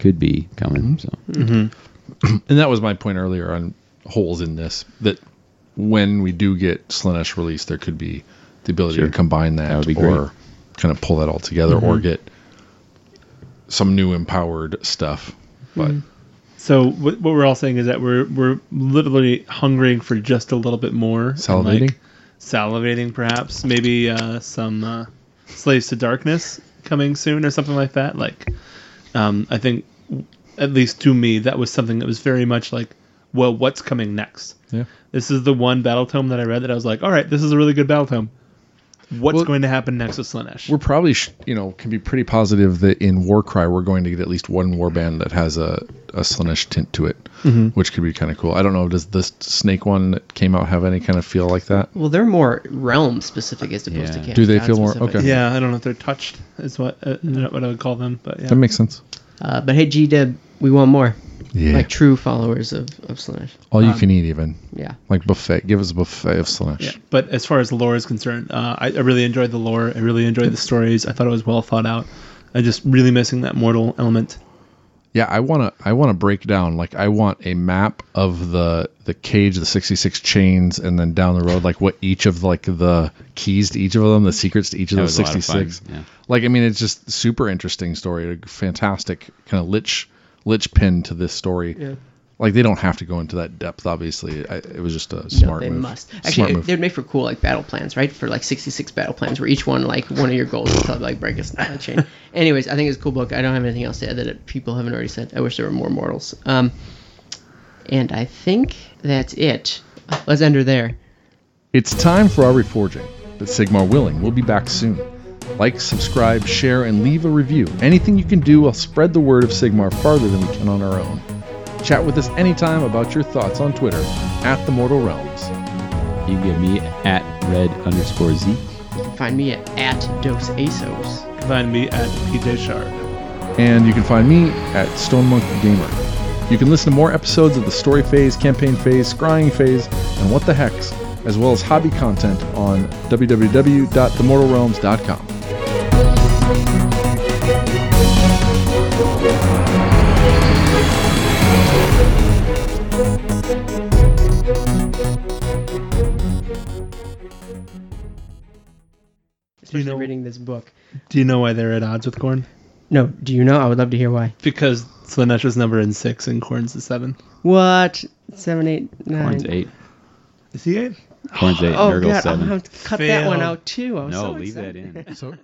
could be coming. Mm-hmm. So And that was my point earlier on holes in this that when we do get Slaanesh released, there could be the ability Sure. to combine that, That would be or great. kind of pull that all together or get some new empowered stuff. But So what, what we're all saying is that we're we're literally hungering for just a little bit more. Salivating? like, salivating, perhaps. Maybe uh, some uh, Slaves to Darkness coming soon or something like that. Like, um, I think, at least to me, that was something that was very much like, well, what's coming next? yeah. This is the one battle tome that I read that I was like, all right, this is a really good battle tome. What's Well- going to happen next with Slaanesh? We're probably, sh- you know, can be pretty positive that in Warcry we're going to get at least one warband that has a, a Slaanesh tint to it, which could be kind of cool. I don't know, does this Snake one that came out have any kind of feel like that? Well, they're more realm specific as opposed Yeah. to Do they feel more- specific. okay. yeah, I don't know if they're touched. Is what uh, what I would call them, but yeah. That makes sense. Uh, but hey, G Deb, we want more. Yeah. Like true followers of, of Slaanesh. All you um, can eat, even. Yeah. Like buffet. Give us a buffet of Slaanesh. Yeah, but as far as the lore is concerned, uh, I, I really enjoyed the lore. I really enjoyed the stories. I thought it was well thought out. I just really missing that mortal element. Yeah, I want to I want to break down like I want a map of the the cage, the 66 chains and then down the road like what each of like the keys to each of them, the secrets to each of That those was a lot of fun, 66. yeah. Like I mean it's just super interesting story, a fantastic kind of lich lich pin to this story. Yeah. Like they don't have to go into that depth obviously. I, it was just a No, smart they move. must. Actually, they would make for cool like battle plans, right? For like 66 battle plans, where each one like one of your goals is to like break a chain. Anyways, I think it's a cool book. I don't have anything else to add that it, people haven't already said. I wish there were more mortals. Um, and I think that's it. Let's end her there. It's time for our reforging, but Sigmar willing, we'll be back soon. Like, subscribe, share, and leave a review. Anything you can do will spread the word of Sigmar farther than we can on our own. Chat with us anytime about your thoughts on Twitter at the Mortal Realms. you can get me at red underscore z. You can find me at, at Dos Asos. Find me at PJ Schard. And you can find me at Stone Monk Gamer. You can listen to more episodes of the story phase, campaign phase, scrying phase, and what the hex, as well as hobby content on www.themortalrealms.com. Especially know- reading this book. Do you know why they're at odds with Khorne? No, do you know? I would love to hear why. Because Slaanesh is number in six and Khorne's the seven. What? Seven, eight, nine. Horns eight. Is he eight? Horns eight. Oh, Nurgle God. I'm seven. going to cut that one out too. I'm no, so leave that in. So